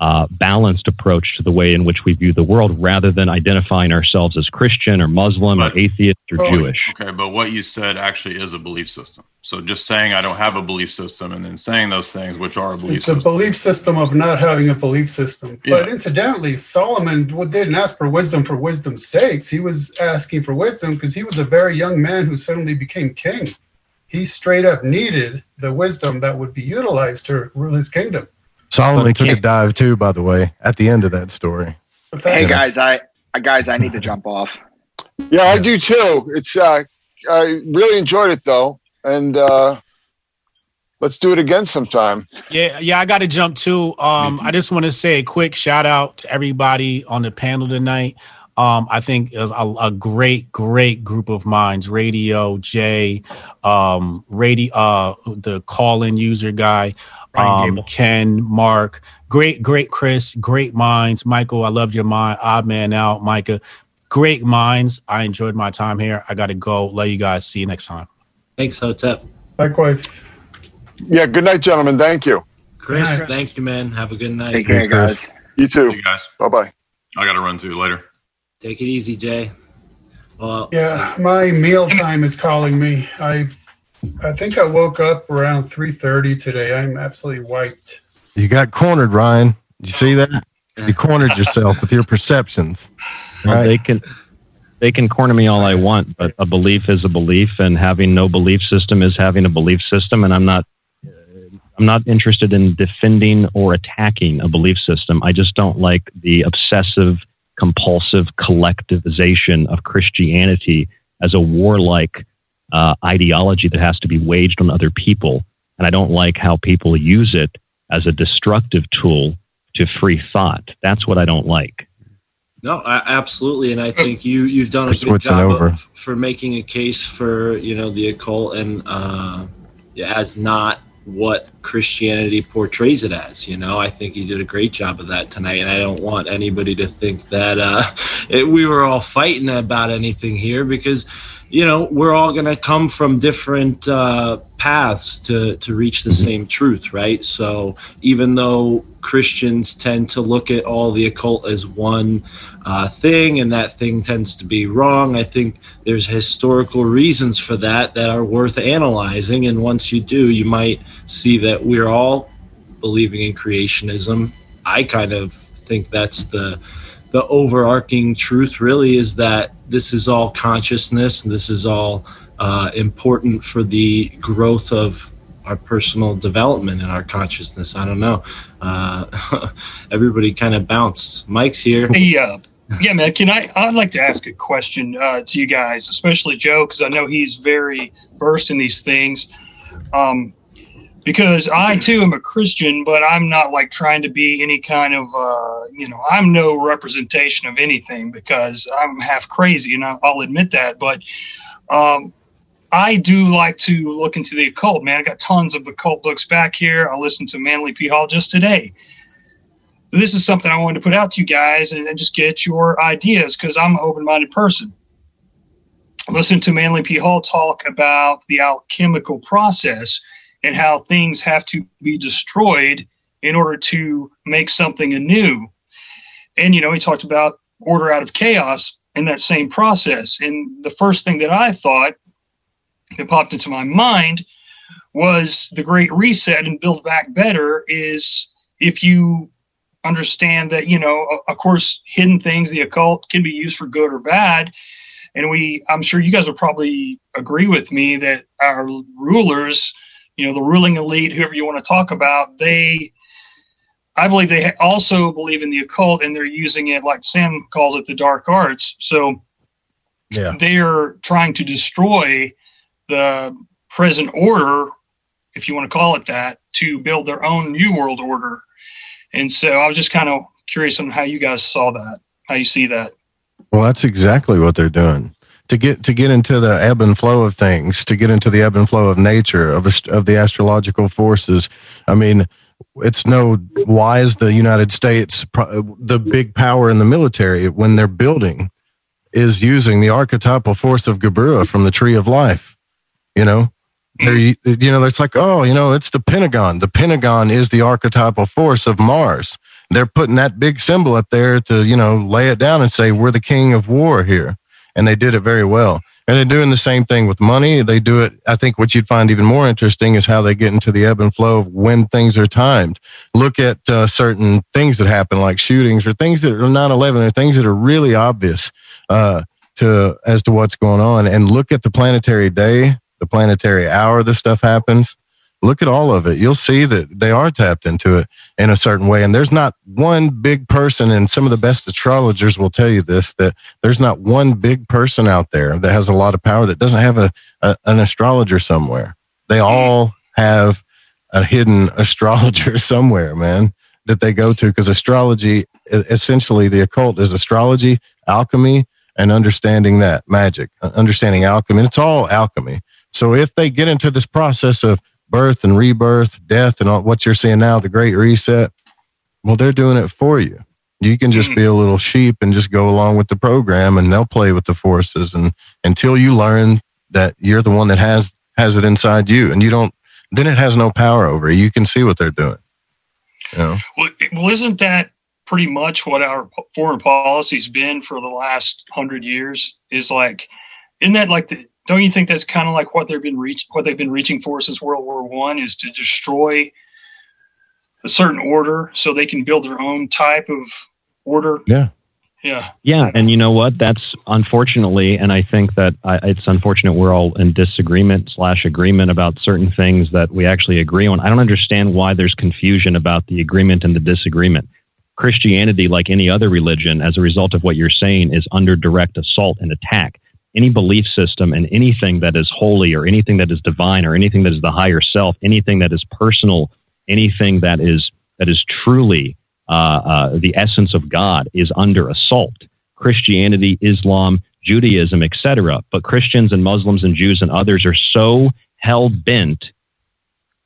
uh, balanced approach to the way in which we view the world rather than identifying ourselves as Christian or Muslim or atheist or Oh, Jewish. Okay, but what you said actually is a belief system. So just saying I don't have a belief system and then saying those things, which are a belief It's a belief system of not having a belief system. Yeah. But incidentally, Solomon didn't ask for wisdom for wisdom's sakes. He was asking for wisdom because he was a very young man who suddenly became king. He straight up needed the wisdom that would be utilized to rule his kingdom. Solomon took a dive too, by the way, at the end of that story. Hey guys, I uh, guys, I need to jump off. Yeah, I do too. It's uh, I really enjoyed it though, and uh, let's do it again sometime. Yeah, yeah, I got to jump too. Um, I just want to say a quick shout out to everybody on the panel tonight. Um, I think it was a, a great, great group of minds. Radio Jay, um, radio, uh, the call-in user guy, um, Ken, Mark, great, great Chris, great minds. Michael, I loved your mind. Odd man out, Micah, great minds. I enjoyed my time here. I got to go. Love you guys. See you next time. Thanks, Hotep. Likewise. Yeah. Good night, gentlemen. Thank you. Chris, thank you, man. Have a good night. Take care, guys. You too. You guys. Bye bye. I got to run too later. Take it easy, Jay. Well, Yeah, my meal time is calling me. I I think I woke up around 3:30 today. I'm absolutely wiped. You got cornered, Ryan. Did you see that? You cornered yourself with your perceptions. Well, they can they can corner me all I want, but a belief is a belief, and having no belief system is having a belief system. And I'm not I'm not interested in defending or attacking a belief system. I just don't like the obsessive, compulsive collectivization of Christianity as a warlike uh, ideology that has to be waged on other people. And I don't like how people use it as a destructive tool to free thought. That's what I don't like. No, I, absolutely, and I think you you've done a We're good job over. of, for making a case for you know the occult and uh, as not what Christianity portrays it as. You know, I think you did a great job of that tonight, and I don't want anybody to think that uh, it, we were all fighting about anything here because you know we're all going to come from different uh, paths to to reach the same truth, right? So even though Christians tend to look at all the occult as one uh, thing, and that thing tends to be wrong. I think there's historical reasons for that that are worth analyzing, and once you do, you might see that we're all believing in creationism. I kind of think that's the the overarching truth. Really, is that this is all consciousness, and this is all uh, important for the growth of our personal development and our consciousness. I don't know. Uh, everybody kind of bounced. Mike's here. Hey, uh, yeah, man. Can I? I'd like to ask a question uh, to you guys, especially Joe, because I know he's very versed in these things. Um, because I too am a Christian, but I'm not like trying to be any kind of, uh, you know, I'm no representation of anything because I'm half crazy, and I'll, admit that. But um, I do like to look into the occult, man. I got tons of occult books back here. I listened to Manly P. Hall just today this is something I wanted to put out to you guys and, and just get your ideas because I'm an open minded person. Listen to Manly P. Hall talk about the alchemical process and how things have to be destroyed in order to make something anew. And, you know, he talked about order out of chaos in that same process. And the first thing that I thought that popped into my mind was the great reset and build back better is if you understand that you know of course hidden things the occult can be used for good or bad and we i'm sure you guys will probably agree with me that our rulers you know the ruling elite whoever you want to talk about they i believe they also believe in the occult and they're using it like sam calls it the dark arts so Yeah. they're trying to destroy the present order if you want to call it that to build their own new world order and so I was just kind of curious on how you guys saw that, how you see that. Well, that's exactly what they're doing. To get to get into the ebb and flow of things, to get into the ebb and flow of nature of of the astrological forces. I mean, it's no why is the United States the big power in the military when they're building is using the archetypal force of Geburah from the Tree of Life. You know, they're, you know, it's like, oh, you know, it's the Pentagon. The Pentagon is the archetypal force of Mars. They're putting that big symbol up there to, you know, lay it down and say, we're the king of war here. And they did it very well. And they're doing the same thing with money. They do it. I think what you'd find even more interesting is how they get into the ebb and flow of when things are timed. Look at uh, certain things that happen, like shootings or things that are 9 11 or things that are really obvious uh, to as to what's going on. And look at the planetary day, the planetary hour this stuff happens. Look at all of it. You'll see that they are tapped into it in a certain way. And there's not one big person, and some of the best astrologers will tell you this that there's not one big person out there that has a lot of power that doesn't have a, a an astrologer somewhere. They all have a hidden astrologer somewhere, man, that they go to because astrology, essentially, the occult is astrology, alchemy, and understanding that magic, uh, understanding alchemy. And it's all alchemy. So if they get into this process of birth and rebirth, death, and all, what you're seeing now, the great reset, well, they're doing it for you. You can just hmm. be a little sheep and just go along with the program, and they'll play with the forces, and until you learn that you're the one that has has it inside you, and you don't, then it has no power over you. You can see what they're doing. You know? well, well, isn't that pretty much what our foreign policy's been for the last hundred years? Is like, isn't that like the? Don't you think that's kind of like what they've been reach what they've been reaching for since World War One is to destroy a certain order so they can build their own type of order? Yeah. Yeah. Yeah, and you know what? That's unfortunately, and I think that I, it's unfortunate we're all in disagreement slash agreement about certain things that we actually agree on. I don't understand why there's confusion about the agreement and the disagreement. Christianity, like any other religion, as a result of what you're saying, is under direct assault and attack. Any belief system and anything that is holy or anything that is divine or anything that is the higher self, anything that is personal, anything that is that is truly uh, uh, the essence of God is under assault. Christianity, Islam, Judaism, etc. But Christians and Muslims and Jews and others are so hell bent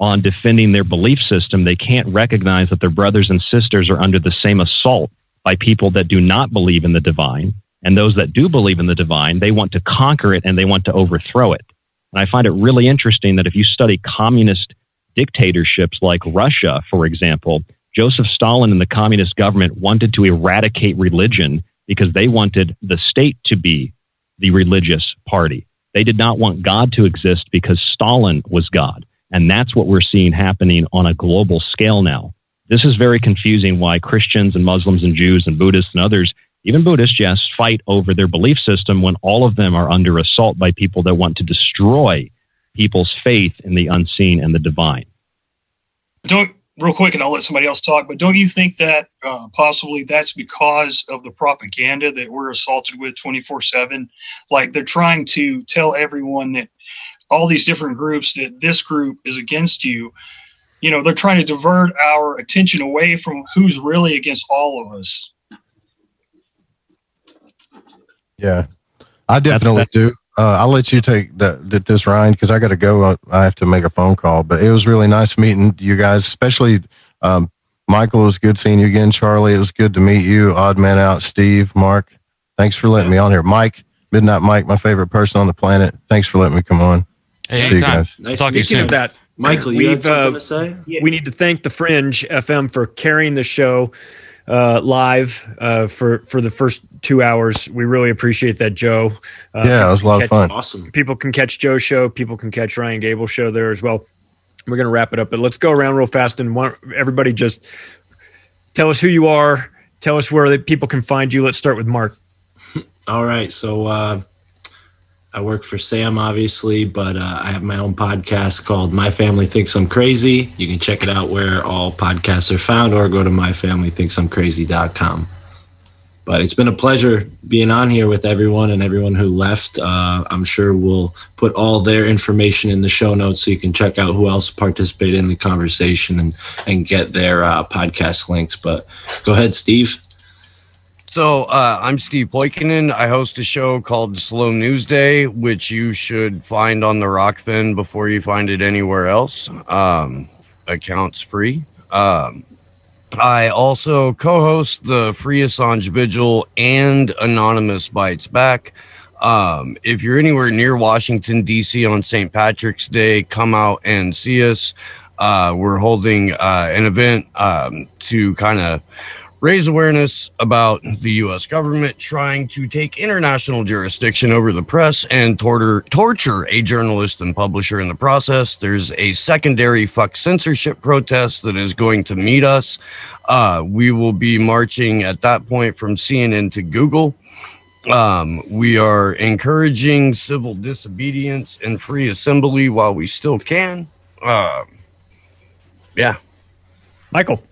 on defending their belief system, they can't recognize that their brothers and sisters are under the same assault by people that do not believe in the divine. And those that do believe in the divine, they want to conquer it and they want to overthrow it. And I find it really interesting that if you study communist dictatorships like Russia, for example, Joseph Stalin and the communist government wanted to eradicate religion because they wanted the state to be the religious party. They did not want God to exist because Stalin was God. And that's what we're seeing happening on a global scale now. This is very confusing why Christians and Muslims and Jews and Buddhists and others, even Buddhists, yes, fight over their belief system when all of them are under assault by people that want to destroy people's faith in the unseen and the divine. Don't real quick, and I'll let somebody else talk. But don't you think that uh, possibly that's because of the propaganda that we're assaulted with twenty four seven? Like they're trying to tell everyone that all these different groups that this group is against you. You know, they're trying to divert our attention away from who's really against all of us. Yeah, I definitely do. Uh, I'll let you take that, that this, Ryan, because I got to go. I, I have to make a phone call. But it was really nice meeting you guys, especially um, Michael. It was good seeing you again, Charlie. It was good to meet you. Odd man out, Steve, Mark. Thanks for letting me on here, Mike. Midnight Mike, my favorite person on the planet. Thanks for letting me come on. Hey, See you guys. Nice Talk to you Speaking soon. of that, Michael, you had something to say? We need to thank the Fringe FM for carrying the show uh, live uh, for for the first two hours. We really appreciate that, Joe. Uh, Yeah, it was a lot of fun. Awesome. People can catch Joe's show. People can catch Ryan Gable's show there as well. We're going to wrap it up, but let's go around real fast and want everybody just tell us who you are. Tell us where the people can find you. Let's start with Mark. All right. So uh, I work for Sam, obviously, but uh, I have my own podcast called My Family Thinks I'm Crazy. You can check it out where all podcasts are found or go to myfamilythinksimcrazy.com. But it's been a pleasure being on here with everyone and everyone who left. Uh, I'm sure we'll put all their information in the show notes so you can check out who else participated in the conversation and, and get their uh, podcast links. But go ahead, Steve. So uh, I'm Steve Poikonen. I host a show called Slow News Day, which you should find on the Rokfin before you find it anywhere else. Um, accounts free. Um, I also co-host the Free Assange Vigil and Anonymous Bites Back. Um, if you're anywhere near Washington D.C. on St. Patrick's Day, come out and see us. Uh, we're holding uh, an event um, to kind of raise awareness about the U.S. government trying to take international jurisdiction over the press and torture, torture a journalist and publisher in the process. There's a secondary fuck censorship protest that is going to meet us. Uh, we will be marching at that point from CNN to Google. Um, we are encouraging civil disobedience and free assembly while we still can. Uh, Yeah. Michael.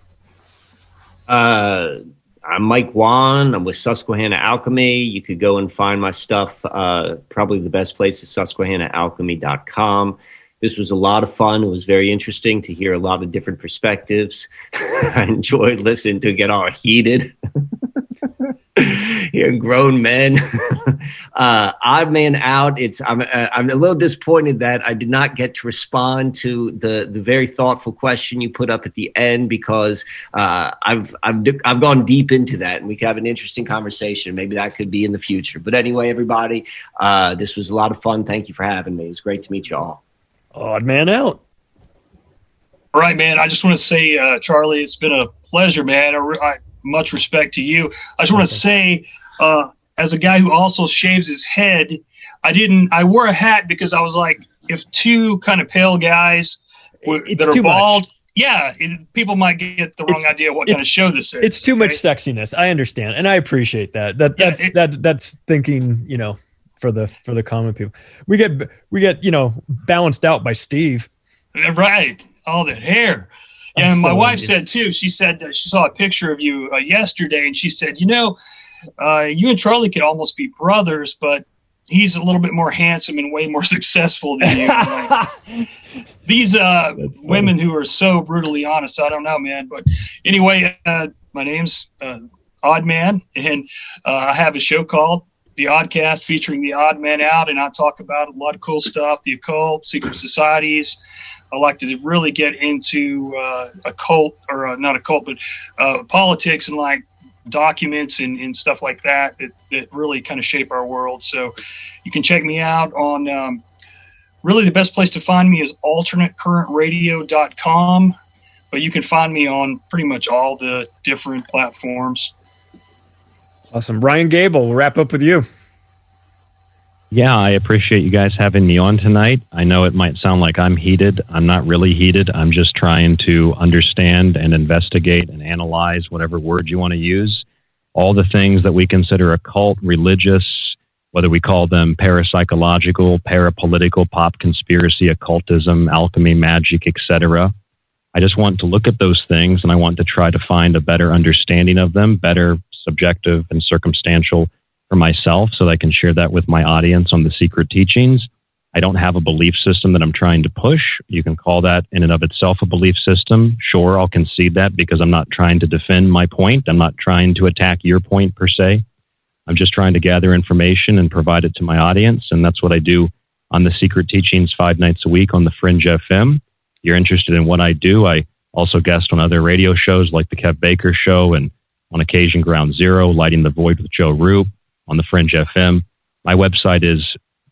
Uh, I'm Mike Wann. I'm with Susquehanna Alchemy. You could go and find my stuff. Uh, probably the best place is susquehannaalchemy.com. This was a lot of fun. It was very interesting to hear a lot of different perspectives. I enjoyed listening to get all heated. Hearing grown men. uh, odd man out. It's I'm uh, I'm a little disappointed that I did not get to respond to the the very thoughtful question you put up at the end because uh, I've I've I've gone deep into that and we could have an interesting conversation. Maybe that could be in the future. But anyway, everybody, uh, this was a lot of fun. Thank you for having me. It was great to meet you all. Odd man out. All right, man. I just want to say, uh, Charlie, it's been a pleasure, man. I, I, much respect to you. I just want to say, uh, as a guy who also shaves his head, I didn't. I wore a hat because I was like, if two kind of pale guys were, It's that are too much. bald, yeah, it, people might get the wrong It's- idea what kind of show this is. It's too much sexiness. I understand, and I appreciate that. That Yeah, that's it- that that's thinking. You know, for the for the common people, we get we get you know balanced out by Steve. Right. All that hair. I'm Yeah, and my so wife said too. She said she saw a picture of you uh, yesterday, and she said, you know, uh, you and Charlie could almost be brothers, but he's a little bit more handsome and way more successful than you. Like, these uh, women who are so brutally honest, I don't know, man. But anyway, uh, my name's uh, Odd Man, and uh, I have a show called The Oddcast featuring the Odd Man Out, and I talk about a lot of cool stuff, the occult, secret societies. I like to really get into uh, a cult, or uh, not a cult, but uh, politics and like documents and, and stuff like that, that that really kind of shape our world. So you can check me out on um, really the best place to find me is alternatecurrentradio.com, but you can find me on pretty much all the different platforms. Awesome, Ryan Gable. We'll wrap up with you. Yeah, I appreciate you guys having me on tonight. I know it might sound like I'm heated. I'm not really heated. I'm just trying to understand and investigate and analyze whatever word you want to use. All the things that we consider occult, religious, whether we call them parapsychological, parapolitical, pop conspiracy, occultism, alchemy, magic, etc. I just want to look at those things and I want to try to find a better understanding of them, better subjective and circumstantial for myself so that I can share that with my audience on the secret teachings. I don't have a belief system that I'm trying to push. You can call that in and of itself a belief system. Sure, I'll concede that because I'm not trying to defend my point. I'm not trying to attack your point per se. I'm just trying to gather information and provide it to my audience. And that's what I do on the secret teachings five nights a week on the Fringe FM. If you're interested in what I do, I also guest on other radio shows like the Kev Baker Show and on occasion Ground Zero, Lighting the Void with Joe Rupe on the Fringe FM. My website is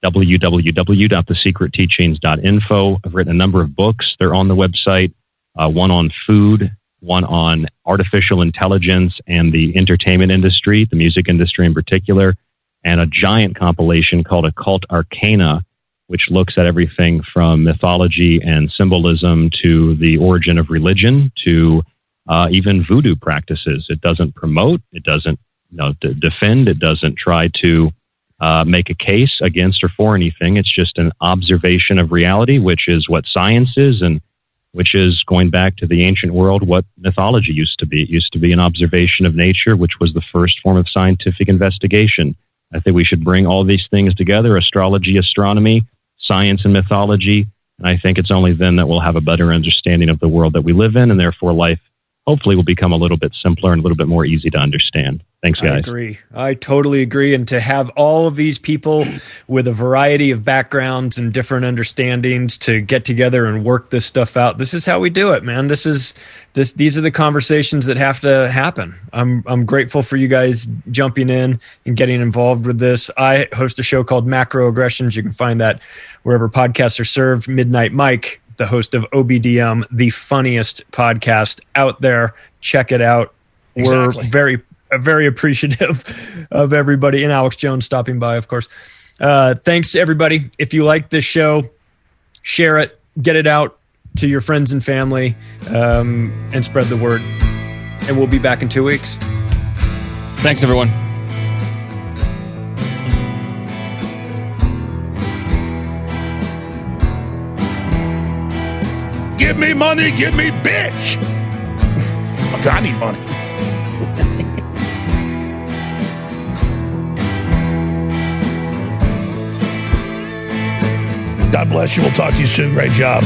www.thesecretteachings.info. I've written a number of books. They're on the website, uh, one on food, one on artificial intelligence and the entertainment industry, the music industry in particular, and a giant compilation called Occult Arcana, which looks at everything from mythology and symbolism to the origin of religion to uh, even voodoo practices. It doesn't promote, it doesn't you know, d- defend, it doesn't try to uh, make a case against or for anything. It's just an observation of reality, which is what science is, and which is going back to the ancient world, what mythology used to be. It used to be an observation of nature, which was the first form of scientific investigation. I think we should bring all these things together astrology, astronomy, science, and mythology. And I think it's only then that we'll have a better understanding of the world that we live in, and therefore life hopefully will become a little bit simpler and a little bit more easy to understand. Thanks, I guys. agree. I totally agree. And to have all of these people with a variety of backgrounds and different understandings to get together and work this stuff out. This is how we do it, man. This is this these are the conversations that have to happen. I'm I'm grateful for you guys jumping in and getting involved with this. I host a show called Macro Aggressions. You can find that wherever podcasts are served. Midnight Mike, the host of OBDM, the funniest podcast out there. Check it out. Exactly. We're very very appreciative of everybody and Alex Jones stopping by, of course. Uh, thanks, everybody. If you like this show, share it, get it out to your friends and family, um, and spread the word. And we'll be back in two weeks. Thanks, everyone. Give me money, give me bitch. I need money. God bless you. We'll talk to you soon. Great job.